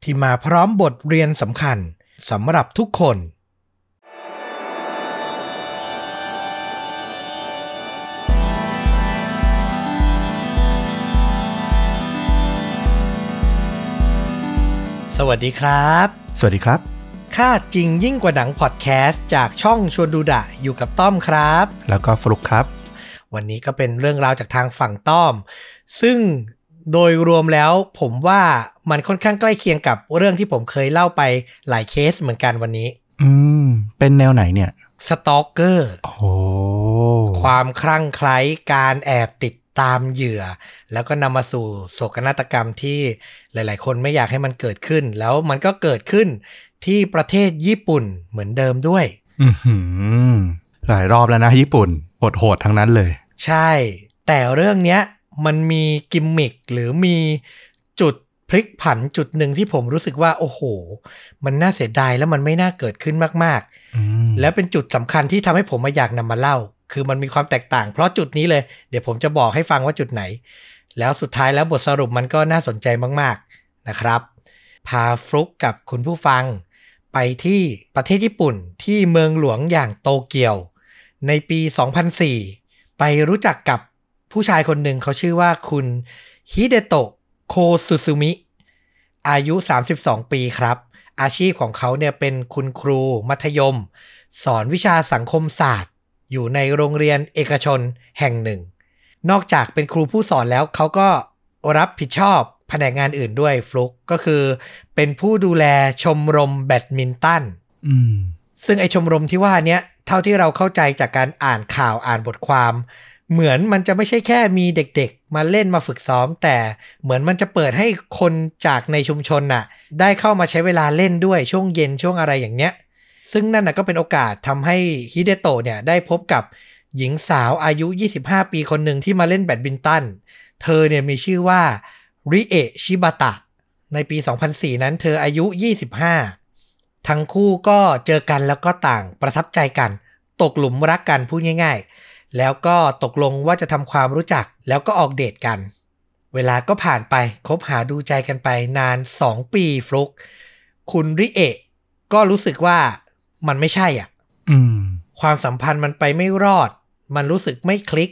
ที่มาพร้อมบทเรียนสำคัญสำหรับทุกคน สวัสดีครับ สวัสดีครับ ค่าจริงยิ่งกว่าหนังพอดแคสต์จากช่องชวนดูดะอยู่กับต้อมครับ แล้วก็ฟลุกครับ วันนี้ก็เป็นเรื่องราวจากทางฝั่งต้อม ซึ่งโดยรวมแล้วผมว่ามันค่อนข้างใกล้เคียงกับเรื่องที่ผมเคยเล่าไปหลายเคสเหมือนกันวันนี้ อืม เป็นแนวไหนเนี่ยสตอกเกอร์โอ้ความคลั่งไคล้การแอบติดตามเหยื่อ แล้วก็นำมาสู่โศกนาฏกรรมที่ หลาย ๆ คนไม่อยากให้มันเกิดขึ้น แล้วมันก็เกิดขึ้นที่ประเทศญี่ปุ่นเหมือนเดิมด้วยอือหือหลายรอบแล้วนะญี่ปุ่นโหดๆทั้งนั้นเลย ใช่ แต่เรื่องเนี้ยมันมีกิมมิคหรือมีจุดพลิกผันจุดหนึ่งที่ผมรู้สึกว่า โอ้โห มันน่าเสียดายแล้วมันไม่น่าเกิดขึ้นมากอืมๆแล้วเป็นจุดสำคัญที่ทำให้ผมมาอยากนำมาเล่า คือมันมีความแตกต่าง เพราะจุดนี้เลย เดี๋ยวผมจะบอกให้ฟังว่าจุดไหน แล้วสุดท้ายแล้วบทสรุปมันก็น่าสนใจมากๆ นะครับ พาฟลุกกับคุณผู้ฟัง ไปที่ประเทศญี่ปุ่นที่เมืองหลวงอย่างโตเกียว ในปี 2004 ไปรู้จักกับผู้ชายคนหนึ่งเขาชื่อว่าคุณฮิเดโตะโคซุซุมิ อายุ 32 ปีครับ อาชีพของเขาเนี่ยเป็นคุณครูมัธยม สอนวิชาสังคมศาสตร์ อยู่ในโรงเรียนเอกชนแห่งหนึ่ง นอกจากเป็นครูผู้สอนแล้วเขาก็รับผิดชอบ แผนกงานอื่นด้วยฟลุกก็คือ เป็นผู้ดูแลชมรมแบดมินตันอืมซึ่งไอชมรมที่ว่าเนี้ยเท่าที่เราเข้าใจจากการอ่านข่าวอ่านบทความ เหมือนมันจะไม่ใช่แค่มีเด็กๆ มาเล่นมาฝึกซ้อม แต่เหมือนมันจะเปิดให้คนจากในชุมชนน่ะ ได้เข้ามาใช้เวลาเล่นด้วยช่วงเย็นช่วงอะไรอย่างเนี้ย ซึ่งนั่นน่ะก็เป็นโอกาสทำให้ฮิเดโตะเนี่ยได้พบกับหญิงสาวอายุ 25 ปีคนหนึ่งที่มาเล่นแบดมินตัน เธอเนี่ยมีชื่อว่า ริเอะชิบาตะ ในปี 2004 นั้นเธออายุ 25 ทั้งคู่ก็เจอกันแล้วก็ต่างประทับใจกัน ตกหลุมรักกันพูดง่าย ๆ แล้วก็ตกลงว่าจะทำความรู้จักแล้วก็ออกเดทกัน เวลาก็ผ่านไปคบหาดูใจกันไปนาน 2 ปีฟลุก คุณริเอะก็รู้สึกว่ามันไม่ใช่อะอืมความสัมพันธ์มันไปไม่รอด มันรู้สึกไม่คลิก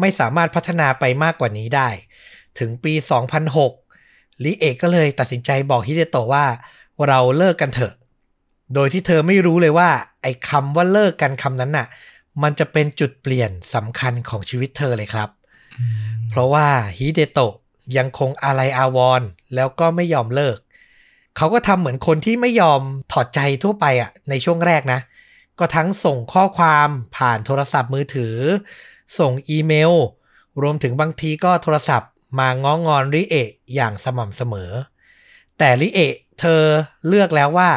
ไม่สามารถพัฒนาไปมากกว่านี้ได้ ถึงปี 2006 ลิเอกก็เลยตัดสินใจบอกฮิเดโตะว่าเราเลิกกันเถอะ โดยที่เธอไม่รู้เลยว่า ไอ้คำว่าเลิกกันคำนั้นน่ะ มันจะเป็นจุดเปลี่ยนสำคัญของชีวิตเธอเลยครับ เพราะว่าฮิเดโตะยังคงอาลัยอาวรณ์แล้วก็ไม่ยอมเลิก เขาก็ทำเหมือนคนที่ไม่ยอมถอดใจทั่วไปอะในช่วงแรกนะ ก็ทั้งส่งข้อความผ่านโทรศัพท์มือถือ ส่งอีเมล รวมถึงบางทีก็โทรศัพท์ มาง้องอนริเอะอย่างสม่ำเสมอ แต่ริเอะเธอเลือกแล้วว่า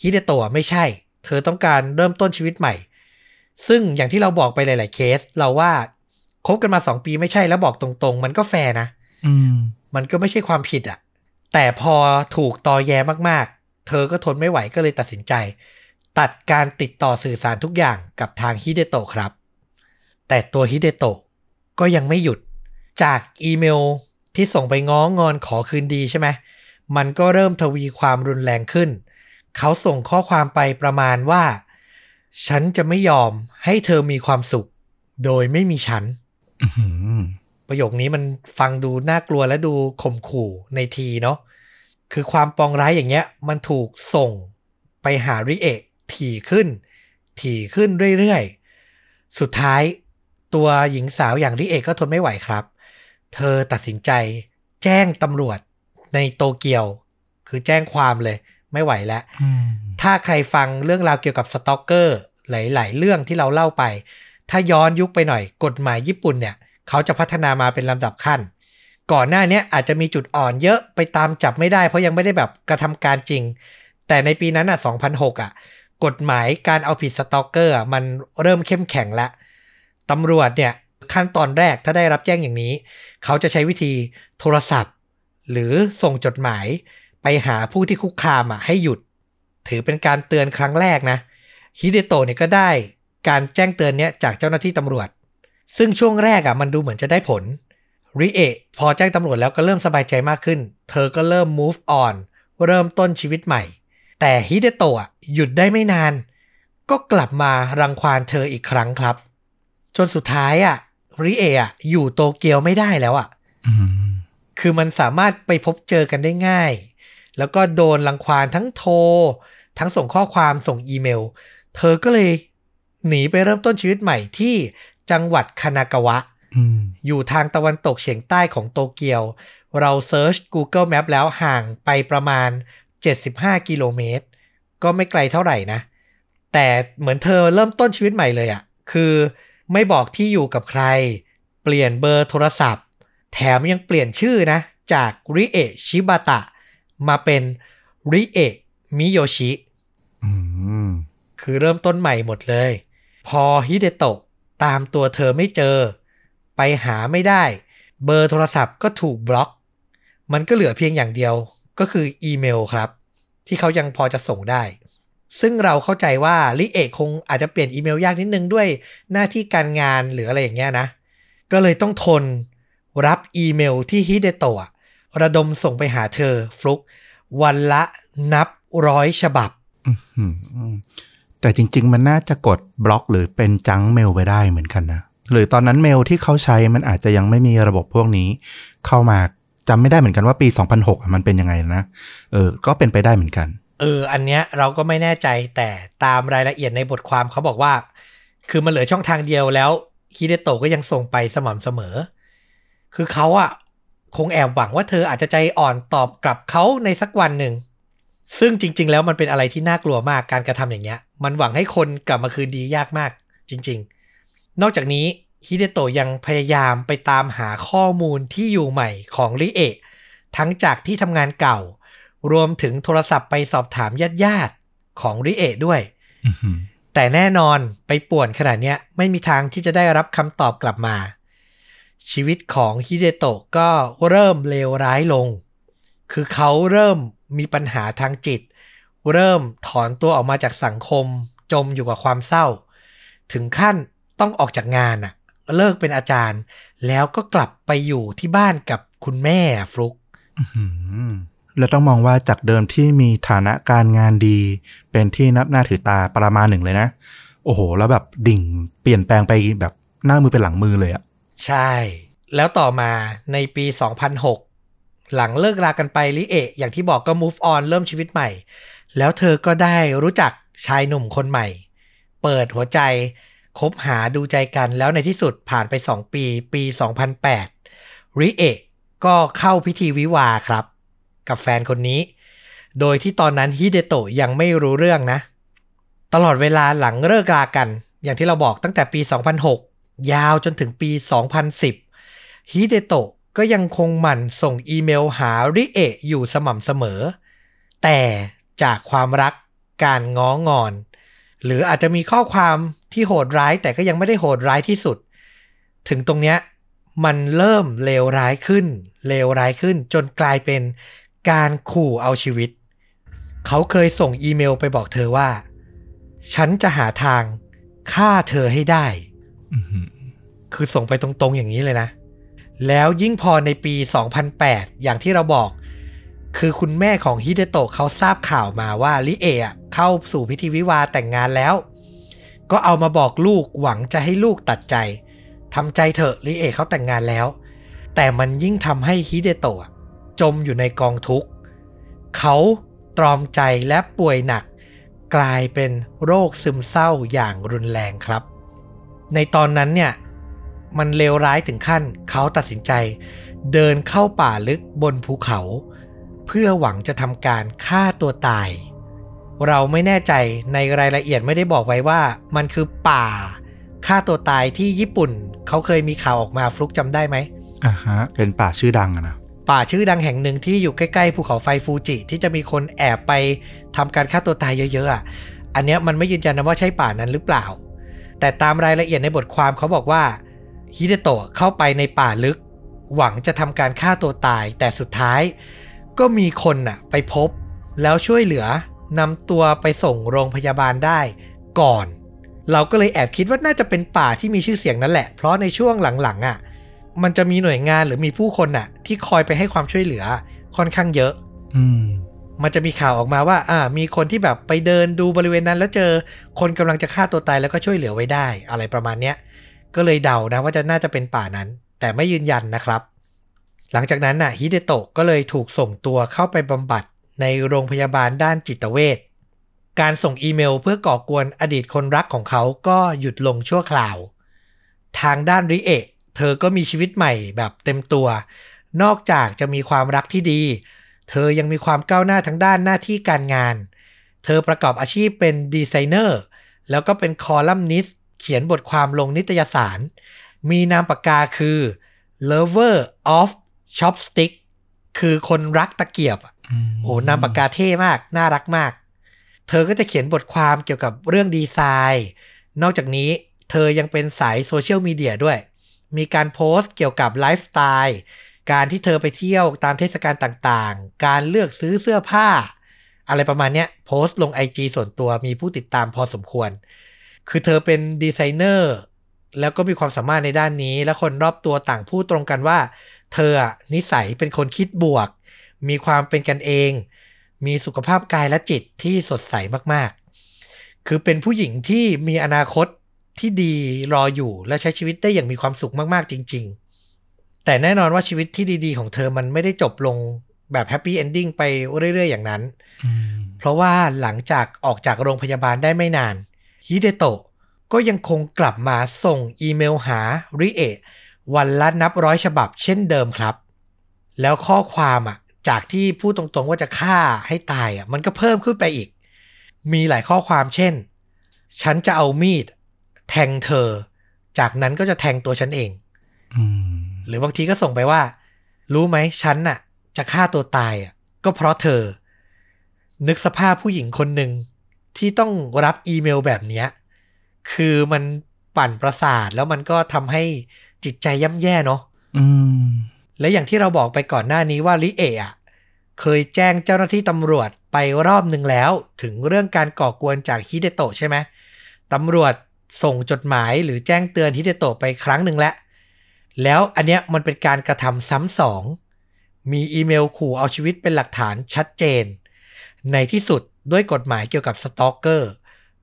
ฮิเดโตะไม่ใช่ เธอต้องการเริ่มต้นชีวิตใหม่ ซึ่งอย่างที่เราบอกไปหลาย ๆ เคส เราว่าคบกันมา2ปีไม่ใช่แล้วบอกตรง ๆ มันก็แฟร์นะอืมมันก็ไม่ใช่ความผิดอะแต่พอถูกตอแยมาก ๆ เธอก็ทนไม่ไหวก็เลยตัดสินใจ ตัดการติดต่อสื่อสารทุกอย่างกับทางฮิเดโตะครับ แต่ตัวฮิเดโตะก็ยังไม่หยุด จากอีเมลที่ส่งไปง้องอนขอคืนดีใช่ไหมมันก็เริ่มทวีความรุนแรงขึ้น เขาส่งข้อความไปประมาณว่า ฉันจะไม่ยอมให้เธอมีความสุข โดยไม่มีฉันอื้อหือประโยคนี้มันฟังดูน่ากลัวและดูข่มขู่ในทีเนาะคือความปองร้ายอย่างเงี้ย มันถูกส่งไปหาริเอะถี่ขึ้น ถี่ขึ้นเรื่อยๆ สุดท้ายตัวหญิงสาวอย่างริเอะก็ทนไม่ไหวครับ เธอตัดสินใจ แจ้งตำรวจในโตเกียว คือแจ้งความเลย ไม่ไหวแล้วอืมถ้าใครฟังเรื่องราวเกี่ยวกับสตอกเกอร์ หลาย ๆ เรื่องที่เราเล่าไป ถ้าย้อนยุคไปหน่อย กฎหมายญี่ปุ่นเนี่ย เขาจะพัฒนามาเป็นลำดับขั้น ก่อนหน้าเนี้ยอาจจะมีจุดอ่อนเยอะไปตามจับไม่ได้ เพราะยังไม่ได้แบบกระทำการจริง แต่ในปีนั้นอะ 2006 อะ กฎหมายการเอาผิดสตอกเกอร์อะมันเริ่มเข้มแข็งแล้วตำรวจเนี่ยขั้นตอนแรกถ้าได้รับแจ้งอย่างนี้ เขาจะใช้วิธีโทรศัพท์ หรือส่งจดหมายไปหาผู้ที่คุกคามอะให้หยุด ถือเป็นการเตือนครั้งแรกนะฮิเดโตะเนี่ยก็ได้การแจ้งเตือนเนี้ยจากเจ้าหน้าที่ตำรวจ ซึ่งช่วงแรกอะมันดูเหมือนจะได้ผลริเอะพอแจ้งตำรวจแล้วก็เริ่มสบายใจมากขึ้น เธอก็เริ่ม move on เริ่มต้นชีวิตใหม่ แต่ฮิเดโตะอะหยุดได้ไม่นาน ก็กลับมารังควานเธออีกครั้งครับ จนสุดท้ายอะ ริเอะอะอยู่โตเกียวไม่ได้แล้วอะอืมคือมันสามารถไปพบเจอกันได้ง่าย แล้วก็โดนรังควานทั้งโทร ทั้งส่งข้อความส่งอีเมล เธอก็เลยหนีไปเริ่มต้นชีวิตใหม่ที่จังหวัดคานากาวะอืมอยู่ทางตะวันตกเฉียงใต้ของโตเกียว เราเซิร์ช Google Map แล้วห่างไปประมาณ 75 กิโลเมตร ก็ไม่ไกลเท่าไหร่นะ แต่เหมือนเธอเริ่มต้นชีวิตใหม่เลยอะ่ะ คือ ไม่บอกที่อยู่กับใคร เปลี่ยนเบอร์โทรศัพท์ แถมยังเปลี่ยนชื่อนะ จากริเอะชิบาตะ มาเป็นริเอะมิโยชิอืมคือเริ่มต้นใหม่หมดเลย พอฮิเดโตะตามตัวเธอไม่เจอ ไปหาไม่ได้ เบอร์โทรศัพท์ก็ถูกบล็อก มันก็เหลือเพียงอย่างเดียวก็คืออีเมลครับ ที่เขายังพอจะส่งได้ ซึ่งเราเข้าใจว่าริเอะก็คงอาจจะเปลี่ยนอีเมลยากนิดนึงด้วยหน้าที่การงานหรืออะไรอย่างเงี้ยนะ ก็เลยต้องทนรับอีเมลที่ฮิเดโตะระดมส่งไปหาเธอฟลุกวันละนับร้อยฉบับ แต่จริง ๆ มันน่าจะกดบล็อกหรือเป็น junk mail ไปได้เหมือนกันนะ หรือตอนนั้นเมลที่เขาใช้มันอาจจะยังไม่มีระบบพวกนี้ เข้ามาจำไม่ได้เหมือนกันว่าปี 2006 มันเป็นยังไงนะ เออ ก็เป็นไปได้เหมือนกัน เออ อันเนี้ยเราก็ไม่แน่ใจแต่ตามรายละเอียดในบทความเขาบอกว่า คือมันเหลือช่องทางเดียวแล้วฮิเดโตก็ยังส่งไปสม่ำเสมอ คือเขาอะคงแอบหวังว่าเธออาจจะใจอ่อนตอบกลับเขาในสักวันหนึ่ง ซึ่งจริง ๆ แล้วมันเป็นอะไรที่น่ากลัวมากการกระทำอย่างเงี้ย มันหวังให้คนกลับมาคืนดียากมาก จริง ๆ นอกจากนี้ฮิเดโตะยังพยายามไปตามหาข้อมูลที่อยู่ใหม่ของริเอะทั้งจากที่ทำงานเก่า รวมถึงโทรศัพท์ไปสอบถามญาติญาติๆของริเอะด้วยอือหือแต่แน่นอนไปป่วนขนาดเนี้ยไม่มีทางที่จะได้รับคำตอบกลับมา ชีวิตของฮิเดโตะก็เริ่มเลวร้ายลง คือเขาเริ่มมีปัญหาทางจิต เริ่มถอนตัวออกมาจากสังคม จมอยู่กับความเศร้า ถึงขั้นต้องออกจากงานอะเลิกเป็นอาจารย์ แล้วก็กลับไปอยู่ที่บ้านกับคุณแม่ฟลุกอื้อหือ แล้วต้องมองว่าจากเดิมที่มีฐานะการงานดี เป็นที่นับหน้าถือตาประมาณหนึ่งเลยนะ โอ้โห แล้วแบบดิ่งเปลี่ยนแปลงไปแบบหน้ามือเป็นหลังมือเลยอะใช่ แล้วต่อมาในปี 2006 หลังเลิกรากันไปลิเอะอย่างที่บอกก็ move on เริ่มชีวิตใหม่ แล้วเธอก็ได้รู้จักชายหนุ่มคนใหม่ เปิดหัวใจคบหาดูใจกันแล้วในที่สุดผ่านไป 2 ปี ปี 2008ริเอะก็เข้าพิธีวิวาห์ครับ กับแฟนคนนี้ โดยที่ตอนนั้นฮิเดโตะยังไม่รู้เรื่องนะ ตลอดเวลาหลังเลิกรากัน อย่างที่เราบอกตั้งแต่ปี 2006 ยาวจนถึงปี 2010ฮิเดโตะก็ยังคงหมั่นส่งอีเมลหาริเอะอยู่สม่ำเสมอ แต่จากความรักการง้องอน หรืออาจจะมีข้อความที่โหดร้ายแต่ก็ยังไม่ได้โหดร้ายที่สุด ถึงตรงเนี้ยมันเริ่มเลวร้ายขึ้น เลวร้ายขึ้นจนกลายเป็น การขู่เอาชีวิต เขาเคยส่งอีเมลไปบอกเธอว่า ฉันจะหาทางฆ่าเธอให้ได้อื้อหือคือส่งไปตรงๆอย่างนี้เลยนะ แล้วยิ่งพอในปี 2008 อย่างที่เราบอก คือคุณแม่ของฮิเดโตะเขาทราบข่าวมาว่าลิเอะเข้าสู่พิธีวิวาห์แต่งงานแล้ว ก็เอามาบอกลูกหวังจะให้ลูกตัดใจทำใจเถอะลิเอะเขาแต่งงานแล้ว แต่มันยิ่งทำให้ฮิเดโตะ จมอยู่ในกองทุกข์ เขาตรอมใจและป่วยหนัก กลายเป็นโรคซึมเศร้าอย่างรุนแรงครับ ในตอนนั้นเนี่ยมันเลวร้ายถึงขั้นเขาตัดสินใจ เดินเข้าป่าลึกบนภูเขา เพื่อหวังจะทำการฆ่าตัวตาย เราไม่แน่ใจในรายละเอียดไม่ได้บอกไว้ว่า มันคือป่าฆ่าตัวตายที่ญี่ปุ่น เขาเคยมีข่าวออกมาฟลุกจำได้ไหมอ่าฮะเป็นป่าชื่อดังอะนะ ป่าชื่อดังแห่งหนึ่งที่อยู่ใกล้ๆภูเขาไฟฟูจิ ที่จะมีคนแอบไปทำการฆ่าตัวตายเยอะๆอะอันเนี้ยมันไม่ยืนยันนะว่าใช่ป่านั้นหรือเปล่า แต่ตามรายละเอียดในบทความเขาบอกว่าฮิเดโตะเข้าไปในป่าลึก หวังจะทำการฆ่าตัวตาย แต่สุดท้ายก็มีคนน่ะไปพบ แล้วช่วยเหลือนำตัวไปส่งโรงพยาบาลได้ก่อน เราก็เลยแอบคิดว่าน่าจะเป็นป่าที่มีชื่อเสียงนั่นแหละ เพราะในช่วงหลังๆอะ มันจะมีหน่วยงานหรือมีผู้คนน่ะที่คอยไปให้ความช่วยเหลือค่อนข้างเยอะ อืมมันจะมีข่าวออกมาว่า อ่า มีคนที่แบบไปเดินดูบริเวณนั้น แล้วเจอคนกำลังจะฆ่าตัวตายแล้วก็ช่วยเหลือไว้ได้ อะไรประมาณเนี้ย ก็เลยเดานะว่าจะน่าจะเป็นป่านั้น แต่ไม่ยืนยันนะครับ หลังจากนั้นน่ะฮิเดโตะก็เลยถูกส่งตัวเข้าไปบำบัดในโรงพยาบาลด้านจิตเวช การส่งอีเมลเพื่อก่อกวนอดีตคนรักของเขาก็หยุดลงชั่วคราว ทางด้านริเอะ เธอก็มีชีวิตใหม่แบบเต็มตัว นอกจากจะมีความรักที่ดี เธอยังมีความก้าวหน้าทางด้านหน้าที่การงาน เธอประกอบอาชีพเป็นดีไซเนอร์ แล้วก็เป็นคอลัมนิสต์เขียนบทความลงนิตยสาร มีนามปากกาคือ lover of chopstick คือคนรักตะเกียบอะโอ้นามปากกาเท่มาก น่ารักมาก เธอก็จะเขียนบทความเกี่ยวกับเรื่องดีไซน์ นอกจากนี้เธอยังเป็นสายโซเชียลมีเดียด้วย มีการโพสต์เกี่ยวกับไลฟ์สไตล์การที่เธอไปเที่ยวตามเทศกาลต่างๆ การเลือกซื้อเสื้อผ้า อะไรประมาณเนี้ยโพสต์ลง IG ส่วนตัวมีผู้ติดตามพอสมควร คือเธอเป็นดีไซเนอร์แล้วก็มีความสามารถในด้านนี้ และคนรอบตัวต่างพูดตรงกันว่า เธออะนิสัยเป็นคนคิดบวก มีความเป็นกันเอง มีสุขภาพกายและจิตที่สดใสมากๆ คือเป็นผู้หญิงที่มีอนาคต ที่ดีรออยู่และใช้ชีวิตได้อย่างมีความสุขมากๆจริง ๆ แต่แน่นอนว่าชีวิตที่ดีๆ ของเธอมันไม่ได้จบลงแบบ happy ending ไปเรื่อยๆ อย่างนั้นอืมเพราะว่าหลังจากออกจากโรงพยาบาลได้ไม่นานฮิเดโตะก็ยังคงกลับมาส่งอีเมลหาริเอะวันละนับร้อยฉบับเช่นเดิมครับ แล้วข้อความอะจากที่พูดตรงๆว่าจะฆ่าให้ตายอะมันก็เพิ่มขึ้นไปอีก มีหลายข้อความเช่น ฉันจะเอามีด แทงเธอ จากนั้นก็จะแทงตัวฉันเองอืมหรือบางทีก็ส่งไปว่า รู้ไหมฉันน่ะ จะฆ่าตัวตายอะ ก็เพราะเธอ นึกสภาพผู้หญิงคนหนึ่งที่ต้องรับอีเมลแบบเนี้ยคือมันปั่นประสาทแล้วมันก็ทำให้จิตใจย่ำแย่เนาะอืมและอย่างที่เราบอกไปก่อนหน้านี้ว่าลิเอะอะเคยแจ้งเจ้าหน้าที่ตำรวจไปรอบหนึ่งแล้ว ถึงเรื่องการก่อกวนจากฮิเดโตะใช่ไหมตำรวจ ส่งจดหมายหรือแจ้งเตือนฮิเดโตะไปครั้งหนึ่งแล้ว แล้วอันเนี้ยมันเป็นการกระทำซ้ำสอง มีอีเมลขู่เอาชีวิตเป็นหลักฐานชัดเจน ในที่สุดด้วยกฎหมายเกี่ยวกับ stalker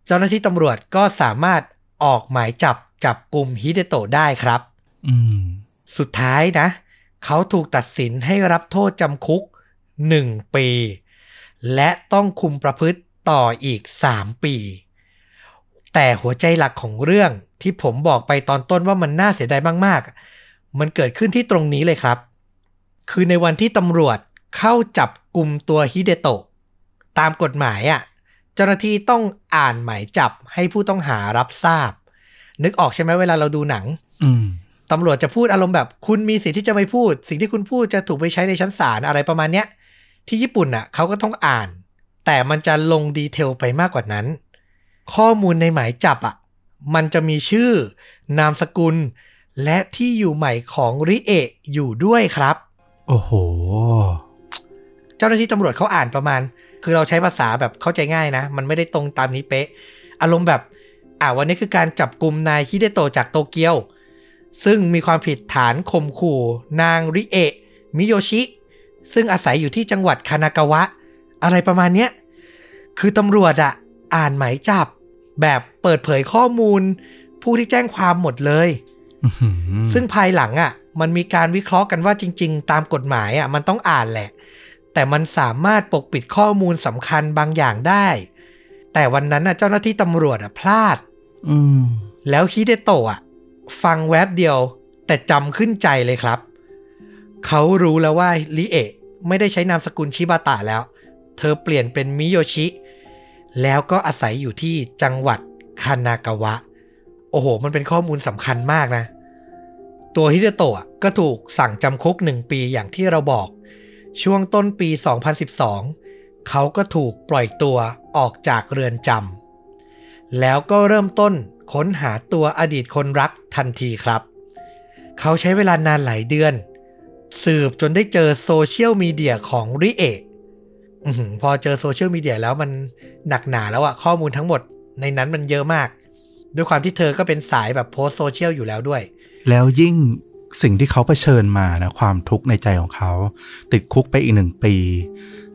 เจ้าหน้าที่ตำรวจก็สามารถออกหมายจับจับกลุ่มฮิเดโตะได้ครับอืมสุดท้ายนะ เขาถูกตัดสินให้รับโทษจำคุก 1 ปี และต้องคุมประพฤติต่ออีก 3 ปี แต่หัวใจหลักของเรื่องที่ผมบอกไปตอนต้นว่ามันน่าเสียดายมากๆ มันเกิดขึ้นที่ตรงนี้เลยครับ คือในวันที่ตำรวจเข้าจับกลุ่มตัวฮิเดโตะตามกฎหมายอะ่ะเจ้าหน้าที่ต้องอ่านหมายจับให้ผู้ต้องหารับทราบ นึกออกใช่ไหมเวลาเราดูหนังอืมตำรวจจะพูดอารมณ์แบบ คุณมีสิทธิ์ที่จะไม่พูด สิ่งที่คุณพูดจะถูกไปใช้ในชั้นศาลอะไรประมาณเนี้ย ที่ญี่ปุ่นอะเขาก็ต้องอ่าน แต่มันจะลงดีเทลไปมากกว่านั้น ข้อมูลในหมายจับอะมันจะมีชื่อนามสกุล และที่อยู่ใหม่ของริเอะอยู่ด้วยครับ โอ้โห เจ้าหน้าที่ตำรวจเขาอ่านประมาณ คือเราใช้ภาษาแบบเข้าใจง่ายนะ มันไม่ได้ตรงตามนี้เป๊ะ อารมณ์แบบ อ่าวันนี้คือการจับกลุ่มนายฮิเดโตะจากโตเกียว ซึ่งมีความผิดฐานข่มขู่ นางริเอะมิโยชิ ซึ่งอาศัยอยู่ที่จังหวัดคานากาวะ อะไรประมาณเนี้ย คือตำรวจอะ อ่านหมายจับ แบบเปิดเผยข้อมูล ผู้ที่แจ้งความหมดเลยอื้อหือซึ่งภายหลังอะ มันมีการวิเคราะห์กันว่าจริง ๆ ตามกฎหมายอะ มันต้องอ่านแหละ แต่มันสามารถปกปิดข้อมูลสำคัญบางอย่างได้ แต่วันนั้นน่ะเจ้าหน้าที่ตำรวจอะพลาดอืมแล้วฮิเดโตะอะฟังแวบเดียว แต่จำขึ้นใจเลยครับ เขารู้แล้วว่าลิเอะไม่ได้ใช้นามสกุลชิบาตะแล้ว เธอเปลี่ยนเป็นมิโยชิ แล้วก็อาศัยอยู่ที่จังหวัดคานากาวะ โอ้โห มันเป็นข้อมูลสำคัญมากนะ ตัวฮิเดโตะก็ถูกสั่งจำคุกหนึ่งปีอย่างที่เราบอก ช่วงต้นปี 2012 เขาก็ถูกปล่อยตัวออกจากเรือนจำแล้วก็เริ่มต้นค้นหาตัวอดีตคนรักทันทีครับ เขาใช้เวลานานหลายเดือน สืบจนได้เจอโซเชียลมีเดียของริเอะ พอเจอโซเชียลมีเดียแล้วมันหนักหนาแล้วอะข้อมูลทั้งหมดในนั้นมันเยอะมาก ด้วยความที่เธอก็เป็นสายแบบโพสต์โซเชียลอยู่แล้วด้วย แล้วยิ่งสิ่งที่เขาเผชิญมานะความทุกข์ในใจของเขา ติดคุกไปอีกหนึ่งปี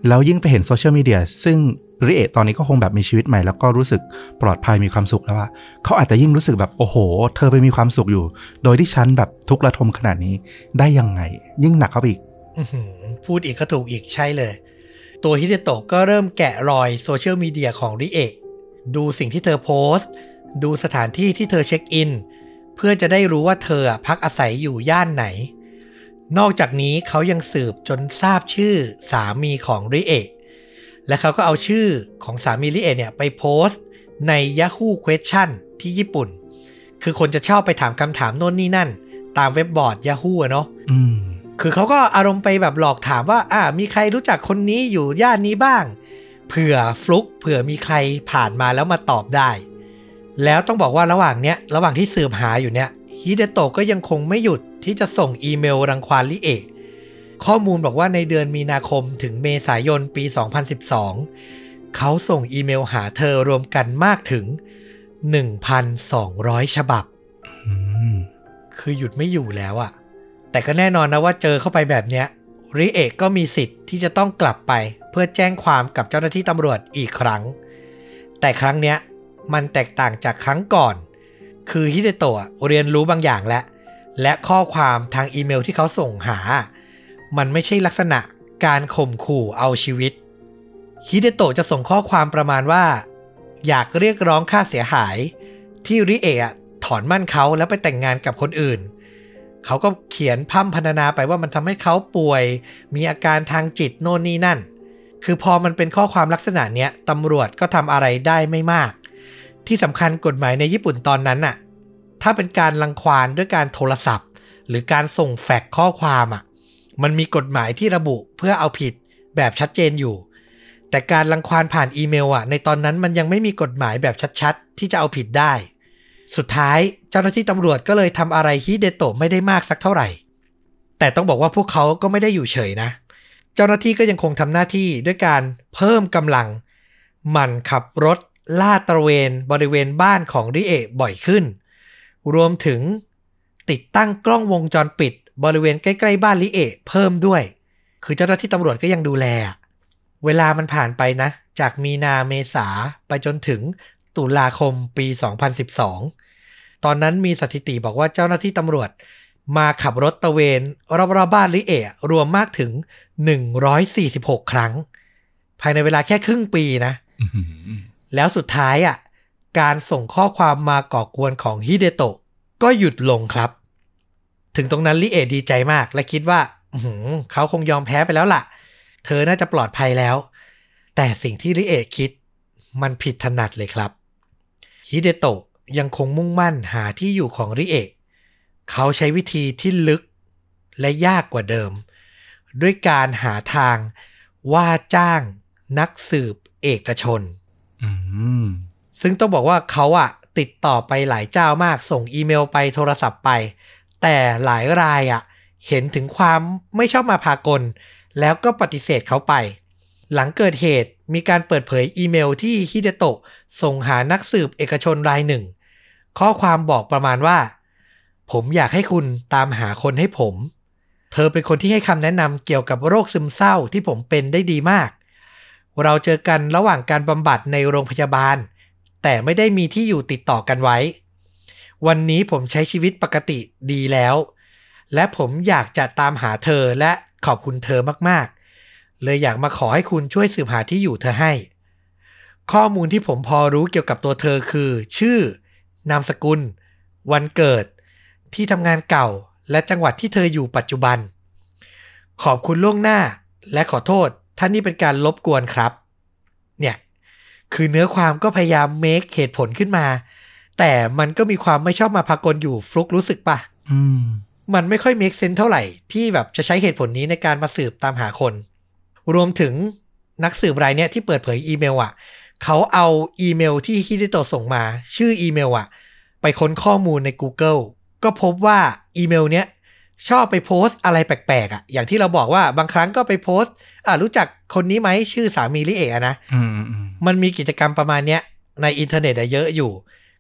แล้วยิ่งไปเห็นโซเชียลมีเดียซึ่งริเอะตอนนี้ก็คงแบบมีชีวิตใหม่ แล้วก็รู้สึกปลอดภัยมีความสุขแล้วว่าเขาอาจจะยิ่งรู้สึกแบบโอ้โห เธอไปมีความสุขอยู่ โดยที่ฉันแบบทุกข์ระทมขนาดนี้ได้ยังไง ยิ่งหนักเข้าไปอีกอื้อหือพูดอีกก็ถูกอีกใช่เลย ตัวฮิเดโตะก็เริ่มแกะรอยโซเชียลมีเดียของริเอะดูสิ่งที่เธอโพสต์ ดูสถานที่ที่เธอเช็คอิน เพื่อจะได้รู้ว่าเธอพักอาศัยอยู่ย่านไหน นอกจากนี้เขายังสืบจนทราบชื่อสามีของริเอะและเขาก็เอาชื่อของสามีริเอะเนี่ยไปโพสต์ใน Yahoo Question ที่ญี่ปุ่น คือคนจะชอบไปถามคำถามโน่นนี่นั่น ตามเว็บบอร์ด Yahoo อะเนาะ คือเขาก็อารมณ์ไปแบบหลอกถามว่าอ่ามีใครรู้จักคนนี้อยู่ย่านนี้บ้าง เผื่อฟลุกเผื่อมีใครผ่านมาแล้วมาตอบได้ แล้วต้องบอกว่าระหว่างเนี้ยระหว่างที่สืบหาอยู่เนี้ยฮิเดโตะก็ยังคงไม่หยุดที่จะส่งอีเมลรังควานลิเอะข้อมูลบอกว่าในเดือนมีนาคมถึงเมษายนปี 2012 เขาส่งอีเมลหาเธอรวมกันมากถึง 1,200 ฉบับอืมคือหยุดไม่อยู่แล้วอะ แต่ก็แน่นอนนะว่าเจอเข้าไปแบบเนี้ยริเอะก็มีสิทธิ์ที่จะต้องกลับไป เพื่อแจ้งความกับเจ้าหน้าที่ตำรวจอีกครั้ง แต่ครั้งเนี้ยมันแตกต่างจากครั้งก่อน คือฮิเดโตะเรียนรู้บางอย่างแล้ว และข้อความทางอีเมลที่เขาส่งหา มันไม่ใช่ลักษณะการข่มขู่เอาชีวิตฮิเดโตะจะส่งข้อความประมาณว่า อยากเรียกร้องค่าเสียหาย ที่ริเอะถอนมั่นเขาแล้วไปแต่งงานกับคนอื่น เขาก็เขียนพั่มพรรณนาไปว่ามันทำให้เขาป่วย มีอาการทางจิตโน่นนี่นั่น คือพอมันเป็นข้อความลักษณะเนี้ยตำรวจก็ทำอะไรได้ไม่มาก ที่สำคัญกฎหมายในญี่ปุ่นตอนนั้นน่ะถ้าเป็นการลังควานด้วยการโทรศัพท์ หรือการส่งแฟกซ์ข้อความอะมันมีกฎหมายที่ระบุเพื่อเอาผิดแบบชัดเจนอยู่ แต่การลังควานผ่านอีเมลอะในตอนนั้นมันยังไม่มีกฎหมายแบบชัดๆ ที่จะเอาผิดได้ สุดท้าย เจ้าหน้าที่ตำรวจก็เลยทำอะไรฮิเดโตะไม่ได้มากสักเท่าไหร่ แต่ต้องบอกว่าพวกเขาก็ไม่ได้อยู่เฉยนะ เจ้าหน้าที่ก็ยังคงทำหน้าที่ด้วยการเพิ่มกำลัง มันขับรถลาดตระเวนบริเวณบ้านของริเอะบ่อยขึ้น รวมถึงติดตั้งกล้องวงจรปิด บริเวณใกล้ๆบ้านริเอะเพิ่มด้วย คือเจ้าหน้าที่ตำรวจก็ยังดูแล เวลามันผ่านไปนะ จากมีนาเมษาไปจนถึงตุลาคมปี 2012 ตอนนั้นมีสถิติบอกว่าเจ้าหน้าที่ตำรวจ มาขับรถตระเวน รอบๆบ้านลิเอะรวมมากถึง 146 ครั้ง ภายในเวลาแค่ครึ่งปีนะอืมแล้วสุดท้ายอะ การส่งข้อความมาก่อกวนของฮิเดโตะก็หยุดลงครับ ถึงตรงนั้นลิเอะดีใจมาก และคิดว่าอื้อหือเขาคงยอมแพ้ไปแล้วล่ะ เธอน่าจะปลอดภัยแล้ว แต่สิ่งที่ลิเอะคิด มันผิดถนัดเลยครับฮิเดโตะ ยังคงมุ่งมั่นหาที่อยู่ของริเอะเขาใช้วิธีที่ลึกและยากกว่าเดิม ด้วยการหาทางว่าจ้างนักสืบเอกชนอืมซึ่งต้องบอกว่าเขาอะติดต่อไปหลายเจ้ามาก ส่งอีเมลไปโทรศัพท์ไป แต่หลายรายอะเห็นถึงความไม่ชอบมาพากล แล้วก็ปฏิเสธเขาไป หลังเกิดเหตุมีการเปิดเผยอีเมลที่ฮิเดโตะส่งหานักสืบเอกชนรายหนึ่ง ข้อความบอกประมาณว่า ผมอยากให้คุณตามหาคนให้ผม เธอเป็นคนที่ให้คำแนะนำเกี่ยวกับโรคซึมเศร้าที่ผมเป็นได้ดีมาก เราเจอกันระหว่างการบำบัดในโรงพยาบาล แต่ไม่ได้มีที่อยู่ติดต่อกันไว้ วันนี้ผมใช้ชีวิตปกติดีแล้ว และผมอยากจะตามหาเธอและขอบคุณเธอมากๆ เลยอยากมาขอให้คุณช่วยสืบหาที่อยู่เธอให้ ข้อมูลที่ผมพอรู้เกี่ยวกับตัวเธอคือ ชื่อ นามสกุล วันเกิด ที่ทำงานเก่า และจังหวัดที่เธออยู่ปัจจุบัน ขอบคุณล่วงหน้าและขอโทษท่านนี่เป็นการลบกวนครับ เนี่ย คือเนื้อความก็พยายามเมคเหตุผลขึ้นมา แต่มันก็มีความไม่ชอบมาพากลอยู่ฟลุกรู้สึกปะอืมมันไม่ค่อย make sense เท่าไหร่ ที่แบบจะใช้เหตุผลนี้ในการมาสืบตามหาคน รวมถึงนักสืบรายเนี้ยที่เปิดเผยอีเมลอะเขาเอาอีเมลที่ฮิเดโตะส่งมา ชื่ออีเมลอะ ไปค้นข้อมูลใน Google ก็พบว่าอีเมลเนี้ยชอบไปโพสต์อะไรแปลกๆอะอย่างที่เราบอกว่าบางครั้งก็ไปโพสต์อะรู้จักคนนี้ไหมชื่อสามีริเอะนะอืมอืมมันมีกิจกรรมประมาณเนี้ยในอินเทอร์เน็ตอะเยอะอยู่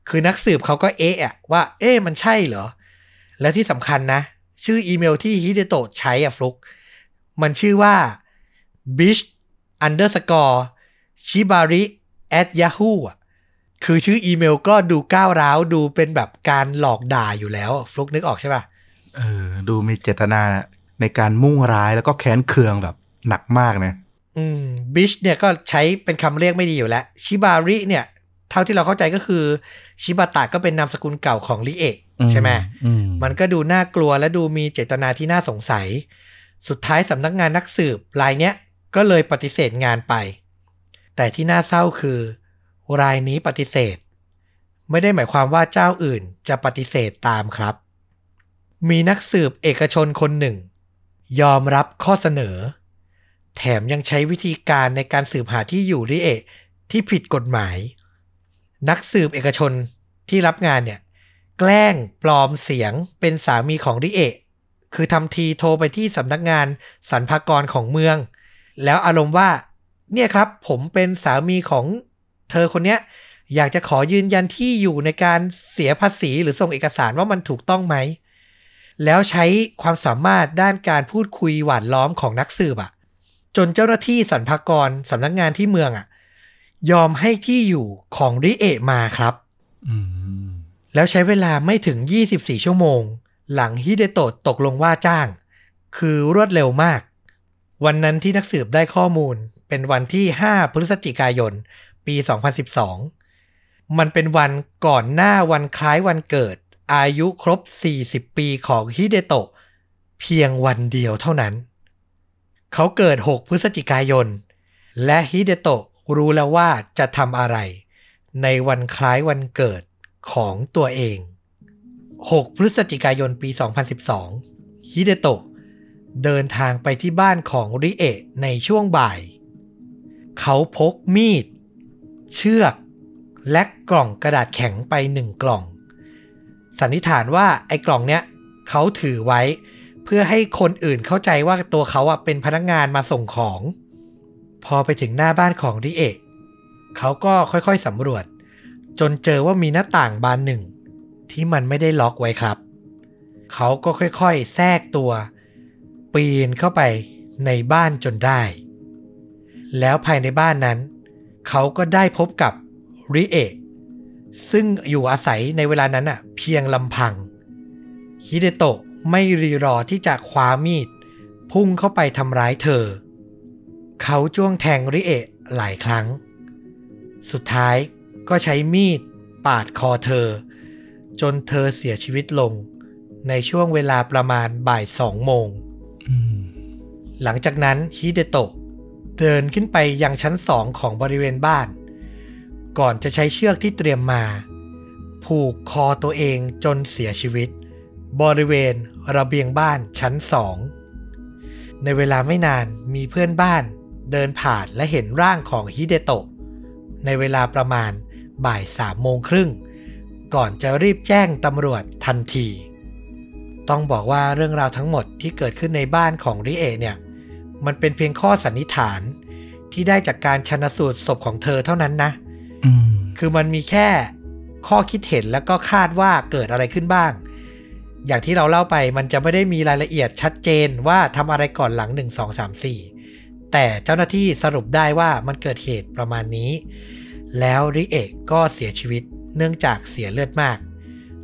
คือนักสืบเขาก็เอ๊ะอะว่า เอ๊ะมันใช่เหรอ และที่สำคัญนะ ชื่ออีเมลที่ฮิเดโตะใช้อะฟลุก มันชื่อว่า bitch underscore shibari at yahoo อะ คือชื่ออีเมลก็ดูก้าวร้าวดูเป็นแบบการหลอกด่าอยู่แล้ว ฟลุกนึกออกใช่ปะเออ ดูมีเจตนาในการมุ่งร้ายแล้วก็แค้นเคืองแบบหนักมากนะออืมบิชเนี่ยก็ใช้เป็นคำเรียกไม่ดีอยู่แล้ว ชิบาริเนี่ย เท่าที่เราเข้าใจก็คือ ชิบาตะก็เป็นนามสกุลเก่าของริเอะใช่ไหมอืมมันก็ดูน่ากลัวและดูมีเจตนาที่น่าสงสัย สุดท้ายสำนักงานนักสืบรายเนี้ยก็เลยปฏิเสธงานไป แต่ที่น่าเศร้าคือ รายนี้ปฏิเสธ ไม่ได้หมายความว่าเจ้าอื่นจะปฏิเสธตามครับ มีนักสืบเอกชนคนหนึ่ง ยอมรับข้อเสนอ แถมยังใช้วิธีการในการสืบหาที่อยู่ริเอะที่ผิดกฎหมาย นักสืบเอกชนที่รับงานเนี่ย แกล้งปลอมเสียงเป็นสามีของริเอะคือทำทีโทรไปที่สำนักงานสรรพากรของเมือง แล้วอารมณ์ว่า เนี่ยครับ ผมเป็นสามีของ เธอคนเนี้ยอยากจะขอยืนยันที่อยู่ในการเสียภาษีหรือส่งเอกสารว่ามันถูกต้องไหม แล้วใช้ความสามารถด้านการพูดคุยหวานล้อมของนักสืบอะจนเจ้าหน้าที่สรรพากรสำนักงานที่เมืองอะยอมให้ที่อยู่ของริเอะมาครับอืมแล้วใช้เวลาไม่ถึง 24 ชั่วโมง หลังฮิเดโตะตกลงว่าจ้าง คือรวดเร็วมาก วันนั้นที่นักสืบได้ข้อมูลเป็นวันที่ 5 พฤศจิกายน ปี 2012 มันเป็นวันก่อนหน้าวันคล้ายวันเกิด อายุครบ 40 ปีของฮิเดโตะ เพียงวันเดียวเท่านั้น เขาเกิด 6 พฤศจิกายน และฮิเดโตะรู้แล้วว่าจะทำอะไร ในวันคล้ายวันเกิดของตัวเอง 6 พฤศจิกายนปี 2012 ฮิเดโตะเดินทางไปที่บ้านของริเอะในช่วงบ่าย เขาพกมีด เชือกและกล่องกระดาษแข็งไปหนึ่งกล่อง สันนิษฐานว่าไอ้กล่องเนี้ยเขาถือไว้ เพื่อให้คนอื่นเข้าใจว่าตัวเขาอะเป็นพนักงานมาส่งของ พอไปถึงหน้าบ้านของริเอะเขาก็ค่อยๆสำรวจ จนเจอว่ามีหน้าต่างบานหนึ่ง ที่มันไม่ได้ล็อกไว้ครับ เขาก็ค่อยๆ แทรกตัว ปีนเข้าไปในบ้านจนได้ แล้วภายในบ้านนั้น เขาก็ได้พบกับริเอะซึ่งอยู่อาศัยในเวลานั้นอะเพียงลำพัง ฮิเดโตะไม่รีรอที่จะคว้ามีด พุ่งเข้าไปทำร้ายเธอ เขาจ้วงแทงริเอะหลายครั้ง สุดท้ายก็ใช้มีดปาดคอเธอ จนเธอเสียชีวิตลง ในช่วงเวลาประมาณบ่ายสองโมงอืมหลังจากนั้นฮิเดโตะ เดินขึ้นไปยังชั้นสองของบริเวณบ้าน ก่อนจะใช้เชือกที่เตรียมมา ผูกคอตัวเองจนเสียชีวิต บริเวณระเบียงบ้านชั้นสอง ในเวลาไม่นานมีเพื่อนบ้าน เดินผ่านและเห็นร่างของฮิเดโตะในเวลาประมาณบ่ายสามโมงครึ่ง ก่อนจะรีบแจ้งตำรวจทันที ต้องบอกว่าเรื่องราวทั้งหมดที่เกิดขึ้นในบ้านของริเอะเนี่ย มันเป็นเพียงข้อสันนิษฐานที่ได้จากการชันสูตรศพของเธอเท่านั้นนะอืมคือมันมีแค่ข้อคิดเห็นแล้วก็คาดว่าเกิดอะไรขึ้นบ้าง อย่างที่เราเล่าไปมันจะไม่ได้มีรายละเอียดชัดเจนว่าทำอะไรก่อนหลัง 1 2 3 4 แต่เจ้าหน้าที่สรุปได้ว่ามันเกิดเหตุประมาณนี้ แล้วริเอะก็เสียชีวิตเนื่องจากเสียเลือดมาก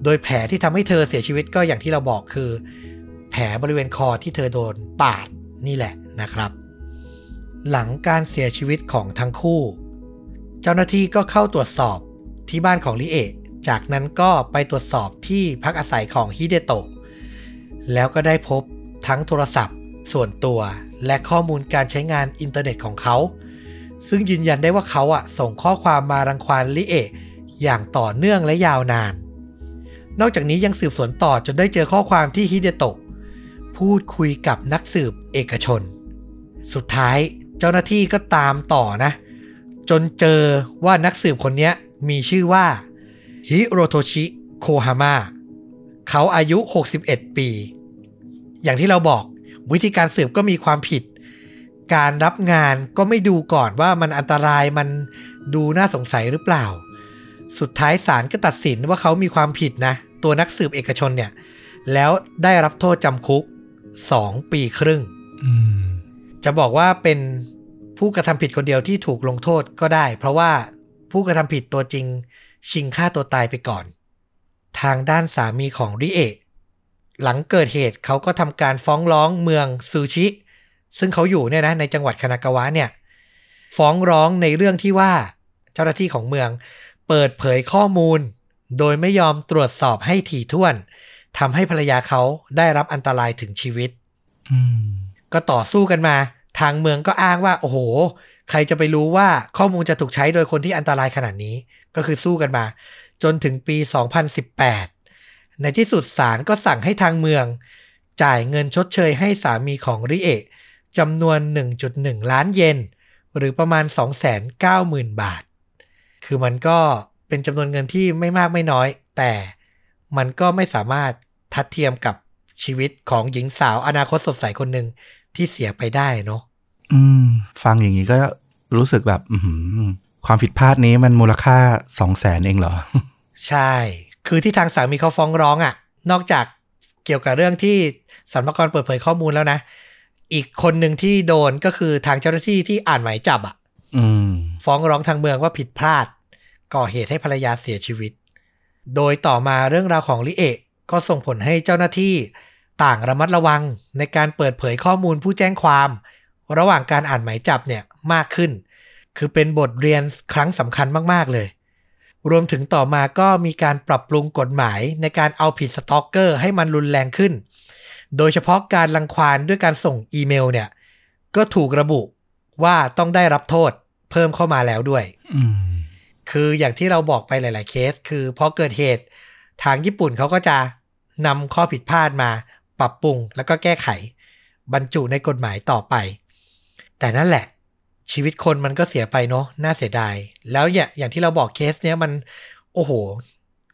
โดยแผลที่ทำให้เธอเสียชีวิตก็อย่างที่เราบอกคือ แผลบริเวณคอที่เธอโดนปาดนี่แหละ นะครับ หลังการเสียชีวิตของทั้งคู่ เจ้าหน้าที่ก็เข้าตรวจสอบที่บ้านของลิเอะจากนั้นก็ไปตรวจสอบที่พักอาศัยของฮิเดโตะแล้วก็ได้พบทั้งโทรศัพท์ ส่วนตัวและข้อมูลการใช้งานอินเทอร์เน็ตของเขา ซึ่งยืนยันได้ว่าเขาอะส่งข้อความมารังควานลิเอะอย่างต่อเนื่องและยาวนาน นอกจากนี้ยังสืบสวนต่อจนได้เจอข้อความที่ฮิเดโตะพูดคุยกับนักสืบเอกชน สุดท้ายเจ้าหน้าที่ก็ตามต่อนะ จนเจอว่านักสืบคนนี้มีชื่อว่าฮิโรโทชิโคฮาม่าเขาอายุ 61 ปี อย่างที่เราบอกวิธีการสืบก็มีความผิด การรับงานก็ไม่ดูก่อนว่ามันอันตรายมันดูน่าสงสัยหรือเปล่า สุดท้ายศาลก็ตัดสินว่าเขามีความผิดนะ ตัวนักสืบเอกชนเนี่ย แล้วได้รับโทษจำคุก 2 ปีครึ่ง อืม จะบอกว่าเป็นผู้กระทำผิดคนเดียวที่ถูกลงโทษก็ได้ เพราะว่าผู้กระทำผิดตัวจริง ชิงฆ่าตัวตายไปก่อน ทางด้านสามีของริเอะหลังเกิดเหตุเขาก็ทำการฟ้องร้องเมืองซูชิ ซึ่งเขาอยู่เนี่ยนะในจังหวัดคานากาวะเนี่ยฟ้องร้องในเรื่องที่ว่าเจ้าหน้าที่ของเมือง เปิดเผยข้อมูล โดยไม่ยอมตรวจสอบให้ถี่ถ้วนทำให้ภรรยาเขาได้รับอันตรายถึงชีวิตอืมก็ต่อสู้กันมา ทางเมืองก็อ้างว่า โอ้โห ใครจะไปรู้ว่าข้อมูลจะถูกใช้โดยคนที่อันตรายขนาดนี้ ก็คือสู้กันมา จนถึงปี 2018 ในที่สุดศาลก็สั่งให้ทางเมือง จ่ายเงินชดเชยให้สามีของริเอะจำนวน 1.1 ล้านเยน หรือประมาณ 290,000 บาท คือมันก็เป็นจำนวนเงินที่ไม่มากไม่น้อย แต่มันก็ไม่สามารถทัดเทียมกับชีวิตของหญิงสาวอนาคตสดใสคนหนึ่ง ที่เสียไปได้เนาะอืม ฟังอย่างนี้ก็รู้สึกแบบอือหือความผิดพลาดนี้มันมูลค่าสองแสนเองเหรอ ใช่ คือที่ทางสามีเขาฟ้องร้องอะ่ะ นอกจากเกี่ยวกับเรื่องที่สรรพากรเปิดเผยข้อมูลแล้วนะ อีกคนหนึ่งที่โดนก็คือทางเจ้าหน้าที่ที่อ่านหมายจับอะ่ะอืมฟ้องร้องทางเมืองว่าผิดพลาด ก่อเหตุให้ภรรยาเสียชีวิต โดยต่อมาเรื่องราวของลิเอะก็ส่งผลให้เจ้าหน้าที่ ต่างระมัดระวังในการเปิดเผยข้อมูลผู้แจ้งความ ระหว่างการอ่านหมายจับเนี่ยมากขึ้น คือเป็นบทเรียนครั้งสำคัญมากๆเลย รวมถึงต่อมาก็มีการปรับปรุงกฎหมายในการเอาผิดสตอกเกอร์ให้มันรุนแรงขึ้น โดยเฉพาะการลังควานด้วยการส่งอีเมลเนี่ยก็ถูกระบุว่าต้องได้รับโทษเพิ่มเข้ามาแล้วด้วยอืมคืออย่างที่เราบอกไปหลาย ๆ เคส คือพอเกิดเหตุทางญี่ปุ่นเขาก็จะนำข้อผิดพลาดมา ปรับปรุงแล้วก็แก้ไข บรรจุในกฎหมายต่อไป แต่นั่นแหละ ชีวิตคนมันก็เสียไปเนาะน่าเสียดาย แล้วอย่างอย่างที่เราบอกเคสเนี้ยมันโอ้โห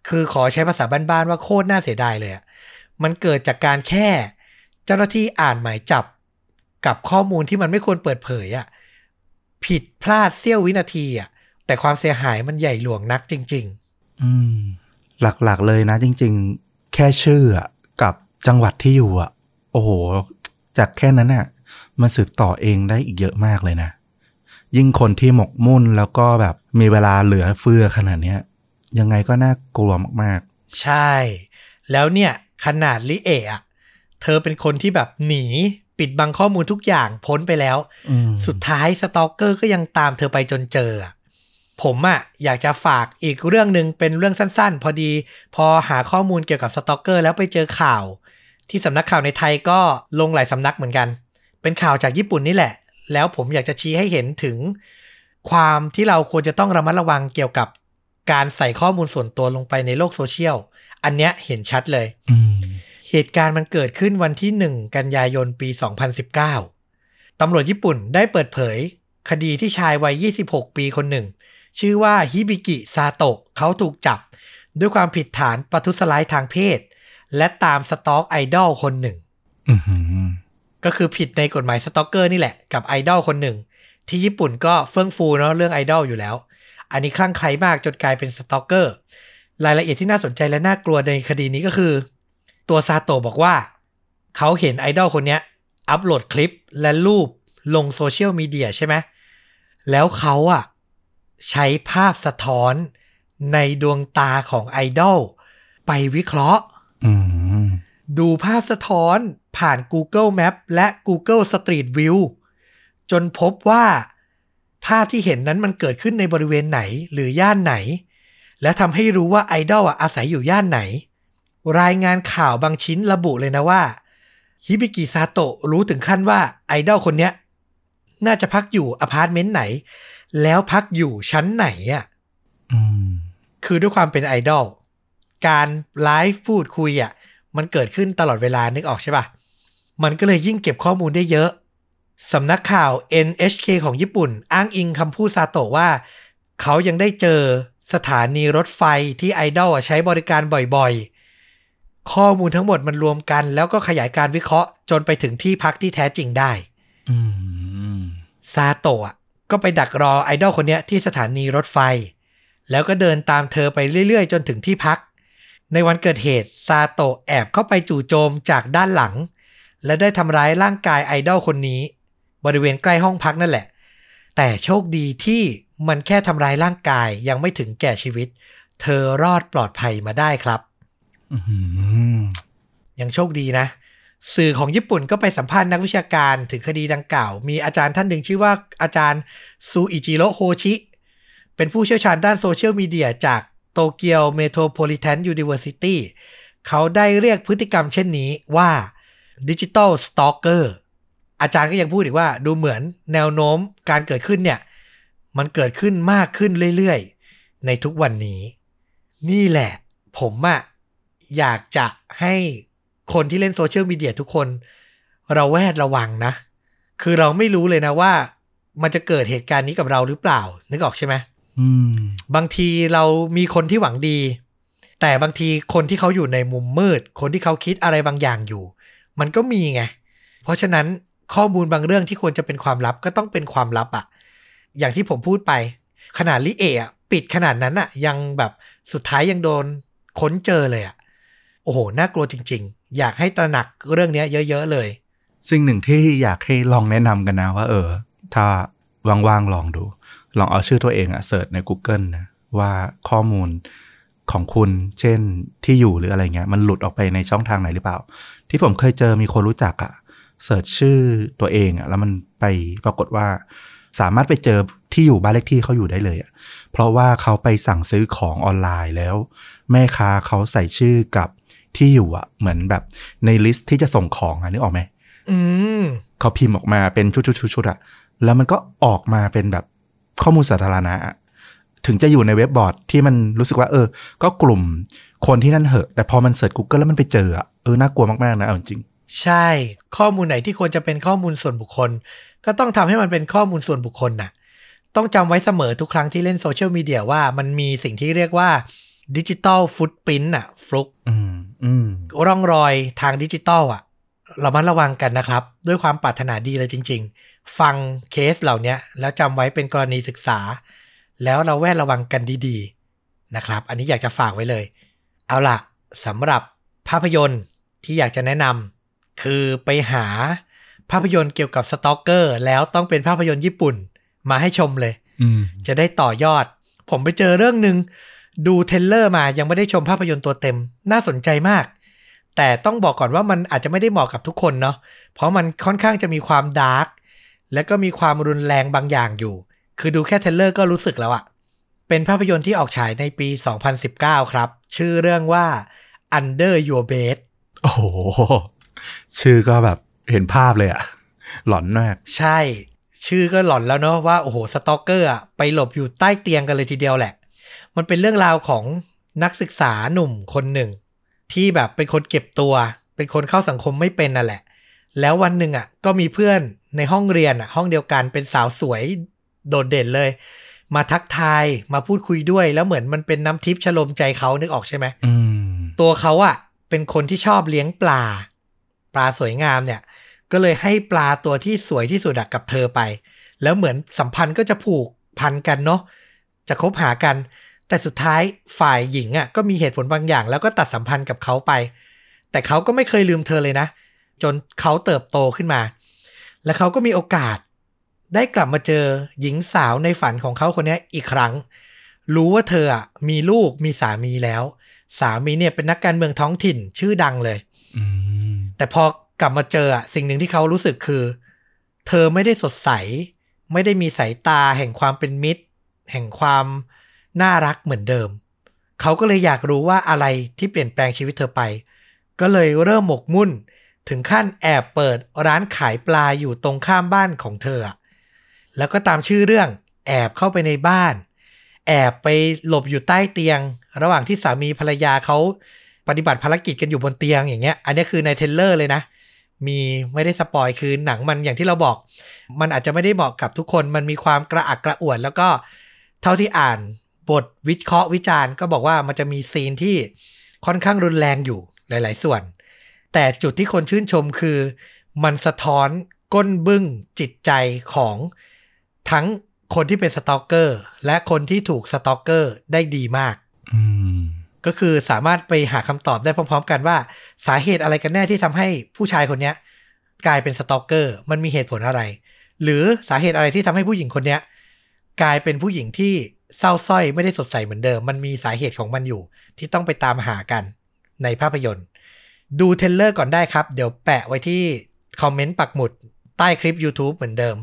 คือขอใช้ภาษาบ้านๆว่าโคตรน่าเสียดายเลยอะมันเกิดจากการแค่เจ้าหน้าที่อ่านหมายจับกับข้อมูลที่มันไม่ควรเปิดเผยอะผิดพลาดเสี้ยววินาทีอะแต่ความเสียหายมันใหญ่หลวงนักจริง ๆ อืม หลักๆเลยนะจริง ๆ แค่ชื่ออะ จังหวัดที่อยู่อะ โอ้โห จากแค่นั้นอะ มันสืบต่อเองได้อีกเยอะมากเลยนะ ยิ่งคนที่หมกมุ่นแล้วก็แบบมีเวลาเหลือเฟือขนาดเนี้ย ยังไงก็น่ากลัวมากๆ ใช่ แล้วเนี่ยขนาดลิเอะอะเธอเป็นคนที่แบบหนีปิดบังข้อมูลทุกอย่างพ้นไปแล้วๆอืมสุดท้ายสตอกเกอร์ก็ยังตามเธอไปจนเจออะผมอะ่ะอยากจะฝากอีกเรื่องหนึ่งเป็นเรื่องสั้นๆ พอดี พอหาข้อมูลเกี่ยวกับสตอกเกอร์แล้วไปเจอข่าว ที่สำนักข่าวในไทยก็ลงหลายสำนักเหมือนกัน เป็นข่าวจากญี่ปุ่นนี่แหละ แล้วผมอยากจะชี้ให้เห็นถึง ความที่เราควรจะต้องระมัดระวังเกี่ยวกับการใส่ข้อมูลส่วนตัวลงไปในโลกโซเชียล อันเนี้ยเห็นชัดเลย เหตุการณ์มันเกิดขึ้นวันที่ 1 กันยายนปี 2019 ตำรวจญี่ปุ่นได้เปิดเผย คดีที่ชายวัย 26 ปีคนหนึ่ง ชื่อว่าฮิบิกิซาโตะเขาถูกจับ ด้วยความผิดฐานประทุษร้ายทางเพศ และตาม stalk ไอดอลคนหนึ่งอือหือก็คือผิดในกฎหมาย stalker นี่แหละกับไอดอลคนหนึ่ง ที่ญี่ปุ่นก็เฟื่องฟูเนาะเรื่องไอดอลอยู่แล้ว อันนี้คลั่งไคล้มากจนกลายเป็น stalker รายละเอียดที่น่าสนใจและน่ากลัวในคดีนี้ก็คือ ตัวซาโตะบอกว่า เขาเห็นไอดอลคนเนี้ยอัปโหลดคลิปและรูปลงโซเชียลมีเดียใช่ไหมแล้วเขาอะใช้ภาพสะท้อนในดวงตาของไอดอลไปวิเคราะห์อืม ดูภาพสะท้อนผ่าน Google Map และ Google Street View จนพบว่า ภาพที่เห็นนั้นมันเกิดขึ้นในบริเวณไหนหรือย่านไหน และทำให้รู้ว่าไอดอลอะอาศัยอยู่ย่านไหน รายงานข่าวบางชิ้นระบุเลยนะว่า ฮิบิกิซาโตะรู้ถึงขั้นว่าไอดอลคนเนี้ย น่าจะพักอยู่อพาร์ตเมนต์ไหน แล้วพักอยู่ชั้นไหนอะอืมคือด้วยความเป็นไอดอล การไลฟ์พูดคุยอะมันเกิดขึ้นตลอดเวลานึกออกใช่ปะมันก็เลยยิ่งเก็บข้อมูลได้เยอะ สำนักข่าว NHK ของญี่ปุ่น อ้างอิงคำพูดซาโตะว่า เขายังได้เจอสถานีรถไฟที่ไอดอลอะใช้บริการบ่อยๆ ข้อมูลทั้งหมดมันรวมกันแล้วก็ขยายการวิเคราะห์จนไปถึงที่พักที่แท้จริงได้อืมซาโตะอะก็ไปดักรอไอดอลคนเนี้ยที่สถานีรถไฟ แล้วก็เดินตามเธอไปเรื่อยๆ จนถึงที่พัก ในวันเกิดเหตุซาโตะแอบเข้าไปจู่โจมจากด้านหลัง และได้ทำร้ายร่างกายไอดอลคนนี้ บริเวณใกล้ห้องพักนั่นแหละ แต่โชคดีที่มันแค่ทำร้ายร่างกายยังไม่ถึงแก่ชีวิต เธอรอดปลอดภัยมาได้ครับอืมยังโชคดีนะ สื่อของญี่ปุ่นก็ไปสัมภาษณ์นักวิชาการถึงคดีดังกล่าว มีอาจารย์ท่านหนึ่งชื่อว่าอาจารย์ซูอิจิโรโฮชิ เป็นผู้เชี่ยวชาญด้านโซเชียลมีเดียจาก Tokyo Metropolitan University เขาได้เรียกพฤติกรรมเช่นนี้ว่าดิจิ t a ลสตอกเกอร์อาจารย์ก็ยังพูดอีกว่าดูเหมือนแนวโน้มการเกิดขึ้นเนี่ย มันเกิดขึ้นมากขึ้นเรื่อยๆ ในทุกวันนี้ นี่แหละ ผมอะอยากจะให้คนที่เล่นโซเชียลมีเดียทุกคน เราแวดระวังนะ คือเราไม่รู้เลยนะว่า มันจะเกิดเหตุการณ์นี้กับเราหรือเปล่า นึกออกใช่ไหม บางทีเรามีคนที่หวังดี แต่บางทีคนที่เขาอยู่ในมุมมืด คนที่เขาคิดอะไรบางอย่างอยู่ มันก็มีไง เพราะฉะนั้นข้อมูลบางเรื่องที่ควรจะเป็นความลับก็ต้องเป็นความลับอะอย่างที่ผมพูดไป ขนาดลิเอะปิดขนาดนั้นอะยังแบบสุดท้ายยังโดนค้นเจอเลยอะโอ้โห น่ากลัวจริง ๆ อยากให้ตระหนักเรื่องนี้เยอะๆเลย สิ่งหนึ่งที่อยากให้ลองแนะนำกันนะว่า เออ ถ้าว่างๆลองดู ลองเอาชื่อตัวเองอะ search ใน Google นะว่าข้อมูลของคุณเช่นที่อยู่หรืออะไรเงี้ย มันหลุดออกไปในช่องทางไหนหรือเปล่า ที่ผมเคยเจอมีคนรู้จักอะ search ชื่อตัวเองอะแล้วมันไปปรากฏว่า สามารถไปเจอที่อยู่บ้านเลขที่เขาอยู่ได้เลยอะเพราะว่าเขาไปสั่งซื้อของออนไลน์แล้ว แม่ค้าเขาใส่ชื่อกับที่อยู่อะเหมือนแบบใน list ที่จะส่งของอะนึกออกไหมอืมเขาพิมพ์ออกมาเป็นชุดๆๆๆอะแล้วมันก็ออกมาเป็นแบบ ข้อมูลสาธารณะอะถึงจะอยู่ในเว็บบอร์ดที่มันรู้สึกว่า เออ ก็กลุ่มคนที่นั่นเหอะ แต่พอมันเสิร์ช Google แล้วมันไปเจออะเออน่ากลัวมากๆนะเอาจริง ใช่ ข้อมูลไหนที่ควรจะเป็นข้อมูลส่วนบุคคล ก็ต้องทำให้มันเป็นข้อมูลส่วนบุคคลน่ะ ต้องจำไว้เสมอทุกครั้งที่เล่นโซเชียลมีเดียว่ามันมีสิ่งที่เรียกว่า digital footprint น่ะฟลุกอืมอืมร่องรอยทางดิจิตอลอะเรามาระวังกันนะครับ ด้วยความปรารถนาดีเลยจริง ๆ ฟังเคสเหล่านี้แล้วจำไว้เป็นกรณีศึกษา แล้วเราแวดระวังกันดีๆนะครับ อันนี้อยากจะฝากไว้เลย เอาล่ะสำหรับภาพยนตร์ที่อยากจะแนะนำคือไปหาภาพยนตร์เกี่ยวกับ stalker แล้วต้องเป็นภาพยนตร์ญี่ปุ่นมาให้ชมเลยอืมจะได้ต่อยอด ผมไปเจอเรื่องหนึ่งดู trailer มายังไม่ได้ชมภาพยนตร์ตัวเต็ม น่าสนใจมาก แต่ต้องบอกก่อนว่ามันอาจจะไม่ได้เหมาะกับทุกคนเนาะเพราะมันค่อนข้างจะมีความ dark และก็มีความรุนแรงบางอย่างอยู่ คือดูแค่ trailer ก็รู้สึกแล้วอะเป็นภาพยนตร์ที่ออกฉายในปี 2019 ครับ ชื่อเรื่องว่า Under Your Bed โอ้โห ชื่อก็แบบเห็นภาพเลยอะหลอนมาก ใช่ ชื่อก็หลอนแล้วเนาะว่า โอ้โห สตอกเกอร์อะไปหลบอยู่ใต้เตียงกันเลยทีเดียวแหละ มันเป็นเรื่องราวของนักศึกษาหนุ่มคนหนึ่ง ที่แบบเป็นคนเก็บตัว เป็นคนเข้าสังคมไม่เป็นนั่นแหละ แล้ววันหนึ่งอะก็มีเพื่อน ในห้องเรียนอะห้องเดียวกันเป็นสาวสวยโดดเด่นเลย มาทักทายมาพูดคุยด้วย แล้วเหมือนมันเป็นน้ำทิพย์ชโลมใจเขานึกออกใช่ไหมอืมตัวเขาอะเป็นคนที่ชอบเลี้ยงปลา ปลาสวยงามเนี่ย ก็เลยให้ปลาตัวที่สวยที่สุดอะกับเธอไป แล้วเหมือนสัมพันธ์ก็จะผูกพันกันเนาะจะคบหากัน แต่สุดท้ายฝ่ายหญิงอะก็มีเหตุผลบางอย่าง แล้วก็ตัดสัมพันธ์กับเขาไป แต่เขาก็ไม่เคยลืมเธอเลยนะ จนเขาเติบโตขึ้นมา แล้วเขาก็มีโอกาส ได้กลับมาเจอหญิงสาวในฝันของเขาคนนี้อีกครั้ง รู้ว่าเธออะมีลูกมีสามีแล้ว สามีเนี่ยเป็นนักการเมืองท้องถิ่นชื่อดังเลยอืมแต่พอกลับมาเจออะสิ่งหนึ่งที่เขารู้สึกคือ เธอไม่ได้สดใส ไม่ได้มีสายตาแห่งความเป็นมิตร แห่งความน่ารักเหมือนเดิม เขาก็เลยอยากรู้ว่าอะไรที่เปลี่ยนแปลงชีวิตเธอไป ก็เลยเริ่มหมกมุ่น ถึงขั้นแอบเปิดร้านขายปลาอยู่ตรงข้ามบ้านของเธอ แล้วก็ตามชื่อเรื่องแอบเข้าไปในบ้าน แอบไปหลบอยู่ใต้เตียง ระหว่างที่สามีภรรยาเขาปฏิบัติภารกิจกันอยู่บนเตียงอย่างเงี้ย อันนี้คือใน trailer เลยนะ นี่ไม่ได้ spoil คือหนังมันอย่างที่เราบอก มันอาจจะไม่ได้เหมาะกับทุกคน มันมีความกระอักกระอ่วน แล้วก็เท่าที่อ่านบทวิเคราะห์วิจารณ์ ก็บอกว่ามันจะมี scene ที่ค่อนข้างรุนแรงอยู่หลาย ๆ ส่วน แต่จุดที่คนชื่นชมคือ มันสะท้อนก้นบึ้งจิตใจของทั้งคนที่เป็น stalker และคนที่ถูก stalker ได้ดีมากอืมก็คือสามารถไปหาคำตอบได้พร้อม ๆ กันว่า สาเหตุอะไรกันแน่ที่ทำให้ผู้ชายคนเนี้ยกลายเป็น stalker มันมีเหตุผลอะไร หรือสาเหตุอะไรที่ทำให้ผู้หญิงคนเนี้ยกลายเป็นผู้หญิงที่เศร้าสร้อยไม่ได้สดใสเหมือนเดิม มันมีสาเหตุของมันอยู่ ที่ต้องไปตามหากันในภาพยนตร์ ดูเทรลเลอร์ก่อนได้ครับ เดี๋ยวแปะไว้ที่คอมเมนต์ปักหมุดใต้คลิป YouTube เหมือนเดิม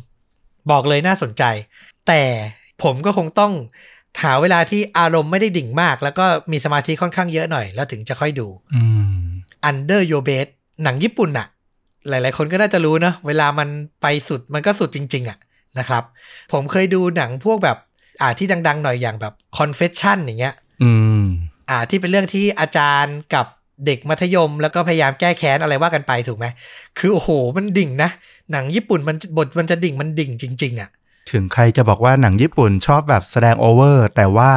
บอกเลยน่าสนใจ แต่ผมก็คงต้องหาเวลาที่อารมณ์ไม่ได้ดิ่งมาก แล้วก็มีสมาธิค่อนข้างเยอะหน่อย แล้วถึงจะค่อยดูอืม Under Your Bed หนังญี่ปุ่นอะหลาย ๆ คนก็น่าจะรู้เนอะเวลามันไปสุดมันก็สุดจริง ๆอะนะครับ ผมเคยดูหนังพวกแบบ อ่าที่ดัง ๆ หน่อยอย่างแบบ Confession อย่างเงี้ย อืม อ่าที่เป็นเรื่องที่อาจารย์กับ เด็กมัธยมแล้วก็พยายามแก้แค้นอะไรว่ากันไปถูกไหม คือโอ้โหมันดิ่งนะ หนังญี่ปุ่นมันบทมันจะดิ่งมันดิ่งจริง ๆอะถึงใครจะบอกว่าหนังญี่ปุ่นชอบแบบแสดง over แต่ว่า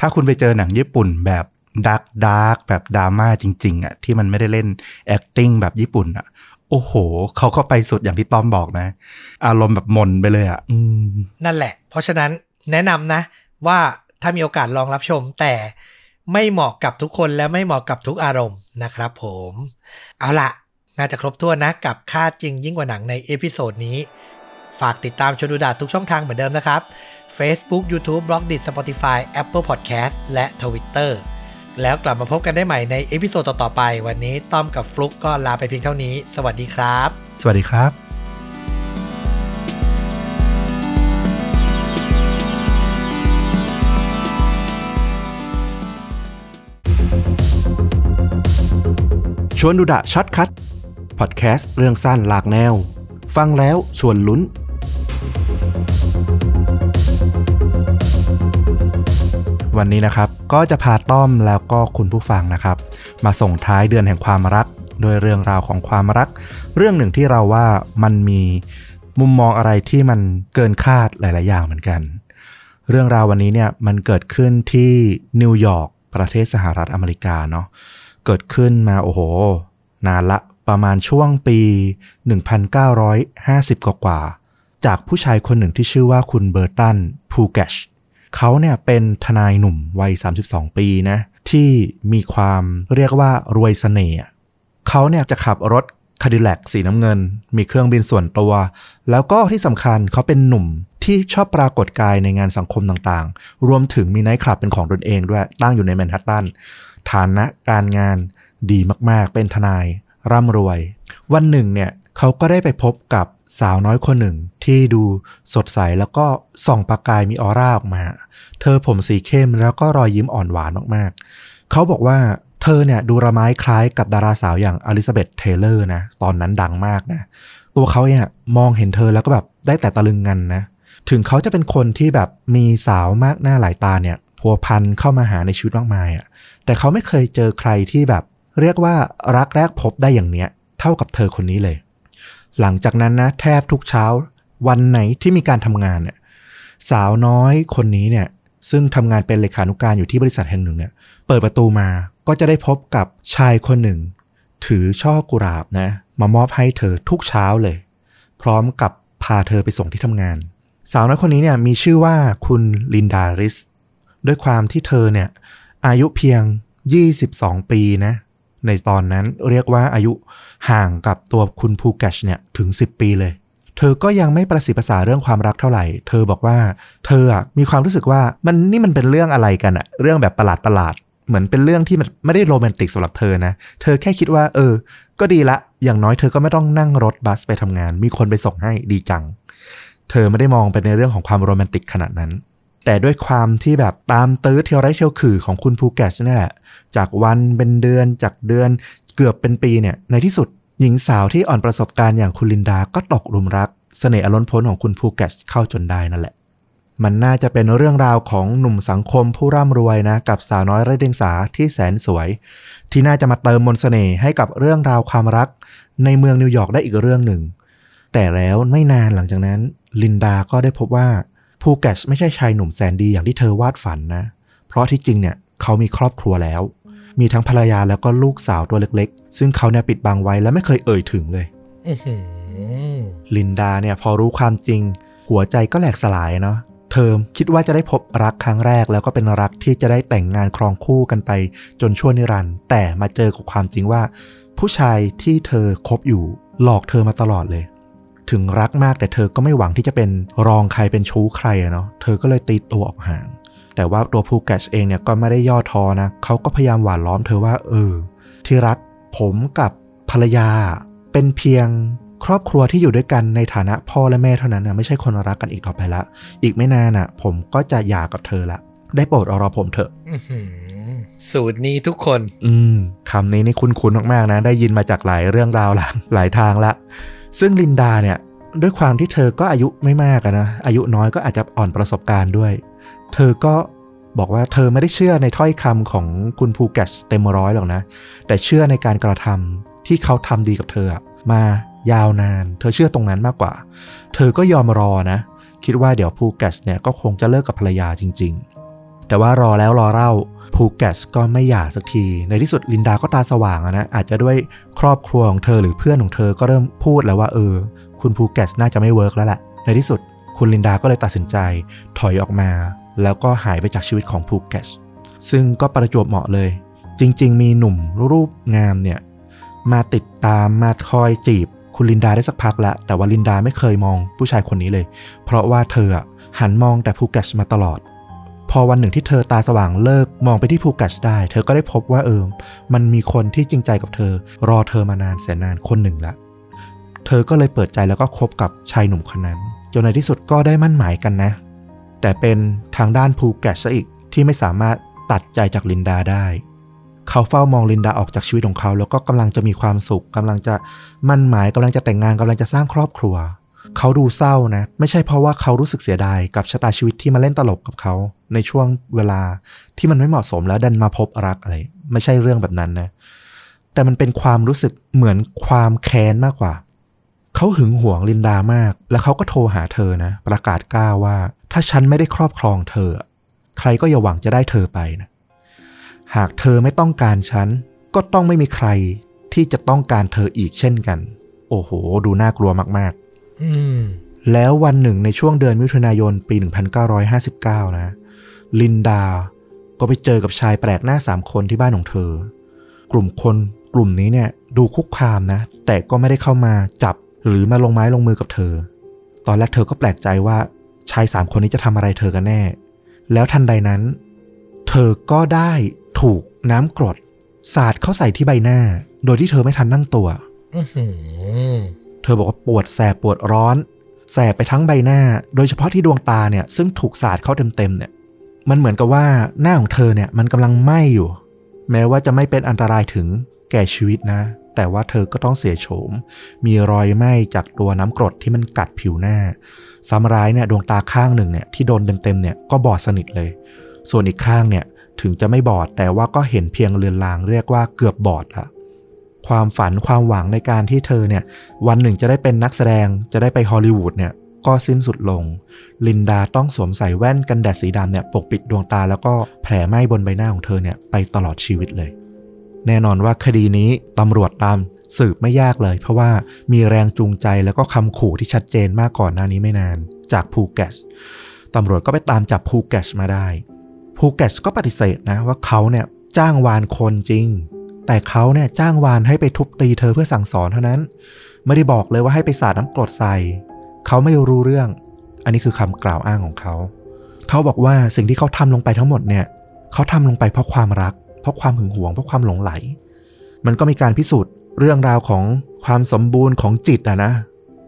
ถ้าคุณไปเจอหนังญี่ปุ่นแบบ dark dark แบบดราม่าจริง ๆอะที่มันไม่ได้เล่น acting แบบญี่ปุ่นอะโอ้โห เขาก็ไปสุดอย่างที่ต้อมบอกนะ อารมณ์แบบหม่นไปเลยอะอืมนั่นแหละ เพราะฉะนั้นแนะนำนะ ว่าถ้ามีโอกาสลองรับชม แต่ ไม่เหมาะกับทุกคนและไม่เหมาะกับทุกอารมณ์นะครับผม เอาละน่าจะครบถ้วนนะกับฆ่าจริงยิ่งกว่าหนังใน episode นี้ ฝากติดตามชวนดูดะทุกช่องทางเหมือนเดิมนะครับ Facebook YouTube b l o g d i t Spotify Apple Podcast และ Twitter แล้วกลับมาพบกันได้ใหม่ใน episode ต่อ ๆ ไป วันนี้ต้อมกับฟลุกก็ลาไปเพียงเท่านี้ สวัสดีครับ สวัสดีครับ ชวนดูดะช็อตคัทพอดแคสต์เรื่องสั้นหลากแนว ฟังแล้วชวนลุ้น วันนี้นะครับก็จะพาต้อมแล้วก็คุณผู้ฟังนะครับ มาส่งท้ายเดือนแห่งความรัก โดยเรื่องราวของความรัก เรื่องหนึ่งที่เราว่ามันมีมุมมองอะไรที่มันเกินคาดหลาย ๆ อย่างเหมือนกัน เรื่องราววันนี้เนี่ยมันเกิดขึ้นที่นิวยอร์กประเทศสหรัฐอเมริกาเนาะ เกิดขึ้นมาโอ้โห นานละประมาณช่วงปี 1950 กว่าๆจากผู้ชายคนหนึ่งที่ชื่อว่าคุณเบอร์ตันพูแกชเขาเนี่ยเป็นทนายหนุ่มวัย 32 ปีนะ ที่มีความเรียกว่ารวยเสน่ห์เขาเนี่ยจะขับรถคาดิแลกสีน้ำเงิน มีเครื่องบินส่วนตัว แล้วก็ที่สำคัญเขาเป็นหนุ่มที่ชอบปรากฏกายในงานสังคมต่างๆ รวมถึงมีไนท์คลับเป็นของตนเองด้วยตั้งอยู่ในแมนฮัตตัน ฐานะการงานดีมากๆ เป็นทนาย ร่ำรวย วันหนึ่งเนี่ยเขาก็ได้ไปพบกับสาวน้อยคนหนึ่งที่ดูสดใสแล้วก็ส่องประกายมีออร่าออกมา เธอผมสีเข้มแล้วก็รอยยิ้มอ่อนหวานมากๆ เขาบอกว่าเธอเนี่ยดูละม้ายคล้ายกับดาราสาวอย่างอลิซาเบธเทเลอร์นะ ตอนนั้นดังมากนะ ตัวเขาเนี่ยมองเห็นเธอแล้วก็แบบได้แต่ตะลึงงันนะ ถึงเขาจะเป็นคนที่แบบมีสาวมากหน้าหลายตาเนี่ยพัวพันเข้ามาหาในชีวิตมากมายอะ่ะ แต่เขาไม่เคยเจอใครที่แบบ เรียกว่ารักแรกพบได้อย่างเนี้ย เท่ากับเธอคนนี้เลย หลังจากนั้นนะแทบทุกเช้า วันไหนที่มีการทำงานเนี่ยสาวน้อยคนนี้เนี่ย ซึ่งทำงานเป็นเลขานุการอยู่ที่บริษัทแห่งหนึ่งเนี่ย เปิดประตูมาก็จะได้พบกับชายคนหนึ่ง ถือช่อกุหลาบนะ มามอบให้เธอทุกเช้าเลย พร้อมกับพาเธอไปส่งที่ทำงาน สาวน้อยคนนี้เนี่ยมีชื่อว่าคุณลินดาริส ด้วยความที่เธอเนี่ย อายุเพียง 22 ปีนะ ในตอนนั้นเรียกว่าอายุห่างกับตัวคุณภูแกชเนี่ยถึง 10 ปีเลย เธอก็ยังไม่ประสิทธิภาษาเรื่องความรักเท่าไหร่ เธอบอกว่า เธออะมีความรู้สึกว่ามันนี่มันเป็นเรื่องอะไรกันอะเรื่องแบบประหลาดประหลาดเหมือนเป็นเรื่องที่มันไม่ได้โรแมนติกสำหรับเธอนะ เธอแค่คิดว่า เออ ก็ดีละ อย่างน้อยเธอก็ไม่ต้องนั่งรถบัสไปทำงาน มีคนไปส่งให้ดีจัง เธอไม่ได้มองไปในเรื่องของความโรแมนติกขนาดนั้น แต่ด้วยความที่แบบตามตื้อเที่ยวไร้เที่ยวขื่อของคุณภูแกชนี่แหละ จากวันเป็นเดือนจากเดือนเกือบเป็นปีเนี่ย ในที่สุดหญิงสาวที่อ่อนประสบการณ์อย่างคุณลินดาก็ตกหลุมรักเสน่ห์อล้นพ้นของคุณภูแกชเข้าจนได้นั่นแหละ มันน่าจะเป็นเรื่องราวของหนุ่มสังคมผู้ร่ำรวยนะกับสาวน้อยไร้เดียงสาที่แสนสวย ที่น่าจะมาเติมมนต์เสน่ห์ให้กับเรื่องราวความรัก ในเมืองนิวยอร์กได้อีกเรื่องหนึ่ง แต่แล้วไม่นานหลังจากนั้น ลินดาก็ได้พบว่า ภูแกชไม่ใช่ชายหนุ่มแสนดีอย่างที่เธอวาดฝันนะ เพราะที่จริงเนี่ยเขามีครอบครัวแล้ว มีทั้งภรรยาแล้วก็ลูกสาวตัวเล็กๆ ซึ่งเขาเนี่ยปิดบังไว้และไม่เคยเอ่ยถึงเลยอื้อหือลินดาเนี่ยพอรู้ความจริง หัวใจก็แหลกสลายเนาะเธอคิดว่าจะได้พบรักครั้งแรกแล้วก็เป็นรักที่จะได้แต่งงานครองคู่กันไปจนชั่วนิรันดร์แต่มาเจอกับความจริงว่า ผู้ชายที่เธอคบอยู่หลอกเธอมาตลอดเลย ถึงรักมากแต่เธอก็ไม่หวังที่จะเป็นรองใครเป็นชู้ใครอะเนาะเธอก็เลยตีตัวออกห่าง แต่ว่าตัวภูแกชเองเนี่ยก็ไม่ได้ย่อท้อนะเขาก็พยายามหวานล้อมเธอว่าเออ ที่รักผมกับภรรยา เป็นเพียงครอบครัวที่อยู่ด้วยกันในฐานะพ่อและแม่เท่านั้นนะไม่ใช่คนรักกันอีกต่อไปละ อีกไม่นานน่ะ ผมก็จะหย่ากับเธอละ ได้โปรดเอารอผมเถอะอื้อหือสูตรนี้ทุกคน อืมคำนี้นี่คุ้นๆมากๆนะ ได้ยินมาจากหลายเรื่องราวละหลายทางละ ซึ่งลินดาเนี่ยด้วยความที่เธอก็อายุไม่มากนะอายุน้อยก็อาจจะอ่อนประสบการณ์ด้วย เธอก็บอกว่าเธอไม่ได้เชื่อในถ้อยคำของคุณภูแกชเต็มร้อยหรอกนะ แต่เชื่อในการกระทำที่เขาทำดีกับเธอมายาวนาน เธอเชื่อตรงนั้นมากกว่า เธอก็ยอมรอนะ คิดว่าเดี๋ยวภูแกชเนี่ยก็คงจะเลิกกับภรรยาจริงๆ แต่ว่ารอแล้วรอเล่าภูแกชก็ไม่หย่าสักที ในที่สุดลินดาก็ตาสว่างอะนะอาจจะด้วยครอบครัวของเธอหรือเพื่อนของเธอก็เริ่มพูดแล้วว่าเออ คุณภูแกชน่าจะไม่เวิร์กแล้วแหละในที่สุดคุณลินดาก็เลยตัดสินใจถอยออกมา แล้วก็หายไปจากชีวิตของภูแกชซึ่งก็ประจวบเหมาะเลย จริง ๆ มีหนุ่มรูปงามเนี่ยมาติดตามมาคอยจีบ คุณลินดาได้สักพักล้วแต่ว่าลินดาไม่เคยมองผู้ชายคนนี้เลย เพราะว่าเธอหันมองแต่ภูแกชมาตลอด พอวันหนึ่งที่เธอตาสว่างเลิกมองไปที่ภูแกชได้ เธอก็ได้พบว่าเออมันมีคนที่จริงใจกับเธอ รอเธอมานานแสนนานคนหนึ่งละเธอก็เลยเปิดใจแล้วก็คบกับชายหนุ่มคนนั้น จนในที่สุดก็ได้มั่นหมายกันนะ แต่เป็นทางด้านภูแกชซะอีกที่ไม่สามารถตัดใจจากลินดาได้ เขาเฝ้ามองลินดาออกจากชีวิตของเขา แล้วก็กำลังจะมีความสุขกำลังจะมั่นหมายกำลังจะแต่งงานกำลังจะสร้างครอบครัว เขาดูเศร้านะ ไม่ใช่เพราะว่าเขารู้สึกเสียดายกับชะตาชีวิตที่มาเล่นตลกกับเขาในช่วงเวลาที่มันไม่เหมาะสมแล้วดันมาพบรักอะไร ไม่ใช่เรื่องแบบนั้นนะ แต่มันเป็นความรู้สึกเหมือนความแค้นมากกว่า เขาหึงหวงลินดามาก แล้วเขาก็โทรหาเธอนะ ประกาศกล้าว่า ถ้าฉันไม่ได้ครอบครองเธอ ใครก็อย่าหวังจะได้เธอไปนะ หากเธอไม่ต้องการฉันก็ต้องไม่มีใครที่จะต้องการเธออีกเช่นกัน โอ้โห ดูน่ากลัวมากๆ แล้ววันหนึ่งในช่วงเดือนมิถุนายนปี 1959 นะ ลินดา ก็ไปเจอกับชายแปลกหน้าสามคนที่บ้านของเธอ กลุ่มคนกลุ่มนี้เนี่ยดูคุกคามนะ แต่ก็ไม่ได้เข้ามาจับหรือมาลงไม้ลงมือกับเธอ ตอนแรกเธอก็แปลกใจว่าชายสามคนนี้จะทำอะไรเธอกันแน่ แล้วทันใดนั้น เธอก็ได้ถูกน้ำกรดสาดเข้าใส่ที่ใบหน้า โดยที่เธอไม่ทันนั่งตัวอื้อหือ เธอบอกว่าปวดแสบปวดร้อน แสบไปทั้งใบหน้า โดยเฉพาะที่ดวงตาเนี่ยซึ่งถูกสาดเข้าเต็มๆเนี่ย มันเหมือนกับว่าหน้าของเธอเนี่ยมันกำลังไหม้อยู่ แม้ว่าจะไม่เป็นอันตรายถึงแก่ชีวิตนะ แต่ว่าเธอก็ต้องเสียโฉม มีรอยไหม้จากตัวน้ำกรดที่มันกัดผิวหน้าซ้ำร้ายเนี่ยดวงตาข้างหนึ่งเนี่ยที่โดนเต็มๆเนี่ยก็บอดสนิทเลย ส่วนอีกข้างเนี่ยถึงจะไม่บอดแต่ว่าก็เห็นเพียงเลือนลางเรียกว่าเกือบบอดละ ความฝันความหวังในการที่เธอเนี่ยวันหนึ่งจะได้เป็นนักแสดงจะได้ไปฮอลลีวูดเนี่ยก็สิ้นสุดลง ลินดาต้องสวมใส่แว่นกันแดดสีดำเนี่ยปกปิดดวงตาแล้วก็แผลไหม้บนใบหน้าของเธอเนี่ยไปตลอดชีวิตเลย แน่นอนว่าคดีนี้ตำรวจตามสืบไม่ยากเลย เพราะว่ามีแรงจูงใจแล้วก็คำขู่ที่ชัดเจนมากก่อนหน้านี้ไม่นาน จากภูแกชตำรวจก็ไปตามจับภูแกชมาได้ภูแกชก็ปฏิเสธนะว่าเขาเนี่ยจ้างวานคนจริง แต่เขาเนี่ยจ้างวานให้ไปทุบตีเธอเพื่อสั่งสอนเท่านั้น ไม่ได้บอกเลยว่าให้ไปสาดน้ำกรดใส่ เขาไม่รู้เรื่อง อันนี้คือคำกล่าวอ้างของเขา เขาบอกว่าสิ่งที่เขาทำลงไปทั้งหมดเนี่ย เขาทำลงไปเพราะความรัก เพราะความหึงหวง เพราะความหลงไหล มันก็มีการพิสูจน์เรื่องราวของความสมบูรณ์ของจิตอะนะ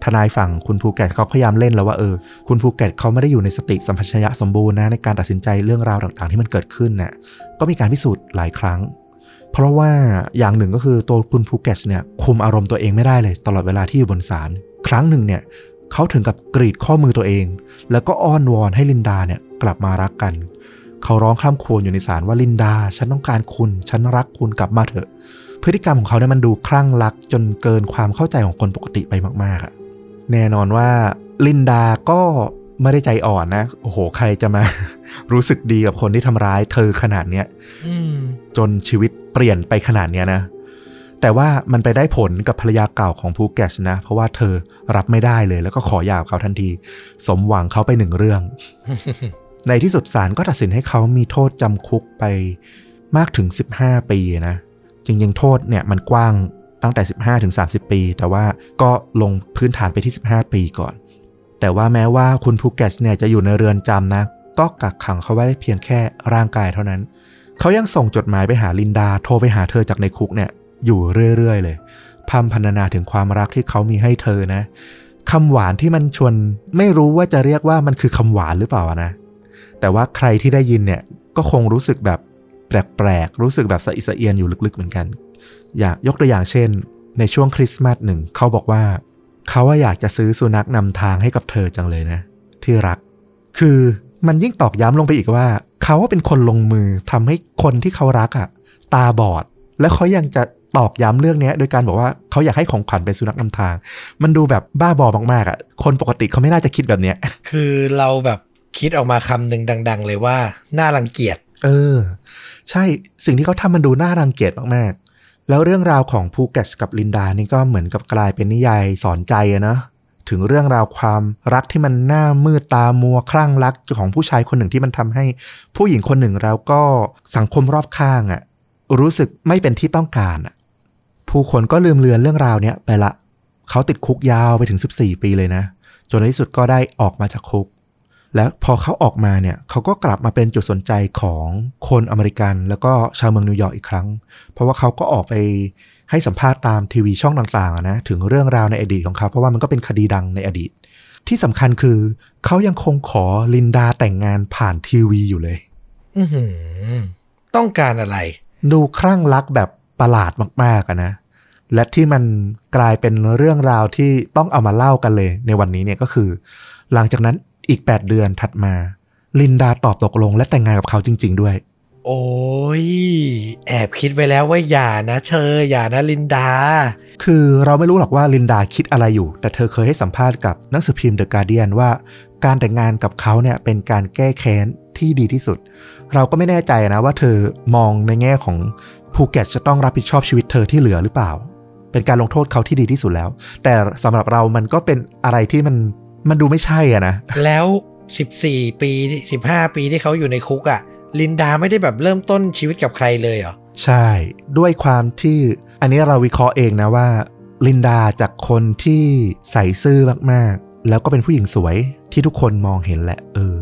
ทนายฝั่งคุณภูแกตเขาพยายามเล่นแล้วว่าเออ คุณภูแกตเขาไม่ได้อยู่ในสติสัมปชัญญะสมบูรณ์นะในการตัดสินใจเรื่องราวต่างๆ ที่มันเกิดขึ้นน่ะ ก็มีการพิสูจน์หลายครั้ง เพราะว่าอย่างหนึ่งก็คือตัวคุณภูเก็ตเนี่ยคุมอารมณ์ตัวเองไม่ได้เลย ตลอดเวลาที่อยู่บนศาลครั้งหนึ่งเนี่ยเขาถึงกับกรีดข้อมือตัวเอง แล้วก็อ้อนวอนให้ลินดาเนี่ยกลับมารักกัน เขาร้องคร่ำครวญอยู่ในศาลว่าลินดา ฉันต้องการคุณ ฉันรักคุณกลับมาเถอะ พฤติกรรมของเขาเนี่ยมันดูคลั่งรักจนเกินความเข้าใจของคนปกติไปมากๆอะแน่นอนว่าลินดาก็ไม่ได้ใจอ่อนนะ โอ้โห ใครจะมา รู้สึกดีกับคนที่ทำร้ายเธอขนาดเนี้ยอืมจนชีวิต เปลี่ยนไปขนาดเนี้ยนะ แต่ว่ามันไปได้ผลกับภรรยาเก่าของภูแกชนะ เพราะว่าเธอรับไม่ได้เลย แล้วก็ขอหย่าเขาทันที สมหวังเขาไปหนึ่งเรื่อง ในที่สุดศาลก็ตัดสินให้เขามีโทษจำคุกไปมากถึง 15 ปีนะ จริงๆ โทษเนี่ยมันกว้างตั้งแต่ 15ถึง30 ปี แต่ว่าก็ลงพื้นฐานไปที่ 15 ปีก่อน แต่ว่าแม้ว่าคุณภูเก็ตเนี่ยจะอยู่ในเรือนจำนะ ก็กักขังเขาไว้ได้เพียงแค่ร่างกายเท่านั้น เขายังส่งจดหมายไปหาลินดา โทรไปหาเธอจากในคุกเนี่ย อยู่เรื่อยๆเลยพร่ำพรรณนาถึงความรักที่เขามีให้เธอนะคำหวานที่มันชวนไม่รู้ว่าจะเรียกว่ามันคือคำหวานหรือเปล่านะ แต่ว่าใครที่ได้ยินเนี่ยก็คงรู้สึกแบบแปลกๆ รู้สึกแบบสะอิสะเอียนอยู่ลึกๆเหมือนกัน อยากยกตัวอย่างเช่น ในช่วงคริสต์มาสหนึ่งเขาบอกว่า เขาว่าอยากจะซื้อสุนัขนำทางให้กับเธอจังเลยนะ ที่รัก คือมันยิ่งตอกย้ำลงไปอีกว่า เขาว่าเป็นคนลงมือทำให้คนที่เขารักอะตาบอด แล้วเขายังจะตอกย้ำเรื่องนี้โดยการบอกว่าเขาอยากให้ของขวัญเป็นสุนัขนำทาง มันดูแบบบ้าบอมากๆอะคนปกติเขาไม่น่าจะคิดแบบเนี้ย คือเราแบบคิดออกมาคำหนึ่งดัง ๆ เลยว่าน่ารังเกียจ เออ ใช่สิ่งที่เขาทำมันดูน่ารังเกียจมากๆ แล้วเรื่องราวของภูเก็ตกับลินดานี่ก็เหมือนกับกลายเป็นนิยายสอนใจอะนะ ถึงเรื่องราวความรักที่มันหน้ามืดตามัวคลั่งรักของผู้ชายคนหนึ่งที่มันทำให้ ผู้หญิงคนหนึ่งแล้วก็สังคมรอบข้างอะรู้สึกไม่เป็นที่ต้องการอะผู้คนก็ลืมเลือนเรื่องราวเนี้ยไปละเขาติดคุกยาวไปถึง 14 ปีเลยนะ จนในที่สุดก็ได้ออกมาจากคุก แล้วพอเขาออกมาเนี่ยเขาก็กลับมาเป็นจุดสนใจของคนอเมริกัน แล้วก็ชาวเมืองนิวยอร์กอีกครั้ง เพราะว่าเขาก็ออกไป ให้สัมภาษณ์ตามทีวีช่องต่างๆอะนะถึงเรื่องราวในอดีตของเขา เพราะว่ามันก็เป็นคดีดังในอดีต ที่สำคัญคือ เขายังคงขอลินดาแต่งงานผ่านทีวีอยู่เลย อื้อหือต้องการอะไร ดูคลั่งรักแบบประหลาดมากๆอะนะ และที่มันกลายเป็นเรื่องราวที่ต้องเอามาเล่ากันเลย ในวันนี้เนี่ยก็คือ หลังจากนั้นอีก 8 เดือนถัดมา ลินดาตอบตกลง และแต่งงานกับเขาจริง ๆ ด้วย โอ้ยแอบคิดไปแล้วว่าอย่านะเธออย่านะลินดา คือเราไม่รู้หรอกว่าลินดาคิดอะไรอยู่ แต่เธอเคยให้สัมภาษณ์กับหนังสือพิมพ์เดอะการเดียนว่า การแต่งงานกับเขาเนี่ยเป็นการแก้แค้นที่ดีที่สุด เราก็ไม่แน่ใจนะว่าเธอมองในแง่ของภูเก็ตจะต้องรับผิดชอบชีวิตเธอที่เหลือหรือเปล่า เป็นการลงโทษเขาที่ดีที่สุดแล้ว แต่สำหรับเรามันก็เป็นอะไรที่มันมันดูไม่ใช่อะนะแล้ว 14 ปี 15 ปีที่เขาอยู่ในคุกอะ่ะ ลินดาไม่ได้แบบเริ่มต้นชีวิตกับใครเลยเหรอ ใช่ ด้วยความที่อันนี้เราวิเคราะห์เองนะว่า ลินดาจากคนที่ใส่ซื่อมากๆ แล้วก็เป็นผู้หญิงสวยที่ทุกคนมองเห็นแหละ เออ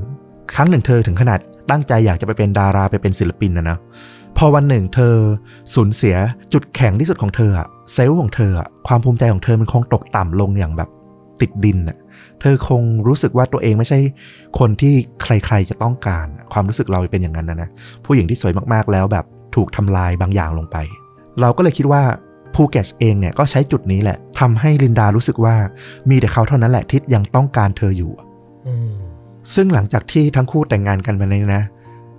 ครั้งหนึ่งเธอถึงขนาดตั้งใจอยากจะไปเป็นดาราไปเป็นศิลปินนะนะพอวันหนึ่งเธอสูญเสียจุดแข็งที่สุดของเธอเซลล์ของเธอความภูมิใจของเธอมันคงตกต่ำลงอย่างแบบ ติดดินอะเธอคงรู้สึกว่าตัวเองไม่ใช่คนที่ใครๆจะต้องการ ความรู้สึกเราเป็นอย่างนั้นนะนะผู้หญิงที่สวยมากๆแล้วแบบถูกทำลายบางอย่างลงไป เราก็เลยคิดว่าภูแกสเองเนี่ยก็ใช้จุดนี้แหละทำให้ลินดารู้สึกว่ามีแต่เขาเท่านั้นแหละที่ยังต้องการเธออยู่อืมซึ่งหลังจากที่ทั้งคู่แต่งงานกันไปเลยนะ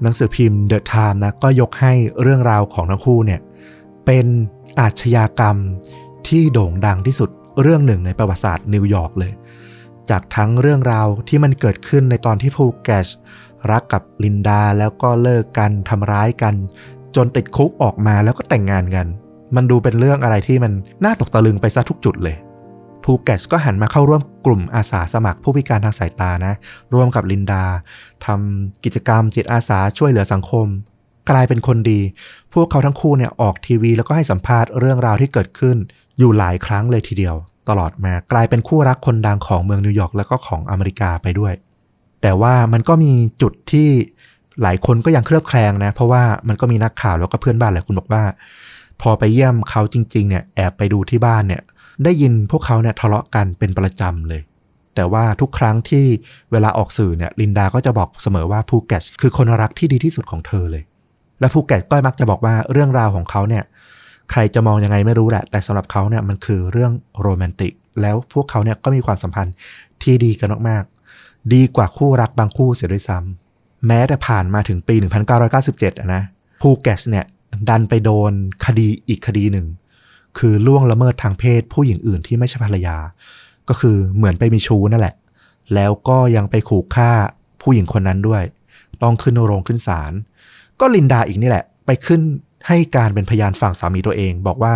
หนังสือพิมพ์ The Time นะก็ยกให้เรื่องราวของทั้งคู่เนี่ยเป็นอาชญากรรมที่โด่งดังที่สุด เรื่องหนึ่งในประวัติศาสตร์นิวยอร์กเลย จากทั้งเรื่องราวที่มันเกิดขึ้นในตอนที่ภูเก็ตรักกับลินดาแล้วก็เลิกกันทำร้ายกัน จนติดคุกออกมาแล้วก็แต่งงานกัน มันดูเป็นเรื่องอะไรที่มันน่าตกตะลึงไปซะทุกจุดเลยภูเก็ตก็หันมาเข้าร่วมกลุ่มอาสาสมัครผู้พิการทางสายตานะ ร่วมกับลินดาทำกิจกรรมจิตอาสาช่วยเหลือสังคม กลายเป็นคนดี พวกเขาทั้งคู่เนี่ยออกทีวี แล้วก็ให้สัมภาษณ์เรื่องราวที่เกิดขึ้นอยู่หลายครั้งเลยทีเดียว ตลอดมากลายเป็นคู่รักคนดังของเมืองนิวยอร์กแล้วก็ของอเมริกาไปด้วย แต่ว่ามันก็มีจุดที่หลายคนก็ยังเคลือบแคลงนะ เพราะว่ามันก็มีนักข่าวแล้วก็เพื่อนบ้านหลายคนบอกว่า พอไปเยี่ยมเขาจริง ๆ เนี่ยแอบไปดูที่บ้านเนี่ย ได้ยินพวกเขาเนี่ยทะเลาะกันเป็นประจำเลย แต่ว่าทุกครั้งที่เวลาออกสื่อเนี่ยลินดาก็จะบอกเสมอว่าภูเก็ตคือคนรักที่ดีที่สุดของเธอเลย และภูแกสก็มักจะบอกว่าเรื่องราวของเขาเนี่ยใครจะมองยังไงไม่รู้แหละ แต่สำหรับเขาเนี่ยมันคือเรื่องโรแมนติก แล้วพวกเขาเนี่ยก็มีความสัมพันธ์ที่ดีกันมากๆ ดีกว่าคู่รักบางคู่เสียด้วยซ้ำแม้แต่ผ่านมาถึงปี 1997อะนะภูแกสเนี่ยดันไปโดนคดีอีกคดีหนึ่ง คือล่วงละเมิดทางเพศผู้หญิงอื่นที่ไม่ใช่ภรรยา ก็คือเหมือนไปมีชู้นั่นแหละ แล้วก็ยังไปขู่ฆ่าผู้หญิงคนนั้นด้วย ต้องขึ้นโรงขึ้นศาล ก็ลินดาอีกนี่แหละ ไปขึ้นให้การเป็นพยานฝั่งสามีตัวเอง บอกว่า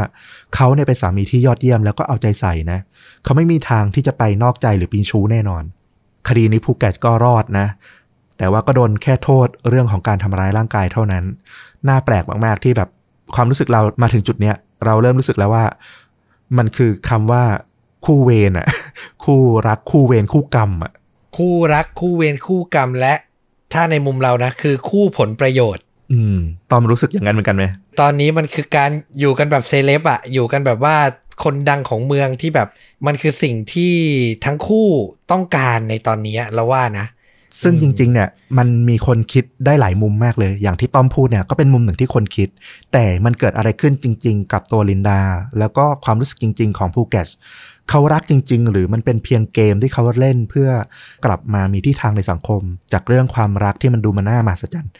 เขาเนี่ยเป็นสามีที่ยอดเยี่ยมแล้วก็เอาใจใส่นะเขาไม่มีทางที่จะไปนอกใจหรือปีนชู้แน่นอน คดีนี้ภูเก็ตก็รอดนะ แต่ว่าก็โดนแค่โทษเรื่องของการทำร้ายร่างกายเท่านั้น น่าแปลกมากๆที่แบบความรู้สึกเรามาถึงจุดเนี้ยเราเริ่มรู้สึกแล้วว่า มันคือคำว่าคู่เวรอะคู่รักคู่เวรคู่กรรมอะคู่รักคู่เวรคู่กรรมและถ้าในมุมเรานะ คือคู่ผลประโยชน์ อืมตอมรู้สึกอย่างนั้นเหมือนกันไหมตอนนี้มันคือการอยู่กันแบบเซเลบอะอยู่กันแบบว่าคนดังของเมืองที่แบบมันคือสิ่งที่ทั้งคู่ต้องการในตอนนี้เราว่านะ ซึ่งจริง ๆ เนี่ย มันมีคนคิดได้หลายมุมมากเลย อย่างที่ต้อมพูดเนี่ยก็เป็นมุมหนึ่งที่คนคิด แต่มันเกิดอะไรขึ้นจริง ๆ กับตัวลินดา แล้วก็ความรู้สึกจริง ๆ ของภูเก็ตเขารักจริง ๆ หรือมันเป็นเพียงเกมที่เขาเล่นเพื่อกลับมามีที่ทางในสังคม จากเรื่องความรักที่มันดูมันน่ามหัศจรรย์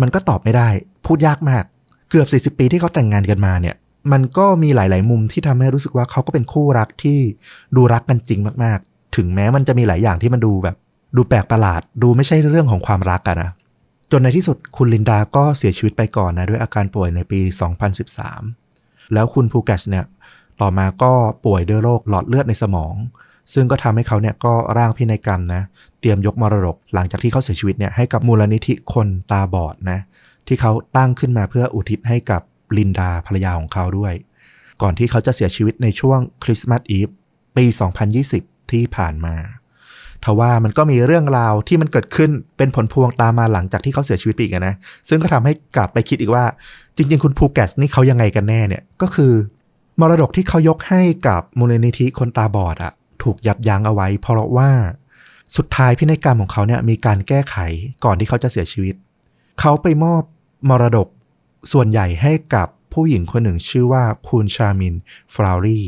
มันก็ตอบไม่ได้ พูดยากมาก เกือบ 40 ปีที่เขาแต่งงานกันมาเนี่ย มันก็มีหลาย ๆ มุมที่ทำให้รู้สึกว่าเขาก็เป็นคู่รักที่ดูรักกันจริงมาก ๆ ถึงแม้มันจะมีหลายอย่างที่มันดูแบบ ดูแปลกประหลาด ดูไม่ใช่เรื่องของความรักอะนะ จนในที่สุดคุณลินดาก็เสียชีวิตไปก่อนนะด้วยอาการป่วยในปี 2013 แล้วคุณภูเก็ตเนี่ย ต่อมาก็ป่วยด้วยโรคหลอดเลือดในสมอง ซึ่งก็ทำให้เขาเนี่ยก็ร่างพินัยกรรมนะ เตรียมยกมรดกหลังจากที่เขาเสียชีวิตเนี่ยให้กับมูลนิธิคนตาบอดนะ ที่เขาตั้งขึ้นมาเพื่ออุทิศให้กับลินดาภรรยาของเขาด้วย ก่อนที่เขาจะเสียชีวิตในช่วงคริสต์มาสอีฟปี 2020 ที่ผ่านมาทว่ามันก็มีเรื่องราวที่มันเกิดขึ้นเป็นผลพวงตามมาหลังจากที่เขาเสียชีวิตไปอีกนะ ซึ่งก็ทำให้กลับไปคิดอีกว่า จริง ๆ คุณภูแกสนี่เขายังไงกันแน่เนี่ย ก็คือ มรดกที่เขายกให้กับมูลนิธิคนตาบอดอะ ถูกยับยั้งเอาไว้ เพราะว่าสุดท้ายพินัยกรรมของเขาเนี่ยมีการแก้ไขก่อนที่เขาจะเสียชีวิต เขาไปมอบมรดกส่วนใหญ่ให้กับผู้หญิงคนหนึ่งชื่อว่าคุณชามินฟราวรี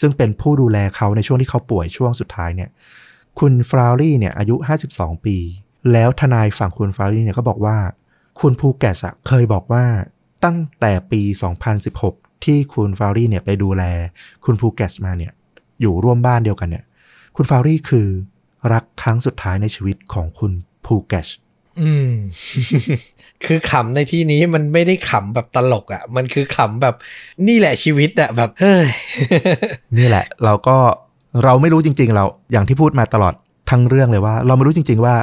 ซึ่งเป็นผู้ดูแลเขาในช่วงที่เขาป่วยช่วงสุดท้ายเนี่ย คุณฟราวรี่เนี่ยอายุ 52 ปี แล้วทนายฝั่งคุณฟราวรี่เนี่ยก็บอกว่า คุณภูแกสเคยบอกว่าตั้งแต่ปี 2016 ที่คุณฟราวรี่เนี่ยไปดูแล คุณภูแกสมาเนี่ย อยู่ร่วมบ้านเดียวกันเนี่ย คุณฟราวรี่คือรักครั้งสุดท้ายในชีวิตของคุณภูแกสอืม คือขำในที่นี้มันไม่ได้ขำแบบตลกอะ่ะ มันคือขำแบบนี่แหละชีวิตอะแบบเฮ้ยนี่แหละ เราก็เราไม่รู้จริง ๆ เราอย่างที่พูดมาตลอดทั้งเรื่องเลยว่า เราไม่รู้จริง ๆ ว่า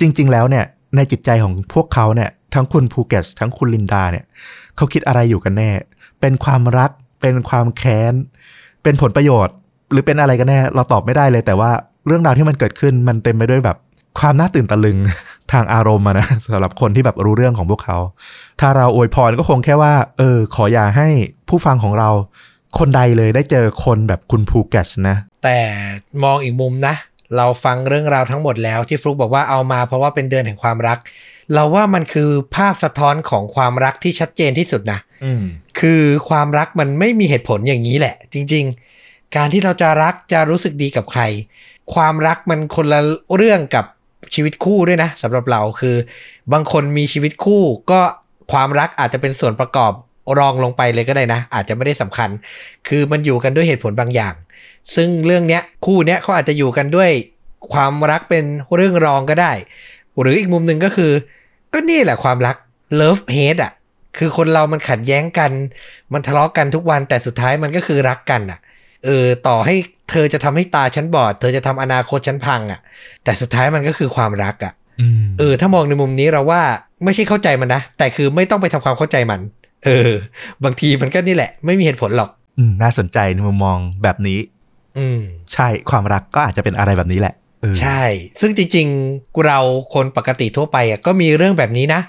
จริง ๆ แล้วเนี่ย ในจิตใจของพวกเขาเนี่ย ทั้งคุณภูเก็ตทั้งคุณลินดาเนี่ยเขาคิดอะไรอยู่กันแน่ เป็นความรัก เป็นความแค้น เป็นผลประโยชน์ หรือเป็นอะไรกันแน่เราตอบไม่ได้เลย แต่ว่าเรื่องราวที่มันเกิดขึ้นมันเต็มไปด้วยแบบความน่าตื่นตะลึงทางอารมณ์อะนะสำหรับคนที่แบบรู้เรื่องของพวกเขา ถ้าเราอวยพรก็คงแค่ว่า เออ ขออย่าให้ผู้ฟังของเรา คนใดเลยได้เจอคนแบบคุณภูเก็ตนะ แต่มองอีกมุมนะ เราฟังเรื่องราวทั้งหมดแล้วที่ฟลุกบอกว่าเอามาเพราะว่าเป็นเดือนแห่งความรัก เราว่ามันคือภาพสะท้อนของความรักที่ชัดเจนที่สุดนะอืมคือความรักมันไม่มีเหตุผลอย่างนี้แหละ จริง ๆ การที่เราจะรักจะรู้สึกดีกับใคร ความรักมันคนละเรื่องกับชีวิตคู่ด้วยนะสำหรับเราคือ บางคนมีชีวิตคู่ก็ความรักอาจจะเป็นส่วนประกอบรองลงไปเลยก็ได้นะ อาจจะไม่ได้สำคัญ คือมันอยู่กันด้วยเหตุผลบางอย่าง ซึ่งเรื่องเนี้ยคู่เนี้ยเขาอาจจะอยู่กันด้วยความรักเป็นเรื่องรองก็ได้ หรืออีกมุมหนึ่งก็คือ ก็นี่แหละความรัก love hate อะคือคนเรามันขัดแย้งกัน มันทะเลาะกันทุกวันแต่สุดท้ายมันก็คือรักกันอะ เออต่อให้เธอจะทำให้ตาฉันบอด เธอจะทำอนาคตฉันพังอะ แต่สุดท้ายมันก็คือความรักอะอืมเออ ถ้ามองในมุมนี้เราว่าไม่ใช่เข้าใจมันนะ แต่คือไม่ต้องไปทำความเข้าใจมัน เออ บางทีมันก็นี่แหละ ไม่มีเหตุผลหรอก อืมน่าสนใจในมุมมองแบบนี้ อืมใช่ความรักก็อาจจะเป็นอะไรแบบนี้แหละเออใช่ ซึ่งจริงๆ เราคนปกติทั่วไปอะก็มีเรื่องแบบนี้นะ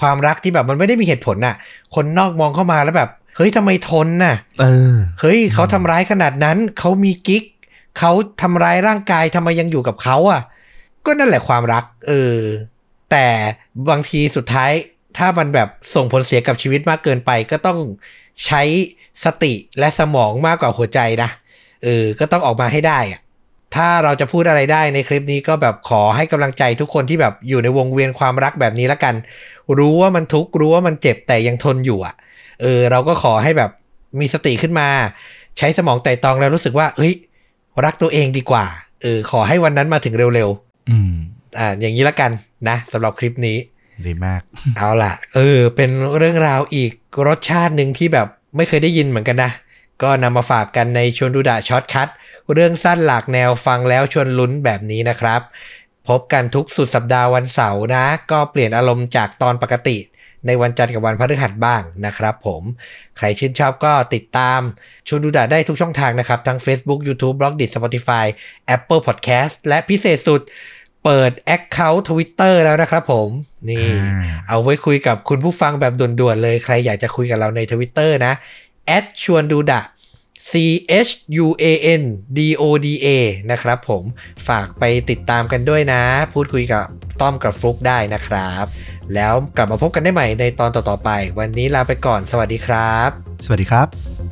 ความรักที่แบบมันไม่ได้มีเหตุผลน่ะ คนนอกมองเข้ามาแล้วแบบ เฮ้ยทำไมทนน่ะเออเฮ้ยเขาทำร้ายขนาดนั้นเขามีกิ๊กเขาทำร้ายร่างกายทำไมยังอยู่กับเขาอะ ก็นั่นแหละความรัก เออ แต่บางทีสุดท้าย ถ้ามันแบบส่งผลเสียกับชีวิตมากเกินไป ก็ต้องใช้สติและสมองมากกว่าหัวใจนะเออ ก็ต้องออกมาให้ได้อะถ้าเราจะพูดอะไรได้ในคลิปนี้ก็แบบขอให้กำลังใจทุกคนที่แบบอยู่ในวงเวียนความรักแบบนี้ละกัน รู้ว่ามันทุกข์รู้ว่ามันเจ็บแต่ยังทนอยู่อะ เออเราก็ขอให้แบบมีสติขึ้นมา ใช้สมองไตร่ตรองแล้วรู้สึกว่า เฮ้ย รักตัวเองดีกว่า เออ ขอให้วันนั้นมาถึงเร็วอืมๆอ่า อย่างนี้ละกันนะสำหรับคลิปนี้ ดีมาก เอาล่ะ เออ เป็นเรื่องราวอีกรสชาติหนึ่งที่แบบไม่เคยได้ยินเหมือนกันนะ ก็นำมาฝากกันในชวนดูดะ Shortcut เรื่องสั้นหลากแนวฟังแล้วชวนลุ้นแบบนี้นะครับ พบกันทุกสุดสัปดาห์วันเสาร์นะ ก็เปลี่ยนอารมณ์จากตอนปกติ ในวันจันทร์กับวันพฤหัสบ้างนะครับผมใครชื่นชอบก็ติดตามชวนดูดะได้ทุกช่องทางนะครับ ทั้ง Facebook YouTube b l o g d i t Spotify Apple Podcast และพิเศษสุดเปิด Account Twitter แล้วนะครับผม นี่อ่าเอาไว้คุยกับคุณผู้ฟังแบบด่วนๆเลย ใครอยากจะคุยกับเราใน Twitter นะแอดชวนดูดะ C H U A N D O D A นะครับผมฝากไปติดตามกันด้วยนะ พูดคุยกับต้อมกับฟลุกได้นะครับ แล้วกลับมาพบกันได้ใหม่ในตอนต่อๆไป วันนี้ลาไปก่อน สวัสดีครับ สวัสดีครับ